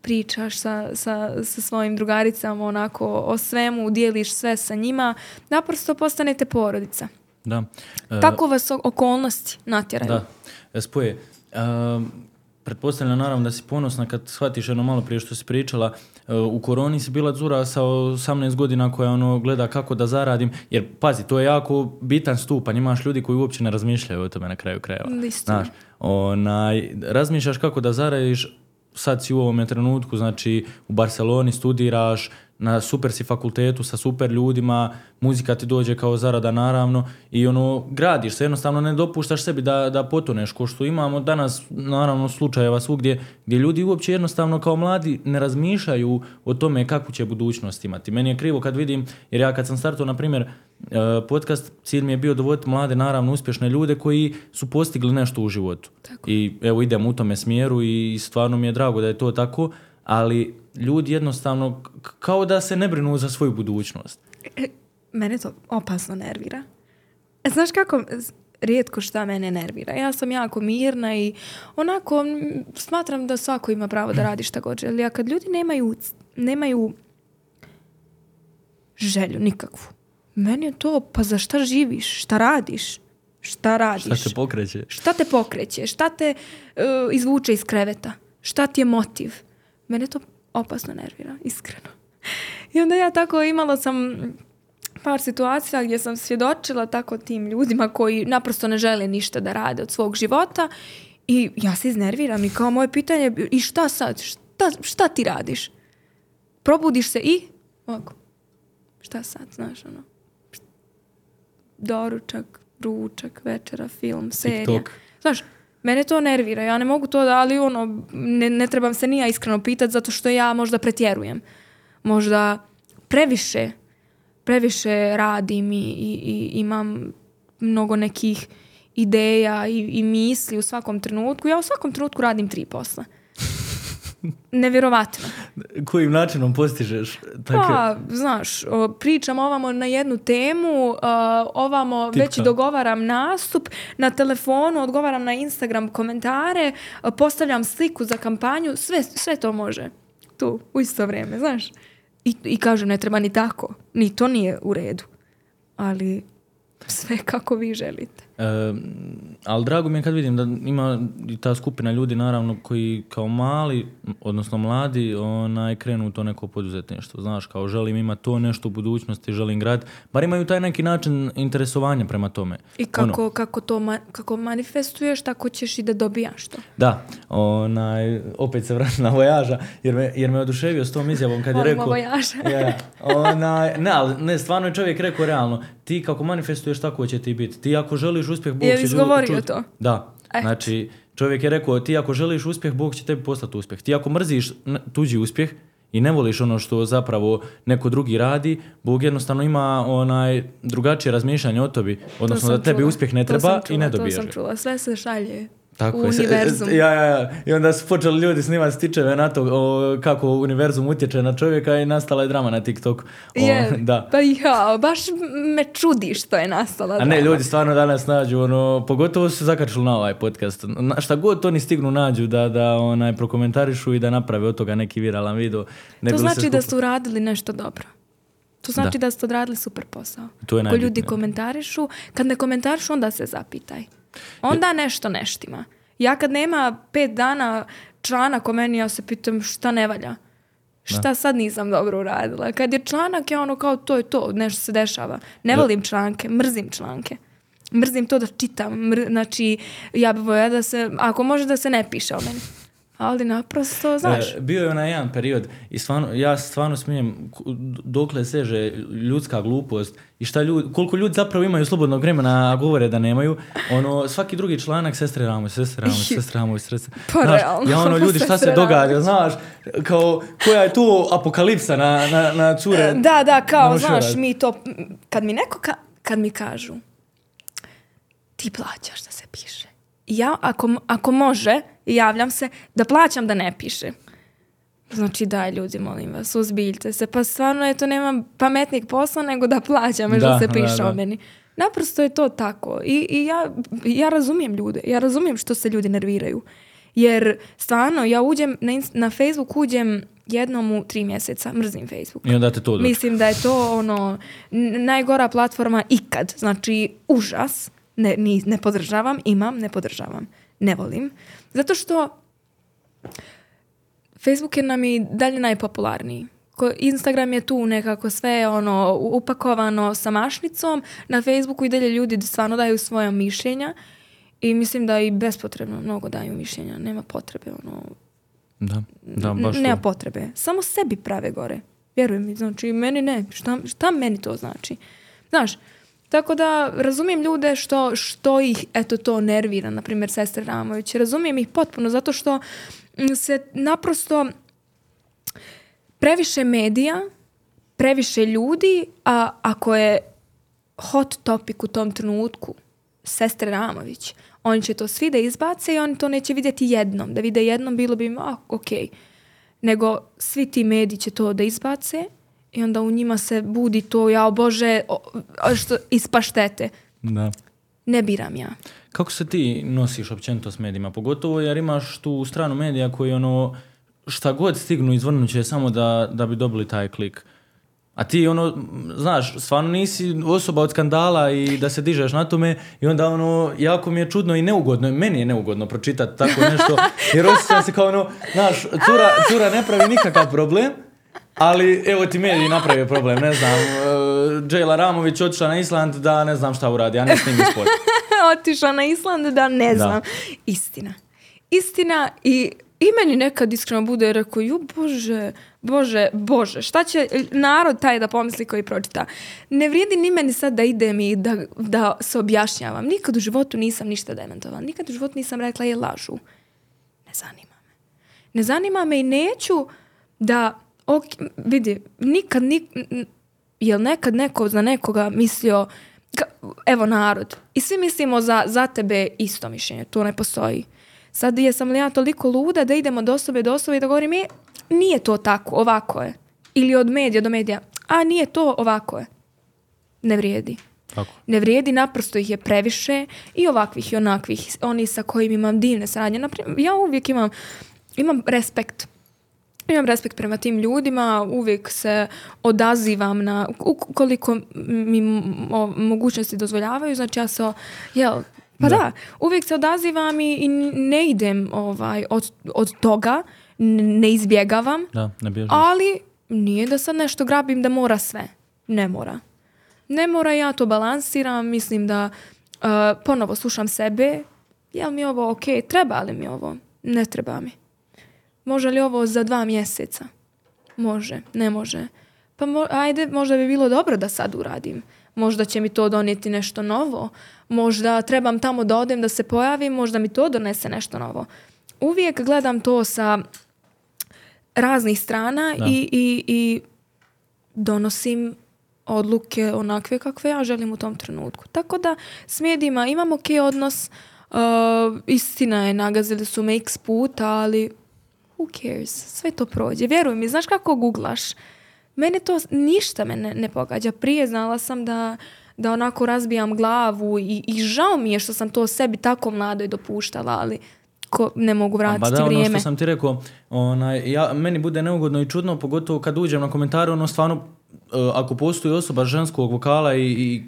pričaš sa, sa, sa svojim drugaricama onako o svemu, dijeliš sve sa njima, naprosto postanete porodica. Da. E, Tako vas o- okolnosti natjeraju. Da, E, spoje. Um, pretpostavljam naravno da si ponosna kad shvatiš ono malo prije što si pričala, e, u koroni si bila cura sa 18 godina koja ono gleda kako da zaradim, jer pazi, to je jako bitan stupanj, imaš ljudi koji uopće ne razmišljaju o tome na kraju krajeva. Znaš, onaj, razmišljaš kako da zaradiš, sad si u ovome trenutku, znači u Barceloni studiraš, na super si fakultetu sa super ljudima, muzika ti dođe kao zarada naravno i ono, gradiš se, jednostavno ne dopuštaš sebi da, da potoneš, ko što imamo danas naravno slučajeva svugdje gdje ljudi uopće jednostavno kao mladi ne razmišljaju o tome kakvu će budućnost imati. Meni je krivo kad vidim, jer ja kad sam startao, na primjer, e, podcast, cilj mi je bio dovoditi mlade, naravno uspješne ljude koji su postigli nešto u životu. Tako. I evo idem u tome smjeru i stvarno mi je drago da je to tako, ali ljudi jednostavno kao da se ne brinu za svoju budućnost. E, Mene to opasno nervira. E, Znaš kako, rijetko šta mene nervira. Ja sam jako mirna i onako smatram da svako ima pravo da radi šta god želi. A kad ljudi nemaju, nemaju želju nikakvu, meni je to, pa za šta živiš, šta radiš, šta radiš. Šta te pokreće? Šta te pokreće? Šta te e, izvuče iz kreveta? Šta ti je motiv? Mene to opasno nervira, iskreno. I onda ja tako imala sam par situacija gdje sam svjedočila tako tim ljudima koji naprosto ne žele ništa da rade od svog života i ja se iznerviram i kao moje pitanje je, i šta sad? Šta, šta ti radiš? Probudiš se i ovako, šta sad, znaš ono, doručak, ručak, večera, film, serija. TikTok. Znaš, mene to nervira, ja ne mogu to da, ali ono, ne, ne trebam se ni ja iskreno pitati zato što ja možda pretjerujem. Možda previše, previše radim i, i, i imam mnogo nekih ideja i, i misli u svakom trenutku. Ja u svakom trenutku radim tri posla. Nevjerovatno. Kojim načinom postižeš tako? Pa, znaš, pričam ovamo na jednu temu, ovamo već Tipka. dogovaram nastup, na telefonu odgovaram na Instagram komentare, postavljam sliku za kampanju, sve, sve to može. Tu, u isto vrijeme, znaš. I, I kažem, ne treba ni tako. Ni to nije u redu. ali sve kako vi želite. E, ali drago mi je kad vidim da ima i ta skupina ljudi naravno koji kao mali, odnosno mladi, onaj, krenu u to neko poduzetništvo. Znaš, kao želim imati to nešto u budućnosti, želim grad. Bar imaju taj neki način interesovanja prema tome. I kako, kako to ma- kako manifestuješ, tako ćeš i da dobijaš to. Da, onaj, opet se vraćam na vojaža, jer me, jer me oduševio s tom izjavom kad je rekao... vojaža. Ja, onaj, ne, ali ne, stvarno je čovjek rekao realno, ti kako manifestuješ, tako će ti biti. Ti ako želiš uspjeh, Bog Je će... izgovorio čut- to? Da, Eto. znači, čovjek je rekao, ti ako želiš uspjeh, Bog će tebi poslati uspjeh. Ti ako mrziš tuđi uspjeh i ne voliš ono što zapravo neko drugi radi, Bog jednostavno ima onaj drugačije razmišljanje o tebi, To odnosno sam da tebi čula. uspjeh ne To sam treba i čula, ne To dobiješ. sam ga. čula. Sve se šalje Tako u je. Se- univerzum. Ja, ja, ja. I onda su počeli ljudi snimati stičeve na to o, kako univerzum utječe na čovjeka i nastala je drama na TikToku. O, Je, da. Pa ja, baš me čudi što je nastala A ne, drama. ljudi stvarno danas nađu, ono, pogotovo su se zakačili na ovaj podcast. Na, šta god oni stignu nađu da, da onaj, prokomentarišu i da naprave od toga neki viralan video. Ne To znači da ste uradili nešto dobro. To znači da, ste odradili super posao. To je Ako ljudi komentarišu, kad ne komentarišu, onda se zapitaj. Onda nešto neštima. Ja kad nema pet dana članak o meni, ja se pitam šta ne valja. Šta sad nisam dobro uradila? Kad je članak, ja ono kao to je to, nešto se dešava. Ne volim članke, mrzim članke. Mrzim to da čitam. Mr- znači, ja bi voljela da se, ako može da se ne piše o meni. Ali naprosto, znaš. E, bio je onaj jedan period i stvarno, ja stvarno smijem dokle seže ljudska glupost i šta ljudi, koliko ljudi zapravo imaju slobodnog vremena, a govore da nemaju. Ono, svaki drugi članak, sestre Ramoj, sestre Ramoj, sestre Ramoj, sestre. Pa Znaš, realno, ja ono, ljudi, šta se događa, znaš, kao, koja je tu apokalipsa na, na, na cure. Da, da, kao, znaš, mi to, kad mi neko, ka- kad mi kažu, ti plaćaš da se piše. Ja, ako, ako može, javljam se da plaćam da ne piše. Znači, daj ljudi, molim vas, uzbiljte se. Pa stvarno je to, nema pametnijeg posla nego da plaćam da, Da, se da, piše da. o meni. Naprosto je to tako. I, i ja, ja razumijem ljude. Ja razumijem što se ljudi nerviraju. Jer stvarno, ja uđem na, na Facebook, uđem jednom u tri mjeseca. Mrzim Facebook. I onda te to dođe. Mislim da je to ono najgora platforma ikad. Znači, užas. Ne, ni, ne podržavam, imam, ne podržavam. Ne volim. Zato što Facebook je nam i dalje najpopularniji. Instagram je tu nekako sve ono upakovano sa mašnicom. Na Facebooku i dalje ljudi stvarno daju svoja mišljenja. I mislim da i bespotrebno mnogo daju mišljenja. Nema potrebe. Ono, Da, da, baš nema to. potrebe. Samo sebi prave gore. Vjeruj mi, znači meni ne. Šta, šta meni to znači? Znaš, tako da razumijem ljude što, što ih eto to nervira, na primjer sestre Ramović. Razumijem ih potpuno zato što mm, se naprosto previše medija, previše ljudi, a ako je hot topic u tom trenutku sestre Ramović, oni će to svi da izbace i oni to neće vidjeti jednom. Da vide jednom bilo bi im, a, ok. Nego svi ti mediji će to da izbace i onda u njima se budi to, ja bože, o, o, što ispaštete. Da. Ne biram ja. Kako se ti nosiš općenito s medijima? Pogotovo jer imaš tu stranu medija koji ono šta god stignu izvrnut će samo da, da bi dobili taj klik. A ti ono, znaš, stvarno nisi osoba od skandala i da se dižeš na tome i onda ono, jako mi je čudno i neugodno, i meni je neugodno pročitati tako nešto, jer osjećam se kao ono, znaš, cura, cura ne pravi nikakav problem, ali evo ti mediji napravio problem, ne znam, uh, Džejla Ramović otišla na Island da ne znam šta uradi, a ne snimi spot. Otišla na Island da ne znam. Istina. Istina i i meni nekad iskreno bude rekao, ju bože, bože, bože, šta će narod taj da pomisli koji pročita? Ne vrijedi ni meni sad da idem i da, da se objašnjavam. Nikad u životu nisam ništa demantovala. Nikad u životu nisam rekla je lažu. Ne zanima me. Ne zanima me i neću da, ok, vidi, nikad, nik, jel nekad neko za nekoga mislio, ka- evo narod, i svi mislimo za, za tebe isto mišljenje, to ne postoji. Sad jesam li ja toliko luda da idemo od osobe do osobe i da govorim, e, nije to tako, ovako je. Ili od medija do medija, a nije to, ovako je. Ne vrijedi. Tako. Ne vrijedi, naprosto ih je previše i ovakvih i onakvih, oni sa kojim imam divne saradnje. Naprimjer, ja uvijek imam, imam respekt imam respekt prema tim ljudima, uvijek se odazivam na koliko mi mogućnosti dozvoljavaju, znači ja se, jel, pa da. uvijek se odazivam i, i ne idem ovaj, od, od toga, ne izbjegavam, da, ne ali nije da sad nešto grabim da mora sve. Ne mora. Ne mora, ja to balansiram, mislim da uh, ponovo slušam sebe, jel mi ovo ok, treba li mi ovo? Ne treba mi. Može li ovo za dva mjeseca? Može, ne može. Pa ajde, možda bi bilo dobro da sad uradim. Možda će mi to donijeti nešto novo. Možda trebam tamo da odem da se pojavim, možda mi to donese nešto novo. Uvijek gledam to sa raznih strana i, i, i donosim odluke onakve kakve ja želim u tom trenutku. Tako da s medijima imam ok odnos, uh, istina je, nagazili su me x puta, ali who cares, sve to prođe. Vjeruj mi, znaš kako googlaš? Mene to ništa me ne, pogađa. Prije znala sam da, da onako razbijam glavu i, i žao mi je što sam to sebi tako mladoj dopuštala, ali ko, ne mogu vratiti da, vrijeme. Ono što sam ti rekao, onaj, ja, meni bude neugodno i čudno, pogotovo kad uđem na komentare, ono stvarno, uh, ako postoji osoba ženskog vokala i, i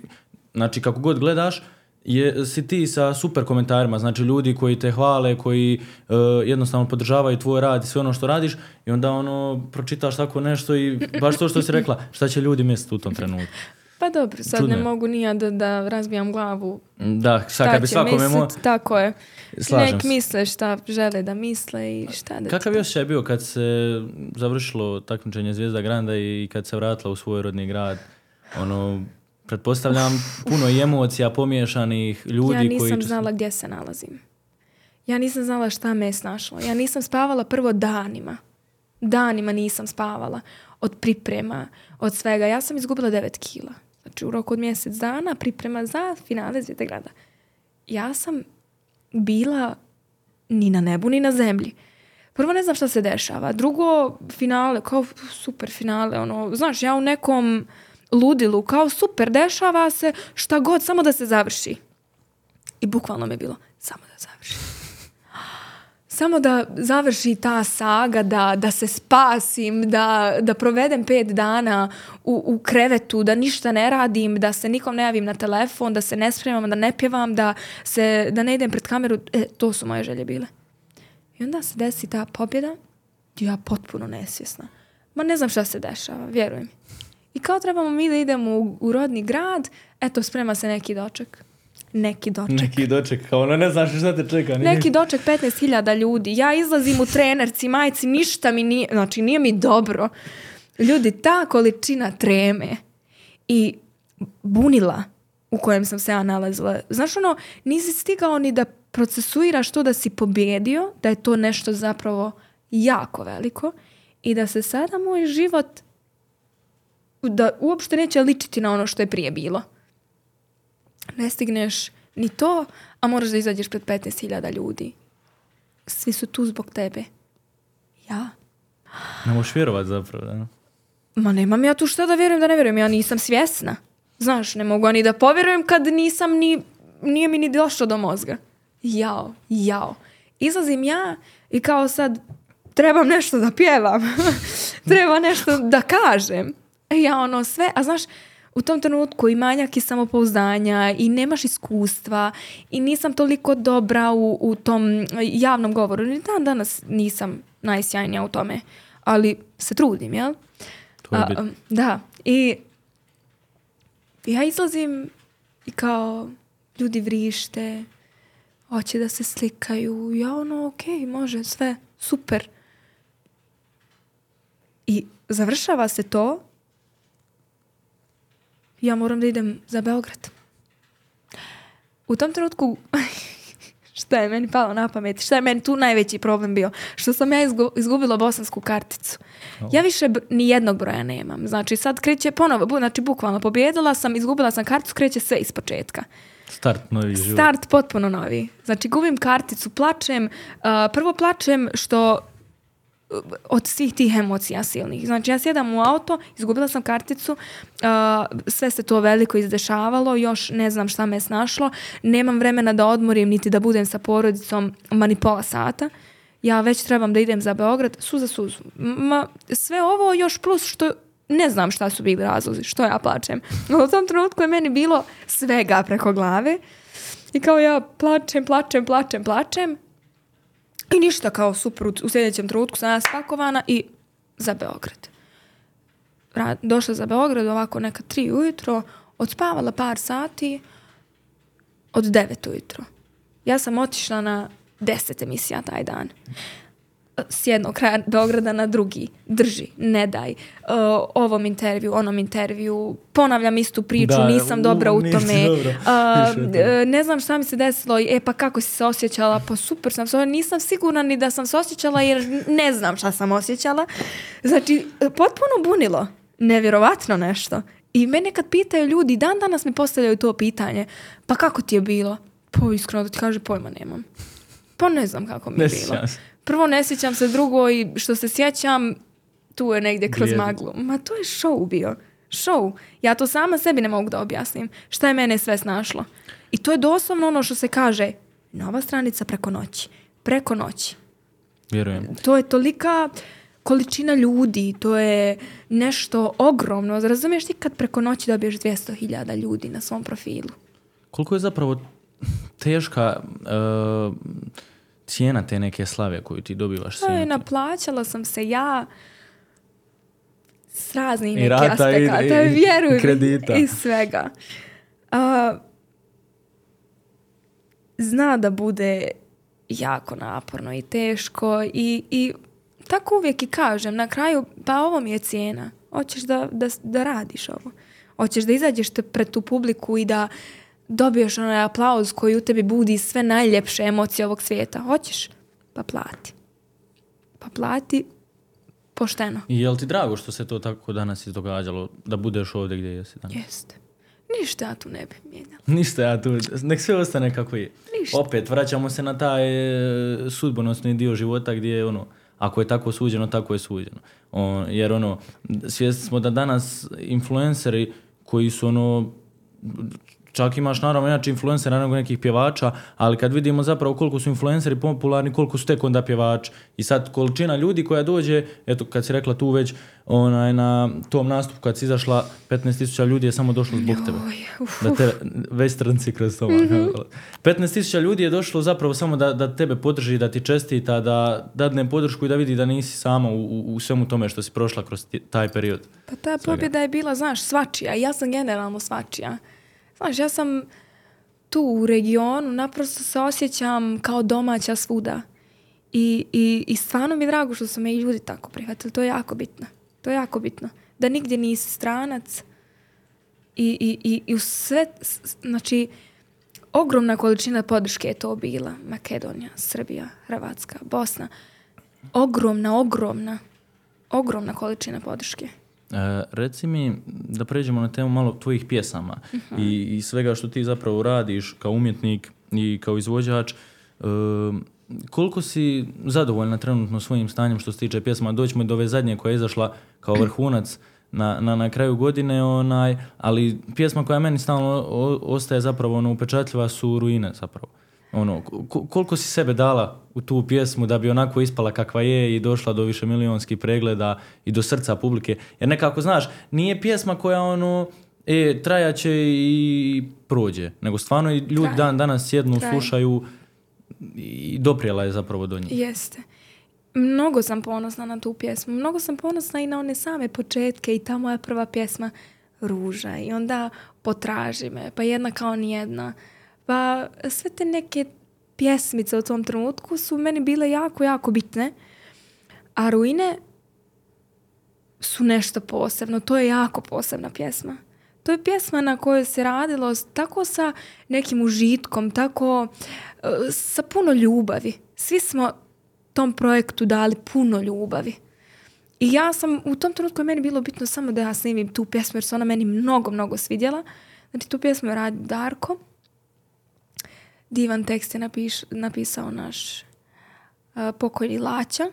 znači kako god gledaš, je, si ti sa super komentarima, znači ljudi koji te hvale, koji uh, jednostavno podržavaju tvoj rad i sve ono što radiš i onda ono pročitaš tako nešto i baš to što si rekla, šta će ljudi misliti u tom trenutku. Pa dobro, sad ne mogu nija da, da razbijam glavu. Da, sad kad bi svakome mo... Tako je. Slažem Nek misle šta žele da misle i šta da... Kakav još je bio kad se završilo takmičenje Zvijezda Granda i kad se vratila u svoj rodni grad? Ono, pretpostavljam puno emocija pomiješanih ljudi koji... Ja nisam znala gdje se nalazim. Ja nisam znala šta me je snašlo. Ja nisam spavala prvo danima. Danima nisam spavala. Od priprema, od svega. Ja sam izgubila 9 kila. Znači u roku od mjesec dana priprema za finale Zvijete grada. Ja sam bila ni na nebu ni na zemlji. Prvo ne znam šta se dešava. Drugo, finale, kao super finale. Ono, znaš, ja u nekom ludilu, kao super, dešava se šta god, samo da se završi. I bukvalno mi je bilo, samo da završi. Samo da završi ta saga, da, da se spasim, da, da provedem pet dana u, u krevetu, da ništa ne radim, da se nikom ne javim na telefon, da se ne spremam, da ne pjevam, da, se, da ne idem pred kameru. E, to su moje želje bile. I onda se desi ta pobjeda ja potpuno nesvjesna. Ma ne znam šta se dešava, vjeruj mi. I kao trebamo mi da idemo u, u rodni grad, eto, sprema se neki doček. Neki doček. Neki doček, kao ono ne znaš šta te čeka. Neki doček 15.000 ljudi. Ja izlazim u trenerci, majci, ništa mi nije, znači nije mi dobro. Ljudi, ta količina treme i bunila u kojem sam se ja nalazila. Znaš ono, nisi stigao ni da procesuiraš to da si pobjedio, da je to nešto zapravo jako veliko i da se sada moj život da uopšte neće ličiti na ono što je prije bilo. Ne stigneš ni to, a moraš da izađeš pred 15.000 ljudi. Svi su tu zbog tebe. Ja. Ne možeš vjerovat zapravo, da? Ma nemam ja tu šta da vjerujem da ne vjerujem. Ja nisam svjesna. Znaš, ne mogu ni da povjerujem kad nisam ni, nije mi ni došlo do mozga. Jao, jao. Izlazim ja i kao sad trebam nešto da pjevam. Treba nešto da kažem. Ja ono sve, a znaš, u tom trenutku i manjak i samopouzdanja i nemaš iskustva i nisam toliko dobra u, u tom javnom govoru. Ni dan danas nisam najsjajnija u tome, ali se trudim, jel? da, i ja izlazim i kao ljudi vrište, hoće da se slikaju, ja ono, ok, može, sve, super. I završava se to ja moram da idem za Beograd. U tom trenutku, šta je meni palo na pamet, šta je meni tu najveći problem bio? Što sam ja izgubila bosansku karticu. Ja više ni jednog broja nemam. Znači sad kreće ponovo, znači bukvalno pobjedila sam, izgubila sam karticu, kreće sve iz početka. Start novi život. Start potpuno novi. Znači gubim karticu, plačem. prvo plačem što od svih tih emocija silnih. Znači ja sjedam u auto, izgubila sam karticu, sve se to veliko izdešavalo, još ne znam šta me je snašlo, nemam vremena da odmorim niti da budem sa porodicom mani pola sata. ja već trebam da idem za Beograd, suza suzu. Ma, sve ovo još plus što ne znam šta su bili razlozi, što ja plačem. U tom trenutku je meni bilo svega preko glave. I kao ja plačem, plačem, plačem, plačem. I ništa kao super, u sljedećem trenutku sam ja spakovana i za Beograd. Ra- došla za Beograd ovako neka tri ujutro, odspavala par sati, od devet ujutro. Ja sam otišla na deset emisija taj dan. S jednog kraja Beograda na drugi. Drži, ne daj. Uh, ovom intervju, onom intervju. Ponavljam istu priču, Da, nisam u, dobra u tome. Uh, e, ne znam šta mi se desilo. E pa kako si se osjećala? Pa super sam se. Nisam sigurna ni da sam se osjećala jer ne znam šta sam osjećala. Znači, potpuno bunilo. Nevjerovatno nešto. I mene kad pitaju ljudi, dan danas mi postavljaju to pitanje. Pa kako ti je bilo? Pa iskreno da ti kaže, pojma nemam. Pa ne znam kako mi je bilo. Prvo ne sjećam se, drugo i što se sjećam, tu je negdje kroz maglu. Ma to je show bio. Show. Ja to sama sebi ne mogu da objasnim. Šta je mene sve snašlo. I to je doslovno ono što se kaže nova stranica preko noći. Preko noći. Vjerujem. To je tolika količina ljudi, to je nešto ogromno. Razumiješ ti kad preko noći dobiješ 200.000 ljudi na svom profilu? Koliko je zapravo teška uh, cijena te neke slave koju ti dobivaš To je, naplaćala sam se ja s raznih nekih aspekata, i- i vjeruj kredita. i svega. A, zna da bude jako naporno i teško i, i tako uvijek i kažem, na kraju, pa ovo mi je cijena. Hoćeš da, da, da radiš ovo. Hoćeš da izađeš te pred tu publiku i da dobiješ onaj aplauz koji u tebi budi sve najljepše emocije ovog svijeta. Hoćeš? Pa plati. Pa plati pošteno. I je li ti drago što se to tako danas izdogađalo, da budeš ovdje gdje jesi danas? Jeste. Ništa ja tu ne bi mijenjala. Ništa ja tu, nek sve ostane kako je. Ništa. Opet, vraćamo se na taj e, sudbonosni dio života gdje je ono, ako je tako suđeno, tako je suđeno. On, jer ono, svjesni smo da danas influenceri koji su ono, čak imaš naravno jači influencera nego nekih pjevača, ali kad vidimo zapravo koliko su influenceri popularni, koliko su tek onda pjevači. I sad količina ljudi koja dođe, eto kad si rekla tu već, onaj, na tom nastupu kad si izašla, 15.000 ljudi je samo došlo zbog tebe. Da te westernci kroz to. Mhm. 15.000 ljudi je došlo zapravo samo da, da tebe podrži, da ti čestita, da dadne podršku i da vidi da nisi sama u, u, u svemu tome što si prošla kroz taj period. Pa ta pobjeda je bila, znaš, svačija. Ja sam generalno svačija. Znaš, ja sam tu u regionu, naprosto se osjećam kao domaća svuda. I, i, i stvarno mi je drago što su me i ljudi tako prihvatili. To je jako bitno. To je jako bitno. Da nigdje nisi stranac. I, i, i, i u sve, znači, ogromna količina podrške je to bila. Makedonija, Srbija, Hrvatska, Bosna. Ogromna, ogromna, ogromna količina podrške. E, reci mi da pređemo na temu malo tvojih pjesama Mhm. i, i svega što ti zapravo radiš kao umjetnik i kao izvođač. E, koliko si zadovoljna trenutno svojim stanjem što se tiče pjesma? Doćemo do ove zadnje koja je izašla kao vrhunac na, na, na kraju godine, onaj, ali pjesma koja meni stalno ostaje zapravo ono, upečatljiva su ruine zapravo. Ono, ko- koliko si sebe dala u tu pjesmu da bi onako ispala kakva je i došla do više milionskih pregleda i do srca publike. Jer nekako, znaš, nije pjesma koja ono, e, trajaće i prođe, nego stvarno i ljudi dan danas sjednu, Traje. slušaju i doprijela je zapravo do njih. Jeste. Mnogo sam ponosna na tu pjesmu. Mnogo sam ponosna i na one same početke i ta moja prva pjesma Ruža. I onda Potraži me, pa jedna kao nijedna. Pa sve te neke pjesmice u tom trenutku su meni bile jako, jako bitne. A Ruine su nešto posebno. To je jako posebna pjesma. To je pjesma na kojoj se radilo tako sa nekim užitkom, tako e, sa puno ljubavi. Svi smo tom projektu dali puno ljubavi. I ja sam, u tom trenutku je meni bilo bitno samo da ja snimim tu pjesmu jer se ona meni mnogo, mnogo svidjela. Znači tu pjesmu je radio Darko. Divan tekst je napiš, napisao naš uh, pokojni Laća.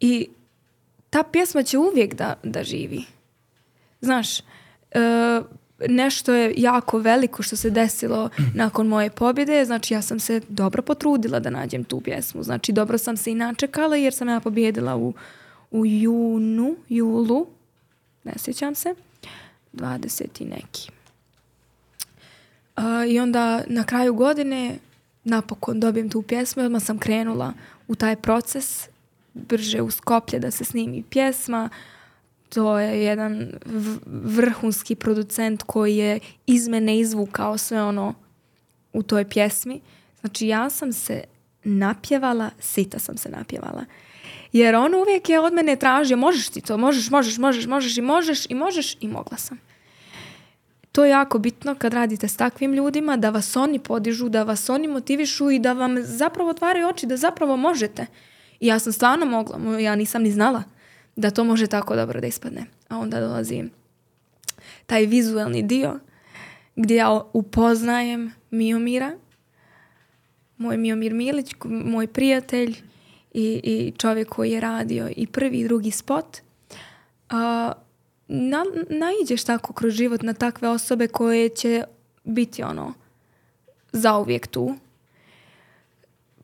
I ta pjesma će uvijek da, da živi. Znaš, e, nešto je jako veliko što se desilo nakon moje pobjede, znači ja sam se dobro potrudila da nađem tu pjesmu, znači dobro sam se i načekala jer sam ja pobjedila u, u junu, julu, ne sjećam se, 20 i neki. I onda na kraju godine napokon dobijem tu pjesmu i odmah sam krenula u taj proces brže u Skoplje da se snimi pjesma. To je jedan vrhunski producent koji je iz mene izvukao sve ono u toj pjesmi. Znači ja sam se napjevala, sita sam se napjevala. Jer on uvijek je od mene tražio, možeš ti to, možeš, možeš, možeš, možeš i možeš i možeš i mogla sam. To je jako bitno kad radite s takvim ljudima, da vas oni podižu, da vas oni motivišu i da vam zapravo otvaraju oči, da zapravo možete. I ja sam stvarno mogla, ja nisam ni znala da to može tako dobro da ispadne. A onda dolazi taj vizualni dio gdje ja upoznajem Miomira, moj Miomir Milić, moj prijatelj i, i čovjek koji je radio i prvi i drugi spot. A, na, naiđeš tako kroz život na takve osobe koje će biti ono zauvijek tu,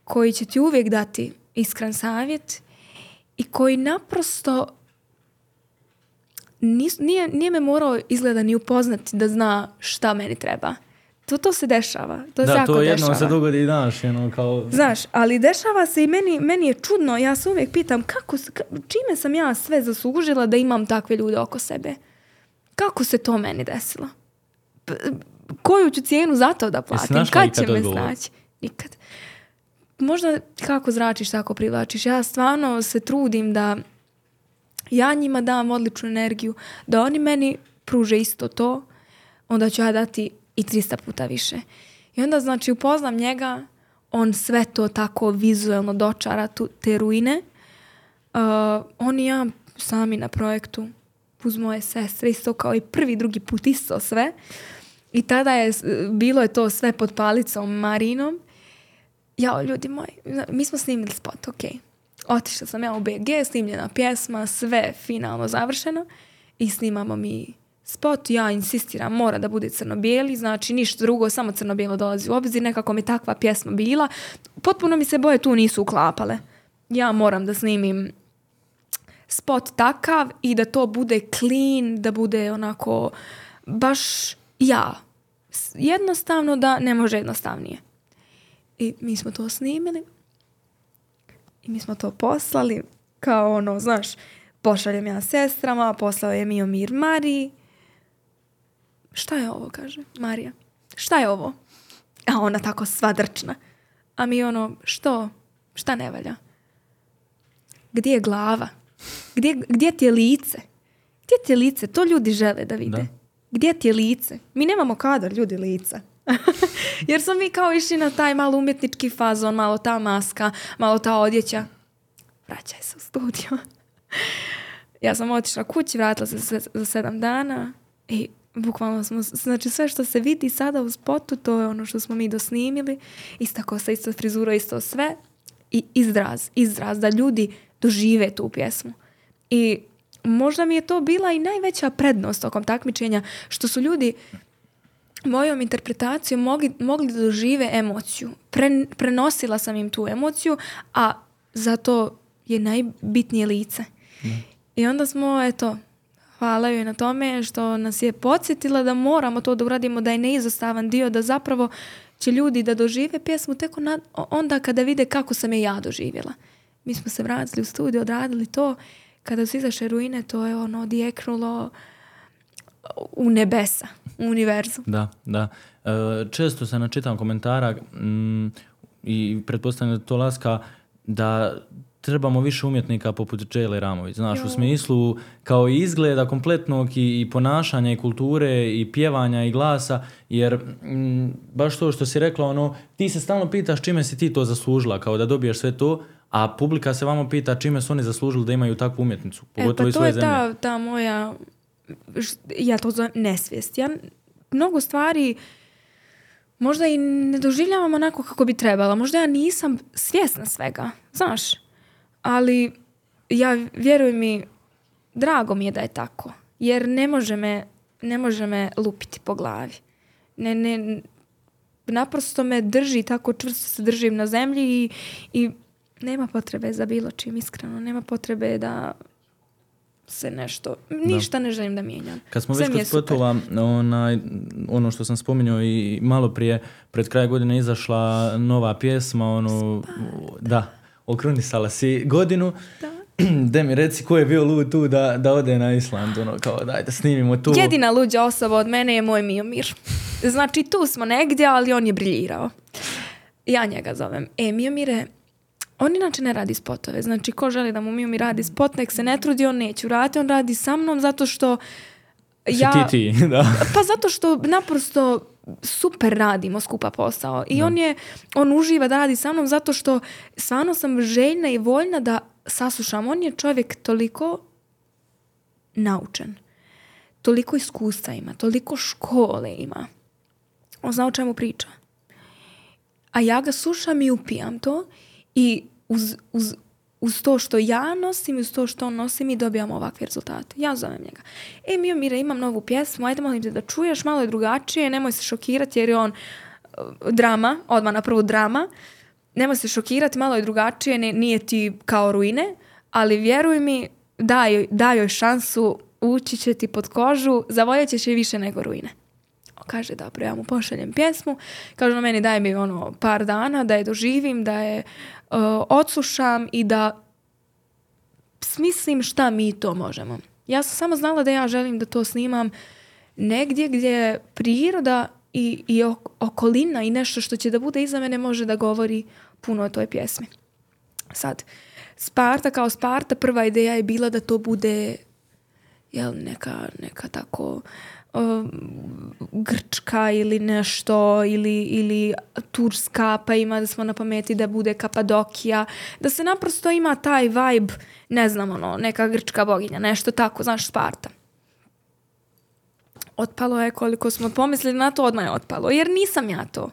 koji će ti uvijek dati iskren savjet i koji naprosto nije, nije me morao izgleda ni upoznati da zna šta meni treba. To, to se dešava. To da, se to jedno se dogodi i daš. Ono, kao... Znaš, ali dešava se i meni, meni je čudno. Ja se uvijek pitam kako, čime sam ja sve zaslužila da imam takve ljude oko sebe. Kako se to meni desilo? koju ću cijenu za to da platim? Kad će me snaći? Nikad možda kako zračiš, tako privlačiš. Ja stvarno se trudim da ja njima dam odličnu energiju, da oni meni pruže isto to, onda ću ja dati i 300 puta više. I onda znači upoznam njega, on sve to tako vizualno dočara tu, te ruine. Uh, on i ja sami na projektu uz moje sestre isto kao i prvi drugi put isto sve. I tada je, bilo je to sve pod palicom Marinom ja, ljudi moji, mi smo snimili spot, ok. Otišla sam ja u BG, snimljena pjesma, sve finalno završeno i snimamo mi spot. Ja insistiram, mora da bude crno-bijeli, znači ništa drugo, samo crno-bijelo dolazi u obzir. Nekako mi takva pjesma bila. Potpuno mi se boje tu nisu uklapale. Ja moram da snimim spot takav i da to bude clean, da bude onako baš ja. Jednostavno da ne može jednostavnije. I mi smo to snimili. I mi smo to poslali. Kao ono, znaš, pošaljem ja sestrama, poslao je Mio Mir Mariji. Šta je ovo, kaže Marija. Šta je ovo? A ona tako sva drčna. A mi ono, što? Šta ne valja? Gdje je glava? Gdje, gdje ti je lice? Gdje ti je lice? To ljudi žele da vide. Gdje ti je lice? Mi nemamo kadar ljudi lica. Jer smo mi kao išli na taj malo umjetnički fazon, malo ta maska, malo ta odjeća. Vraćaj se u studio. ja sam otišla kući, vratila se za sedam dana i bukvalno smo, znači sve što se vidi sada u spotu, to je ono što smo mi dosnimili. Ista kosa, ista frizura, isto sve. I izraz, izraz da ljudi dožive tu pjesmu. I možda mi je to bila i najveća prednost tokom takmičenja, što su ljudi mojom interpretacijom mogli, mogli da dožive emociju. prenosila sam im tu emociju, a zato je najbitnije lice. I onda smo, eto, hvala joj na tome što nas je podsjetila da moramo to da uradimo, da je neizostavan dio, da zapravo će ljudi da dožive pjesmu tek onda kada vide kako sam je ja doživjela. Mi smo se vratili u studiju, odradili to. Kada su izašle ruine, to je ono odjeknulo u nebesa, u univerzu. Da, da. E, često se načitam komentara mm, i pretpostavljam da to laska da trebamo više umjetnika poput Džele Ramović. Znaš, u smislu kao izgleda kompletnog i, ponašanja i kulture i pjevanja i glasa, jer mm, baš to što si rekla, ono, ti se stalno pitaš čime si ti to zaslužila, kao da dobiješ sve to, a publika se vamo pita čime su oni zaslužili da imaju takvu umjetnicu, pogotovo e, pa to je ta, ta moja ja to zovem nesvijest. Ja mnogo stvari možda i ne doživljavam onako kako bi trebala. Možda ja nisam svjesna svega, znaš. Ali ja vjeruj mi, drago mi je da je tako. Jer ne može me ne može me lupiti po glavi. Ne, ne, naprosto me drži, tako čvrsto se držim na zemlji i, i nema potrebe za bilo čim, iskreno. Nema potrebe da se nešto, ništa ne želim da mijenjam. Kad smo Sve već kod spotova, onaj, ono što sam spominjao i malo prije, pred kraj godine izašla nova pjesma, ono, da, okrunisala si godinu. Da. De mi reci ko je bio lud tu da, da ode na Island, ono, kao daj da snimimo tu. Jedina luđa osoba od mene je moj Miomir. Znači tu smo negdje, ali on je briljirao. Ja njega zovem. E, Miomire, on inače ne radi spotove. Znači, ko želi da mu Miomir radi spot, nek se ne trudi, on neće urati. On radi sa mnom zato što ja... ti ti, da. Pa zato što naprosto super radimo skupa posao i on je, on uživa da radi sa mnom zato što stvarno sam željna i voljna da saslušam. On je čovjek toliko naučen, toliko iskustva ima, toliko škole ima. On zna o čemu priča. A ja ga slušam i upijam to i uz, uz, uz to što ja nosim uz to što on nosi mi dobijamo ovakve rezultate. Ja zovem njega. E, Mio Mire, imam novu pjesmu, ajde molim te da čuješ, malo je drugačije, nemoj se šokirati jer je on uh, drama, odmah na prvu drama. Nemoj se šokirati, malo je drugačije, ne- nije ti kao ruine, ali vjeruj mi, daj, daj joj šansu, ući će ti pod kožu, zavoljet ćeš je više nego ruine. On kaže, dobro, ja mu pošaljem pjesmu. Kaže, on meni daj mi ono par dana da je doživim, da je uh, odslušam i da smislim šta mi to možemo. Ja sam samo znala da ja želim da to snimam negdje gdje priroda i, i ok- okolina i nešto što će da bude iza mene može da govori puno o toj pjesmi. Sad, Sparta kao Sparta, prva ideja je bila da to bude jel, neka, neka tako Grčka ili nešto ili, ili Turska pa ima da smo na pameti da bude Kapadokija da se naprosto ima taj vibe ne znam ono, neka grčka boginja nešto tako, znaš Sparta. Otpalo je koliko smo pomislili na to odmah je otpalo jer nisam ja to.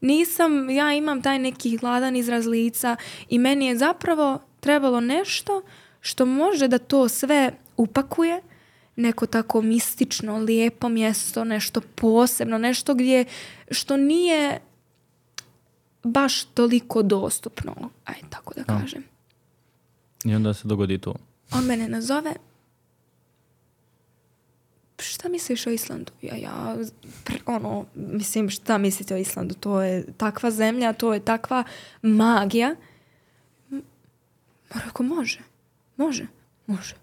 Nisam, ja imam taj neki hladan izraz lica i meni je zapravo trebalo nešto što može da to sve upakuje neko tako mistično, lijepo mjesto, nešto posebno, nešto gdje što nije baš toliko dostupno, aj tako da kažem. I onda se dogodi to. On mene nazove šta misliš o Islandu? Ja, ja, ono, mislim, šta mislite o Islandu? To je takva zemlja, to je takva magija. M- Rekao, može, može, može.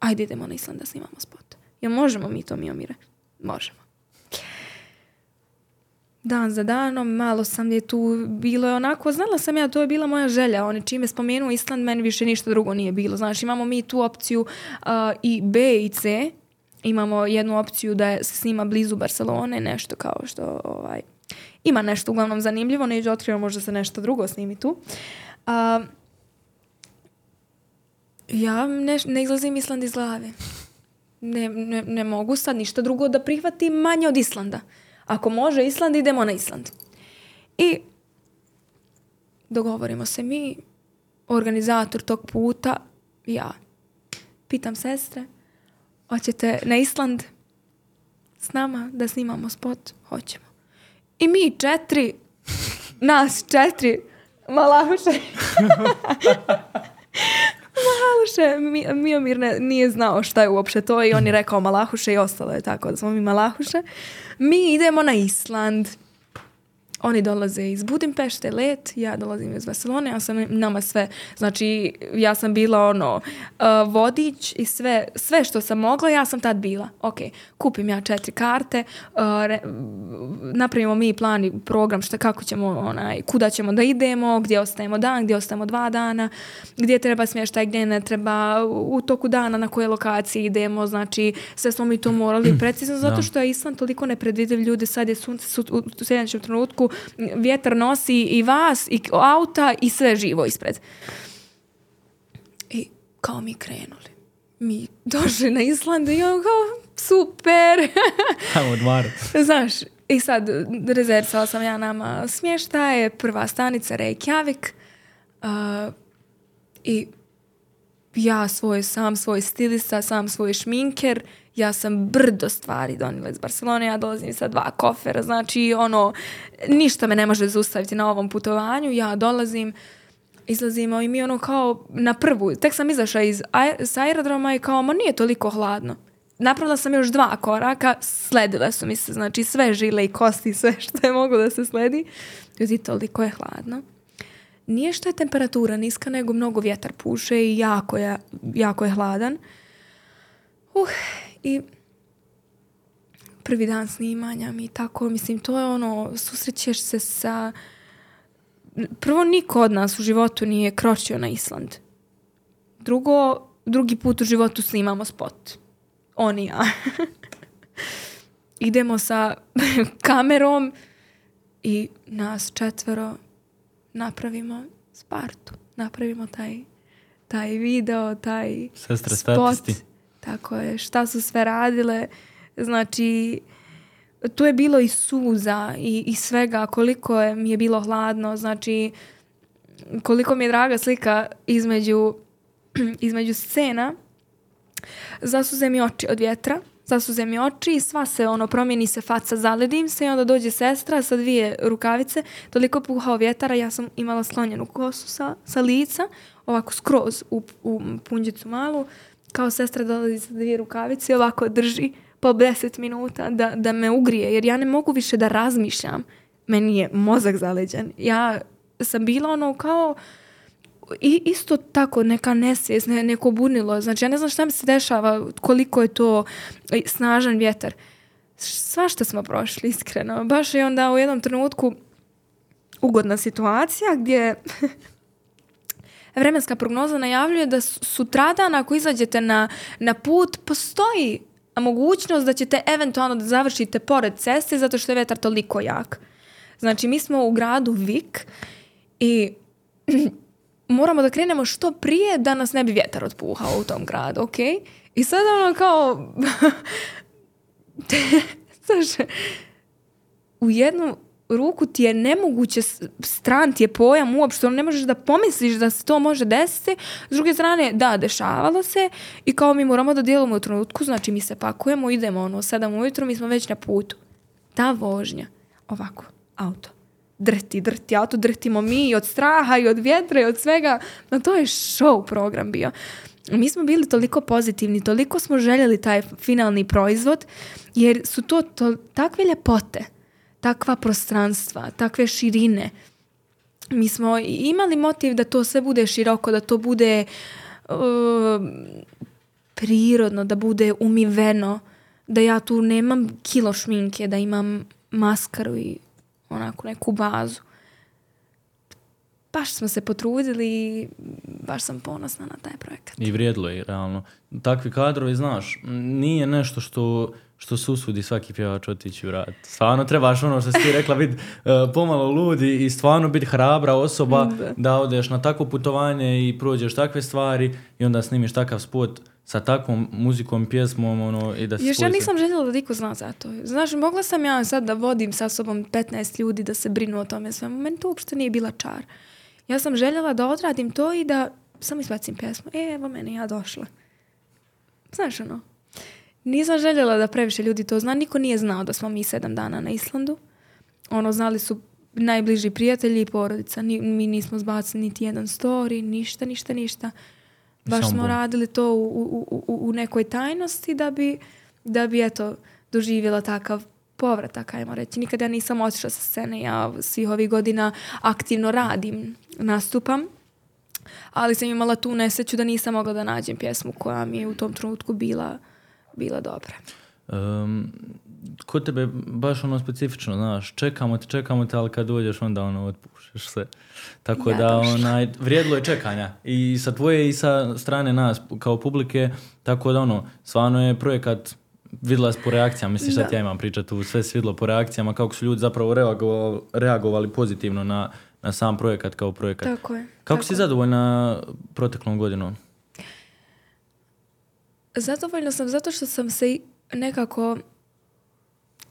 Ajde idemo na Island da snimamo spot. Ja možemo mi to, Miomire? Možemo. Dan za danom, malo sam je tu, bilo je onako, znala sam ja, to je bila moja želja, on je čime spomenuo Island, meni više ništa drugo nije bilo. Znači imamo mi tu opciju a, i B i C, imamo jednu opciju da se snima blizu Barcelone, nešto kao što ovaj, ima nešto uglavnom zanimljivo, neđe otkrivo možda se nešto drugo snimi tu. A, ja ne, ne izlazim Island iz glave. Ne, ne, ne mogu sad ništa drugo da prihvatim manje od Islanda. Ako može Island, idemo na Island. I dogovorimo se mi, organizator tog puta, ja. Pitam sestre, hoćete na Island s nama da snimamo spot? Hoćemo. I mi četiri, nas četiri, malahuše. Malahuše, Mi- Miomir ne, nije znao šta je uopće to i on je rekao Malahuše i ostalo je tako da smo mi Malahuše. Mi idemo na Island. Oni dolaze iz Budimpešte, let, ja dolazim iz Barcelone, ja sam nama sve, znači ja sam bila ono, uh, vodič i sve, sve što sam mogla, ja sam tad bila. Ok, kupim ja četiri karte, uh, re- napravimo mi plan i program šta, kako ćemo, onaj, kuda ćemo da idemo, gdje ostajemo dan, gdje ostajemo dva dana, gdje treba smještaj, gdje ne treba, u toku dana na koje lokacije idemo, znači sve smo mi to morali precizno, zato što je Island toliko nepredvidiv ljudi, sad je sunce su, u sljedećem trenutku, vjetar nosi i vas, i auta, i sve živo ispred. I kao mi krenuli. Mi došli na Island i on kao, super! Ajmo. Znaš, i sad rezervisala sam ja nama smještaje, prva stanica Reykjavik uh, i ja svoj, sam svoj stilista, sam svoj šminker, Ja sam brdo stvari donijela iz Barcelone, ja dolazim sa dva kofera, znači ono, ništa me ne može zaustaviti na ovom putovanju, ja dolazim, izlazimo i mi ono kao na prvu, tek sam izašla iz aj- s aerodroma i kao, ma nije toliko hladno. Napravila sam još dva koraka, sledile su mi se, znači sve žile i kosti, sve što je moglo da se sledi. Ljudi, toliko je hladno. Nije što je temperatura niska, nego mnogo vjetar puše i jako je, jako je hladan. Uh, i prvi dan snimanja mi tako, mislim, to je ono, susrećeš se sa... Prvo, niko od nas u životu nije kročio na Island. Drugo, drugi put u životu snimamo spot. On i ja. Idemo sa kamerom i nas četvero napravimo Spartu. Napravimo taj, taj video, taj Sestre spot. statisti. Tako je, šta su sve radile. Znači, tu je bilo i suza i, i svega, koliko je, mi je bilo hladno, znači, koliko mi je draga slika između, između scena. Zasuze mi oči od vjetra, zasuze mi oči i sva se ono promijeni se faca, zaledim se i onda dođe sestra sa dvije rukavice, toliko puhao vjetar, a ja sam imala slonjenu kosu sa, sa lica, ovako skroz u, u punđicu malu, kao sestra dolazi sa dvije rukavice i ovako drži po 10 minuta da, da me ugrije, jer ja ne mogu više da razmišljam. Meni je mozak zaleđen. Ja sam bila ono kao i isto tako neka nesvijest, ne, neko bunilo. Znači ja ne znam šta mi se dešava, koliko je to snažan vjetar. Svašta smo prošli, iskreno. Baš je onda u jednom trenutku ugodna situacija gdje vremenska prognoza najavljuje da su- sutradan ako izađete na, na put postoji mogućnost da ćete eventualno da završite pored ceste zato što je vetar toliko jak. Znači mi smo u gradu Vik i moramo da krenemo što prije da nas ne bi vjetar otpuhao u tom gradu, ok? I sad ono kao... Znaš, u jednu ruku ti je nemoguće, stran ti je pojam uopšte, ono ne možeš da pomisliš da se to može desiti. S druge strane, da, dešavalo se i kao mi moramo da djelujemo u trenutku, znači mi se pakujemo, idemo ono, sedam ujutro, mi smo već na putu. Ta vožnja, ovako, auto, drti, drti, auto, drtimo mi i od straha i od vjetra i od svega, no to je show program bio. Mi smo bili toliko pozitivni, toliko smo željeli taj finalni proizvod, jer su to, to takve ljepote, takva prostranstva, takve širine. Mi smo imali motiv da to sve bude široko, da to bude uh, prirodno, da bude umiveno, da ja tu nemam kilo šminke, da imam maskaru i onako neku bazu. Baš smo se potrudili i baš sam ponosna na taj projekat. I vrijedilo je, realno. Takvi kadrovi, znaš, nije nešto što, što se usudi svaki pjevač otići u rad. Stvarno trebaš ono što si ti rekla, biti pomalo ludi i stvarno biti hrabra osoba Da. da odeš na takvo putovanje i prođeš takve stvari i onda snimiš takav spot sa takvom muzikom, pjesmom ono, i da se Još ja sve. nisam željela da niko zna za to. Znaš, mogla sam ja sad da vodim sa sobom 15 ljudi da se brinu o tome svemu. Meni to uopšte nije bila čar. Ja sam željela da odradim to i da samo izbacim pjesmu. E, evo mene, ja došla. Znaš ono, nisam željela da previše ljudi to zna. Niko nije znao da smo mi sedam dana na Islandu. Ono, znali su najbliži prijatelji i porodica. Ni, mi nismo zbacili niti jedan story, ništa, ništa, ništa. Baš Samo smo radili to u, u, u, u- u nekoj tajnosti da bi, da bi eto, doživjela takav povratak, ajmo reći. Nikada ja nisam otišla sa scene, ja svih ovih godina aktivno radim, nastupam, ali sam imala tu nesreću da nisam mogla da nađem pjesmu koja mi je u tom trenutku bila, bila dobra. Um, kod tebe baš ono specifično, znaš, čekamo te, čekamo te, ali kad dođeš onda ono otpušeš se. Tako Ja da onaj, vrijedilo je čekanja i sa tvoje i sa strane nas kao publike, tako da ono, stvarno je projekat vidjela si po reakcijama, misliš Da. ja imam pričati tu, sve se vidjelo po reakcijama, kako su ljudi zapravo reagovali, reagovali pozitivno na, na sam projekat kao projekat. Tako je. Kako tako si zadovoljna proteklom godinom? Zadovoljna sam zato što sam se nekako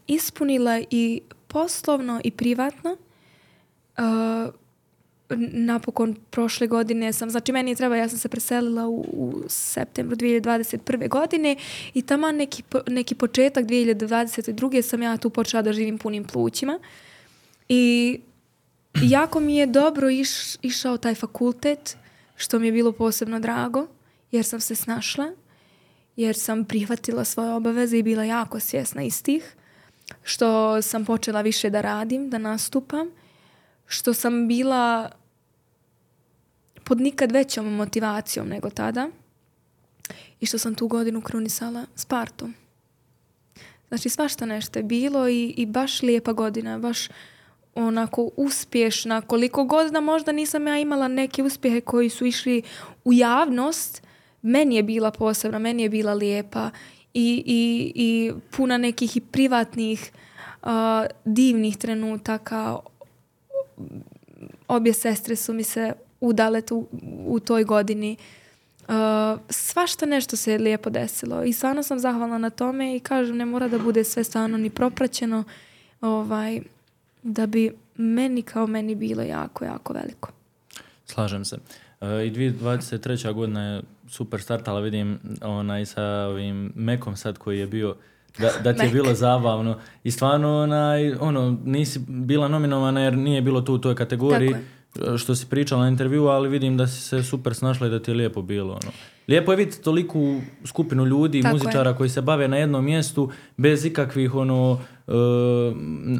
ispunila i poslovno i privatno. Uh, napokon prošle godine sam, znači meni je treba, ja sam se preselila u, u septembru 2021. godine i tamo neki, neki početak 2022. sam ja tu počela da živim punim plućima i jako mi je dobro iš, išao taj fakultet, što mi je bilo posebno drago, jer sam se snašla, jer sam prihvatila svoje obaveze i bila jako svjesna istih, što sam počela više da radim, da nastupam, što sam bila pod nikad većom motivacijom nego tada i što sam tu godinu krunisala Spartom. Znači svašta nešto je bilo i, i baš lijepa godina, baš onako uspješna. Koliko god da možda nisam ja imala neke uspjehe koji su išli u javnost, meni je bila posebna, meni je bila lijepa i, i, i puna nekih i privatnih uh, divnih trenutaka. Obje sestre su mi se udale tu, u toj godini. Uh, svašta nešto se je lijepo desilo i stvarno sam zahvalna na tome i kažem ne mora da bude sve stvarno ni propraćeno ovaj, da bi meni kao meni bilo jako, jako veliko. Slažem se. Uh, I 2023. godina je super startala, vidim onaj sa ovim Mekom sad koji je bio da, da ti je bilo zabavno i stvarno onaj, ono, nisi bila nominovana jer nije bilo tu u toj kategoriji što si pričala na intervju, ali vidim da si se super snašla i da ti je lijepo bilo. Ono. Lijepo je vidjeti toliku skupinu ljudi, Tako muzičara je. koji se bave na jednom mjestu bez ikakvih ono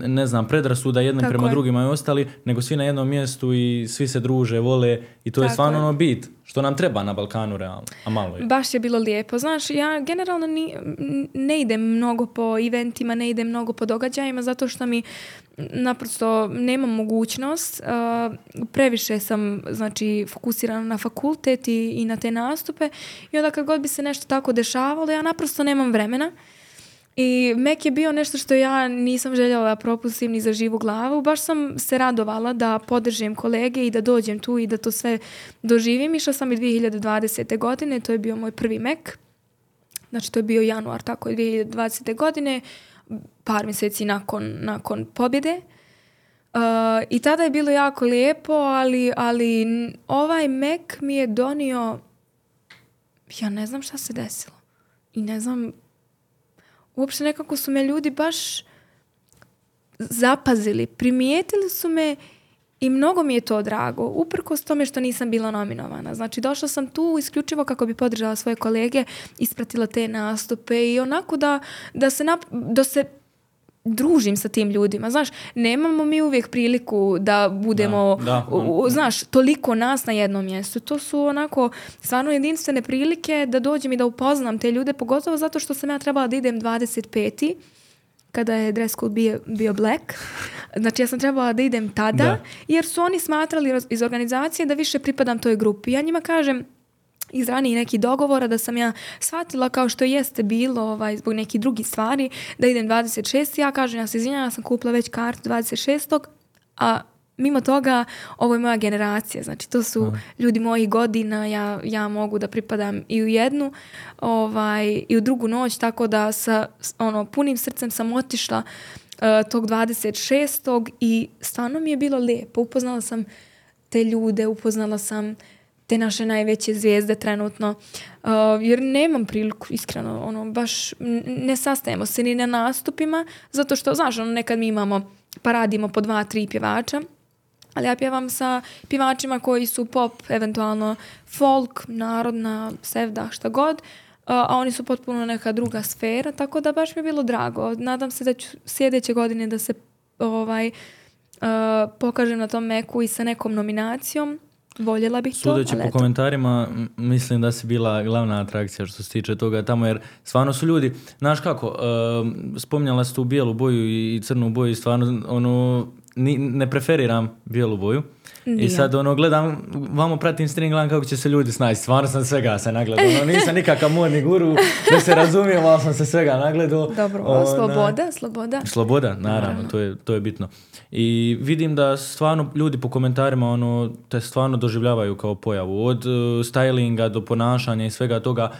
ne znam, predrasuda jednim Tako prema je. drugima i ostali, nego svi na jednom mjestu i svi se druže, vole i to Tako je stvarno je. ono bit što nam treba na Balkanu realno, a malo je. Baš je bilo lijepo. Znaš, ja generalno ni, ne idem mnogo po eventima, ne idem mnogo po događajima zato što mi naprosto nemam mogućnost. Uh, previše sam znači, fokusirana na fakultet i, i na te nastupe i onda kad god bi se nešto tako dešavalo, ja naprosto nemam vremena. I Mek je bio nešto što ja nisam željela da propustim ni za živu glavu. Baš sam se radovala da podržim kolege i da dođem tu i da to sve doživim. Išla sam i 2020. godine, to je bio moj prvi Mek. Znači to je bio januar, tako je 2020. godine, par mjeseci nakon, nakon pobjede. Uh, I tada je bilo jako lijepo, ali, ali ovaj Mek mi je donio, ja ne znam šta se desilo. I ne znam uopšte nekako su me ljudi baš zapazili, primijetili su me i mnogo mi je to drago, uprkos tome što nisam bila nominovana. Znači, došla sam tu isključivo kako bi podržala svoje kolege, ispratila te nastupe i onako da, da, se, nap, da se družim sa tim ljudima. Znaš, nemamo mi uvijek priliku da budemo, da, da. U, znaš, toliko nas na jednom mjestu. To su onako stvarno jedinstvene prilike da dođem i da upoznam te ljude, pogotovo zato što sam ja trebala da idem 25 kada je dress code bio, bio black. Znači ja sam trebala da idem tada, da. jer su oni smatrali iz organizacije da više pripadam toj grupi. Ja njima kažem, iz ranije nekih dogovora da sam ja shvatila kao što jeste bilo ovaj, zbog nekih drugih stvari da idem 26. Ja kažem, ja se izvinjam, ja sam kupila već kartu 26. A mimo toga, ovo je moja generacija. Znači, to su Aha. ljudi mojih godina. Ja, ja mogu da pripadam i u jednu ovaj, i u drugu noć, tako da sa ono, punim srcem sam otišla uh, tog 26. i stvarno mi je bilo lijepo. Upoznala sam te ljude, upoznala sam te naše najveće zvijezde trenutno. Uh, jer nemam priliku, iskreno, ono, baš ne sastajemo se ni na nastupima, zato što, znaš, ono, nekad mi imamo, pa radimo po dva, tri pjevača, ali ja pjevam sa pjevačima koji su pop, eventualno folk, narodna, sevda, šta god, a oni su potpuno neka druga sfera, tako da baš mi je bilo drago. Nadam se da ću sljedeće godine da se ovaj, uh, pokažem na tom meku i sa nekom nominacijom Voljela bih to, Sudeći po eto. komentarima, mislim da si bila glavna atrakcija što se tiče toga tamo, jer stvarno su ljudi, znaš kako, uh, spominjala si tu bijelu boju i crnu boju i stvarno ono, ni, ne preferiram bijelu boju. I sad ono gledam, vamo pratim string gledam kako će se ljudi snaći. Stvarno sam svega se nagledao. Ono, nisam nikakav modni guru, da se razumijem, ali sam se svega nagledao. Dobro, ona, sloboda, sloboda. Sloboda, naravno, naravno, To, je, to je bitno. I vidim da stvarno ljudi po komentarima ono, te stvarno doživljavaju kao pojavu. Od uh, stylinga do ponašanja i svega toga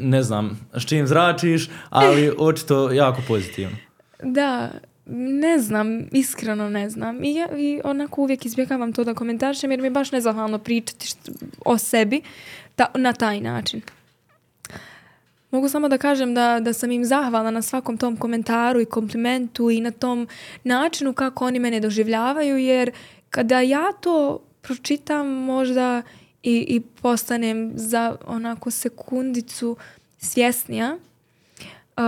ne znam s čim zračiš, ali očito jako pozitivno. Da, ne znam, iskreno ne znam. I, ja, i onako uvijek izbjegavam to da komentarišem jer mi je baš nezahvalno pričati o sebi ta, na taj način. Mogu samo da kažem da, da sam im zahvalna na svakom tom komentaru i komplimentu i na tom načinu kako oni mene doživljavaju jer kada ja to pročitam možda i, i postanem za onako sekundicu svjesnija, uh,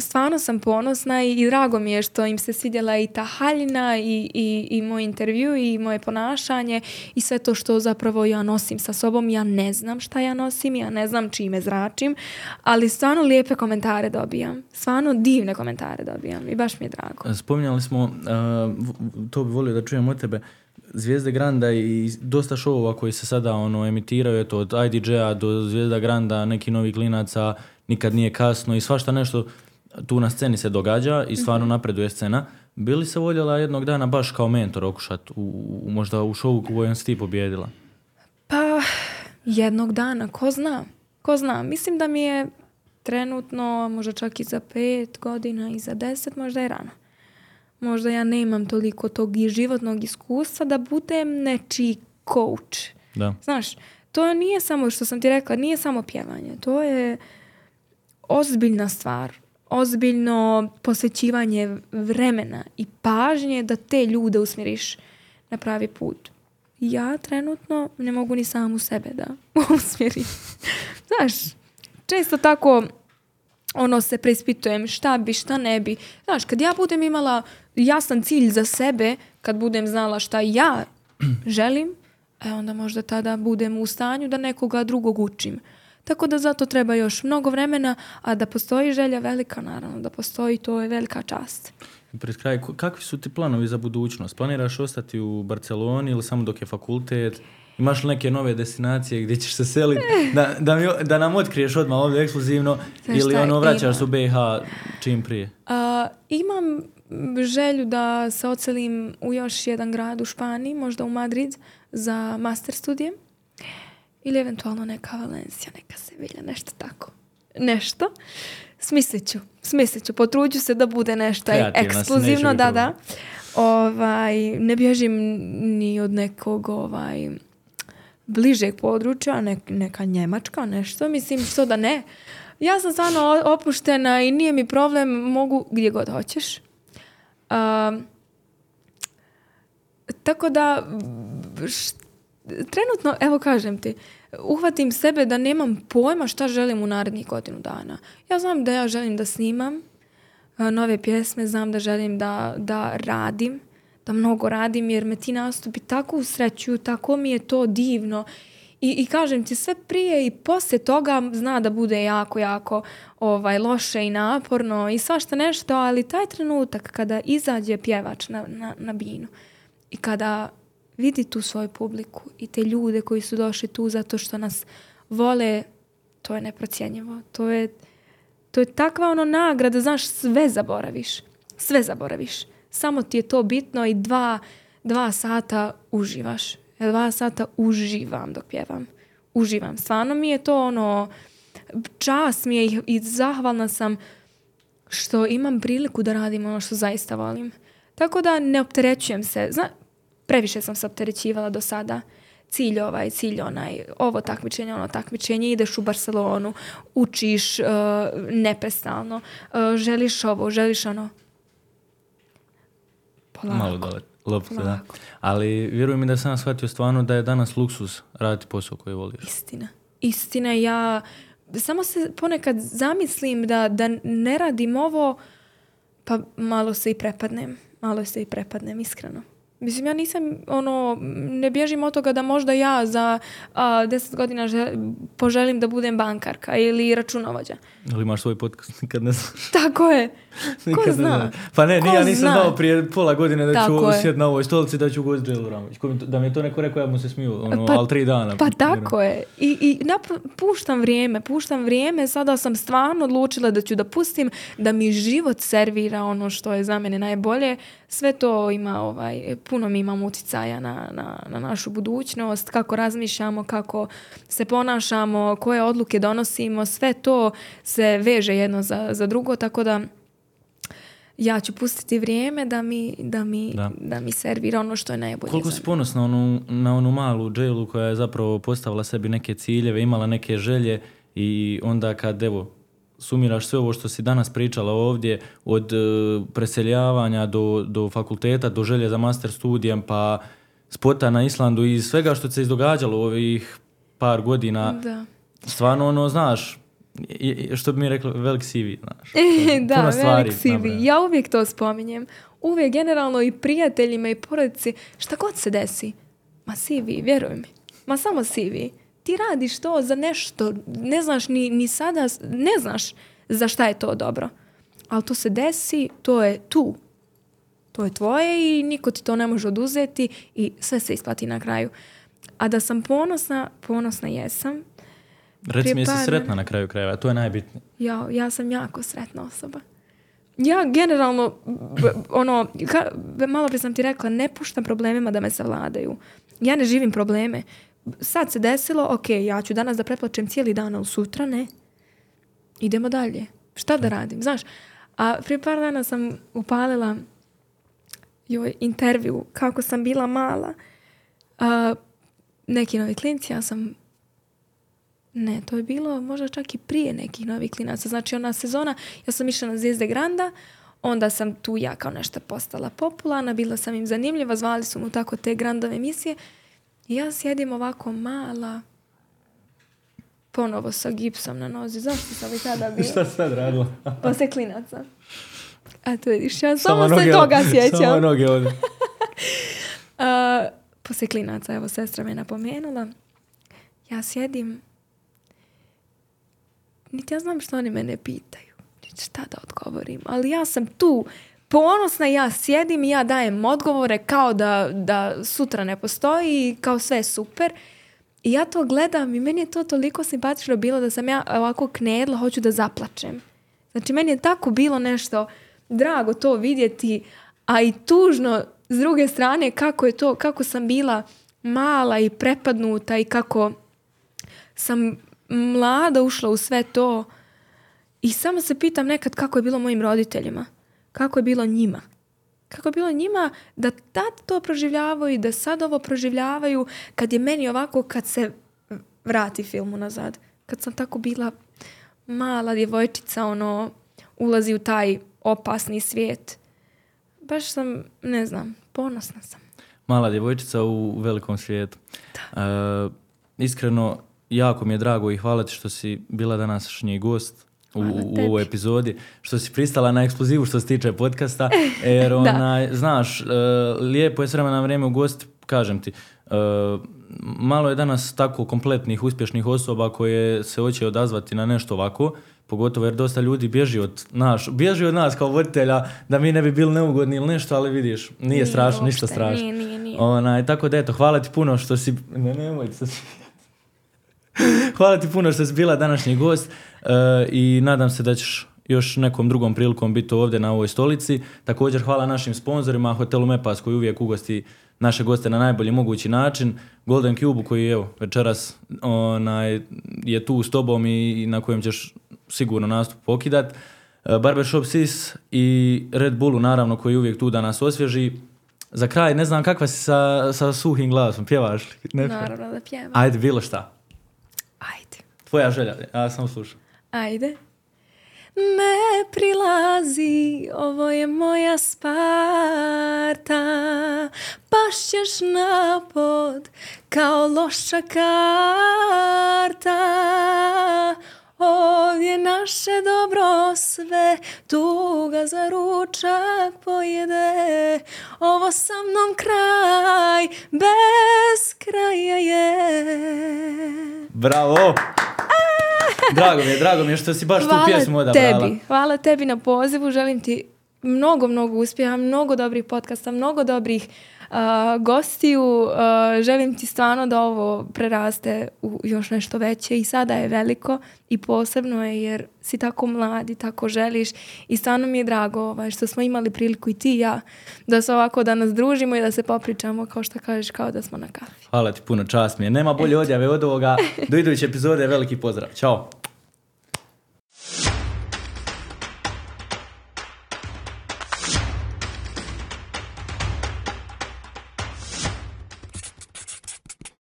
stvarno sam ponosna i, i drago mi je što im se svidjela i ta haljina i, i, i moj intervju i moje ponašanje i sve to što zapravo ja nosim sa sobom. Ja ne znam šta ja nosim, ja ne znam čime zračim, ali stvarno lijepe komentare dobijam. Stvarno divne komentare dobijam i baš mi je drago. Spominjali smo, uh, to bi volio da čujem od tebe, Zvijezde Granda i dosta šovova koji se sada ono emitiraju, eto, od IDJ-a do Zvijezda Granda, neki novi klinaca, nikad nije kasno i svašta nešto tu na sceni se događa i stvarno mhm. napreduje scena. Bili se voljela jednog dana baš kao mentor okušat u, možda u šovu kojem si ti pobjedila? Pa, jednog dana, ko zna? Ko zna? Mislim da mi je trenutno, možda čak i za pet godina i za deset, možda je rano. Možda ja nemam toliko tog i životnog iskustva da budem nečiji coach. Da. Znaš, to nije samo što sam ti rekla, nije samo pjevanje. To je ozbiljna stvar ozbiljno posvećivanje vremena i pažnje da te ljude usmjeriš na pravi put. Ja trenutno ne mogu ni samu sebe da usmjerim. Znaš, često tako ono se preispitujem šta bi, šta ne bi. Znaš, kad ja budem imala jasan cilj za sebe, kad budem znala šta ja želim, e onda možda tada budem u stanju da nekoga drugog učim. Tako da zato treba još mnogo vremena, a da postoji želja velika, naravno, da postoji, to je velika čast. Pred kraj, kakvi su ti planovi za budućnost? Planiraš ostati u Barceloni ili samo dok je fakultet? Imaš li neke nove destinacije gdje ćeš se seliti? Da, da, mi, da nam otkriješ odmah ovdje ekskluzivno ili ono vraćaš se u BiH čim prije? imam želju da se ocelim u još jedan grad u Španiji, možda u Madrid, za master studije. Ili eventualno neka Valencija, neka Sevilja, nešto tako. Nešto. Smislit ću, smislit ću. Potruđu se da bude nešto ekskluzivno, da, da. Ovaj, ne bježim ni od nekog ovaj, bližeg područja, neka Njemačka, nešto. Mislim, što da ne. Ja sam stvarno opuštena i nije mi problem, mogu gdje god hoćeš. tako da, trenutno, evo kažem ti, uhvatim sebe da nemam pojma šta želim u narednih godinu dana. Ja znam da ja želim da snimam nove pjesme, znam da želim da, da radim, da mnogo radim jer me ti nastupi tako usrećuju, tako mi je to divno. I, I kažem ti sve prije i poslije toga zna da bude jako, jako ovaj, loše i naporno i svašta nešto, ali taj trenutak kada izađe pjevač na, na, na binu i kada vidi tu svoju publiku i te ljude koji su došli tu zato što nas vole, to je neprocjenjivo. To je, to je takva ono nagrada, znaš, sve zaboraviš. Sve zaboraviš. Samo ti je to bitno i dva, dva sata uživaš. Dva sata uživam dok pjevam. Uživam. Stvarno mi je to ono, čas mi je i zahvalna sam što imam priliku da radim ono što zaista volim. Tako da ne opterećujem se. Zna, previše sam se opterećivala do sada. Cilj ovaj, cilj onaj, ovo takmičenje, ono takmičenje, ideš u Barcelonu, učiš uh, neprestano, uh, želiš ovo, želiš ono. Polako. Malo dole. Lopte, da. Ali vjeruj mi da sam shvatio stvarno da je danas luksus raditi posao koji voliš. Istina. Istina, ja samo se ponekad zamislim da, da ne radim ovo, pa malo se i prepadnem. Malo se i prepadnem, iskreno. Mislim, ja nisam, ono, ne bježim od toga da možda ja za a, deset godina poželim da budem bankarka ili računovođa. Ali imaš svoj podcast, nikad ne znaš. Tako je. Ko zna? Pa ne, ja nisam znao prije pola godine da ću sjeti na ovoj stolici da ću gosti Dželu Ramović. Da mi je to neko rekao, ja mu se smiju, ono, pa, ali tri dana. Pa tako je. I, i puštam vrijeme, puštam vrijeme, sada sam stvarno odlučila da ću da pustim, da mi život servira ono što je za mene najbolje. Sve to ima, ovaj, puno mi imam utjecaja na, na, na našu budućnost, kako razmišljamo, kako se ponašamo, koje odluke donosimo, sve to se veže jedno za, za drugo, tako da ja ću pustiti vrijeme da mi, da mi, Da. da. mi servira ono što je najbolje Koliko si ponosna na onu, na onu malu Jailu koja je zapravo postavila sebi neke ciljeve, imala neke želje i onda kad evo sumiraš sve ovo što si danas pričala ovdje od e, preseljavanja do, do fakulteta, do želje za master studijem pa spota na Islandu i svega što se izdogađalo ovih par godina, Da. stvarno ono, znaš, i- što bi mi rekli, velik CV, znaš. da, Puno stvari velik CV. Ja uvijek to spominjem. Uvijek generalno i prijateljima i porodici, šta god se desi. Ma CV, vjeruj mi. Ma samo CV. Ti radiš to za nešto, ne znaš ni, ni sada, ne znaš za šta je to dobro. Ali to se desi, to je tu. To je tvoje i niko ti to ne može oduzeti i sve se isplati na kraju. A da sam ponosna, ponosna jesam. Reci mi, jesi par- sretna na kraju krajeva, to je najbitnije. Ja, ja sam jako sretna osoba. Ja generalno, b- ono, ka, malo prije sam ti rekla, ne puštam problemima da me savladaju. Ja ne živim probleme. Sad se desilo, ok, ja ću danas da preplačem cijeli dan, ali sutra ne. Idemo dalje. Šta da radim, znaš? A prije par dana sam upalila joj, intervju kako sam bila mala. A, neki novi klinci, ja sam ne, to je bilo možda čak i prije nekih novih klinaca. Znači ona sezona, ja sam išla na Zvijezde Granda, onda sam tu ja kao nešto postala popularna, bila sam im zanimljiva, zvali su mu tako te grandove emisije. I ja sjedim ovako mala, ponovo sa gipsom na nozi. Zašto sam i tada bila? Šta sad radila? Posle klinaca. A to vidiš, ja samo, se toga sjećam. Samo noge ovdje. Poslije klinaca, evo, sestra me napomenula. Ja sjedim, niti ja znam što oni mene pitaju. Niti šta da odgovorim. Ali ja sam tu ponosna, ja sjedim i ja dajem odgovore kao da, da sutra ne postoji kao sve je super. I ja to gledam i meni je to toliko simpatično bilo da sam ja ovako knedla, hoću da zaplačem. Znači, meni je tako bilo nešto drago to vidjeti, a i tužno s druge strane kako je to, kako sam bila mala i prepadnuta i kako sam mlada ušla u sve to. I samo se pitam nekad kako je bilo mojim roditeljima. Kako je bilo njima. Kako je bilo njima da tad to proživljavaju i da sad ovo proživljavaju kad je meni ovako kad se vrati film unazad. Kad sam tako bila mala djevojčica, ono, ulazi u taj opasni svijet. Baš sam, ne znam, ponosna sam. Mala djevojčica u velikom svijetu. E, iskreno, jako mi je drago i hvala ti što si bila današnji gost u, u ovoj epizodi, što si pristala na ekskluzivu što se tiče podcasta, jer onaj, znaš, e, lijepo je s vremena na vrijeme u gost, kažem ti, e, malo je danas tako kompletnih, uspješnih osoba koje se hoće odazvati na nešto ovako, pogotovo jer dosta ljudi bježi od naš, bježi od nas kao voditelja da mi ne bi bili neugodni ili nešto, ali vidiš, nije, Nije strašno, ništa strašno. nije, nije, nije. Onaj, tako da eto, hvala ti puno što si... Ne, nemoj se Hvala ti puno što si bila današnji gost e, i nadam se da ćeš još nekom drugom prilikom biti ovdje na ovoj stolici. Također hvala našim sponzorima, hotelu Mepas koji uvijek ugosti naše goste na najbolji mogući način, Golden Cube koji evo večeras onaj, je tu s tobom i, i na kojem ćeš sigurno nastup pokidat. E, Barbershop Sis i Red Bullu naravno koji je uvijek tu da nas osvježi. Za kraj, ne znam kakva si sa, sa suhim glasom, pjevaš li? Ne? Naravno da pjevam. Ajde, bilo šta. Tvoja želja, ja sam slušao. Ajde. Ne prilazi, ovo je moja Sparta, pašćeš na pod kao loša karta. Ovdje naše dobro sve, tuga za ručak pojede. Ovo sa mnom kraj, bez kraja je. Bravo! Drago mi je, drago mi je što si baš tu pjesmu odabrala. tebi, hvala tebi na pozivu, želim ti mnogo, mnogo uspjeha, mnogo dobrih podcasta, mnogo dobrih a, gostiju, a, želim ti stvarno da ovo preraste u još nešto veće i sada je veliko i posebno je jer si tako mlad i tako želiš i stvarno mi je drago ovaj, što smo imali priliku i ti i ja da se ovako danas družimo i da se popričamo kao što kažeš kao da smo na kafi. Hvala ti puno, čast mi je. Nema bolje odjave od ovoga. Do iduće epizode, veliki pozdrav. Ćao!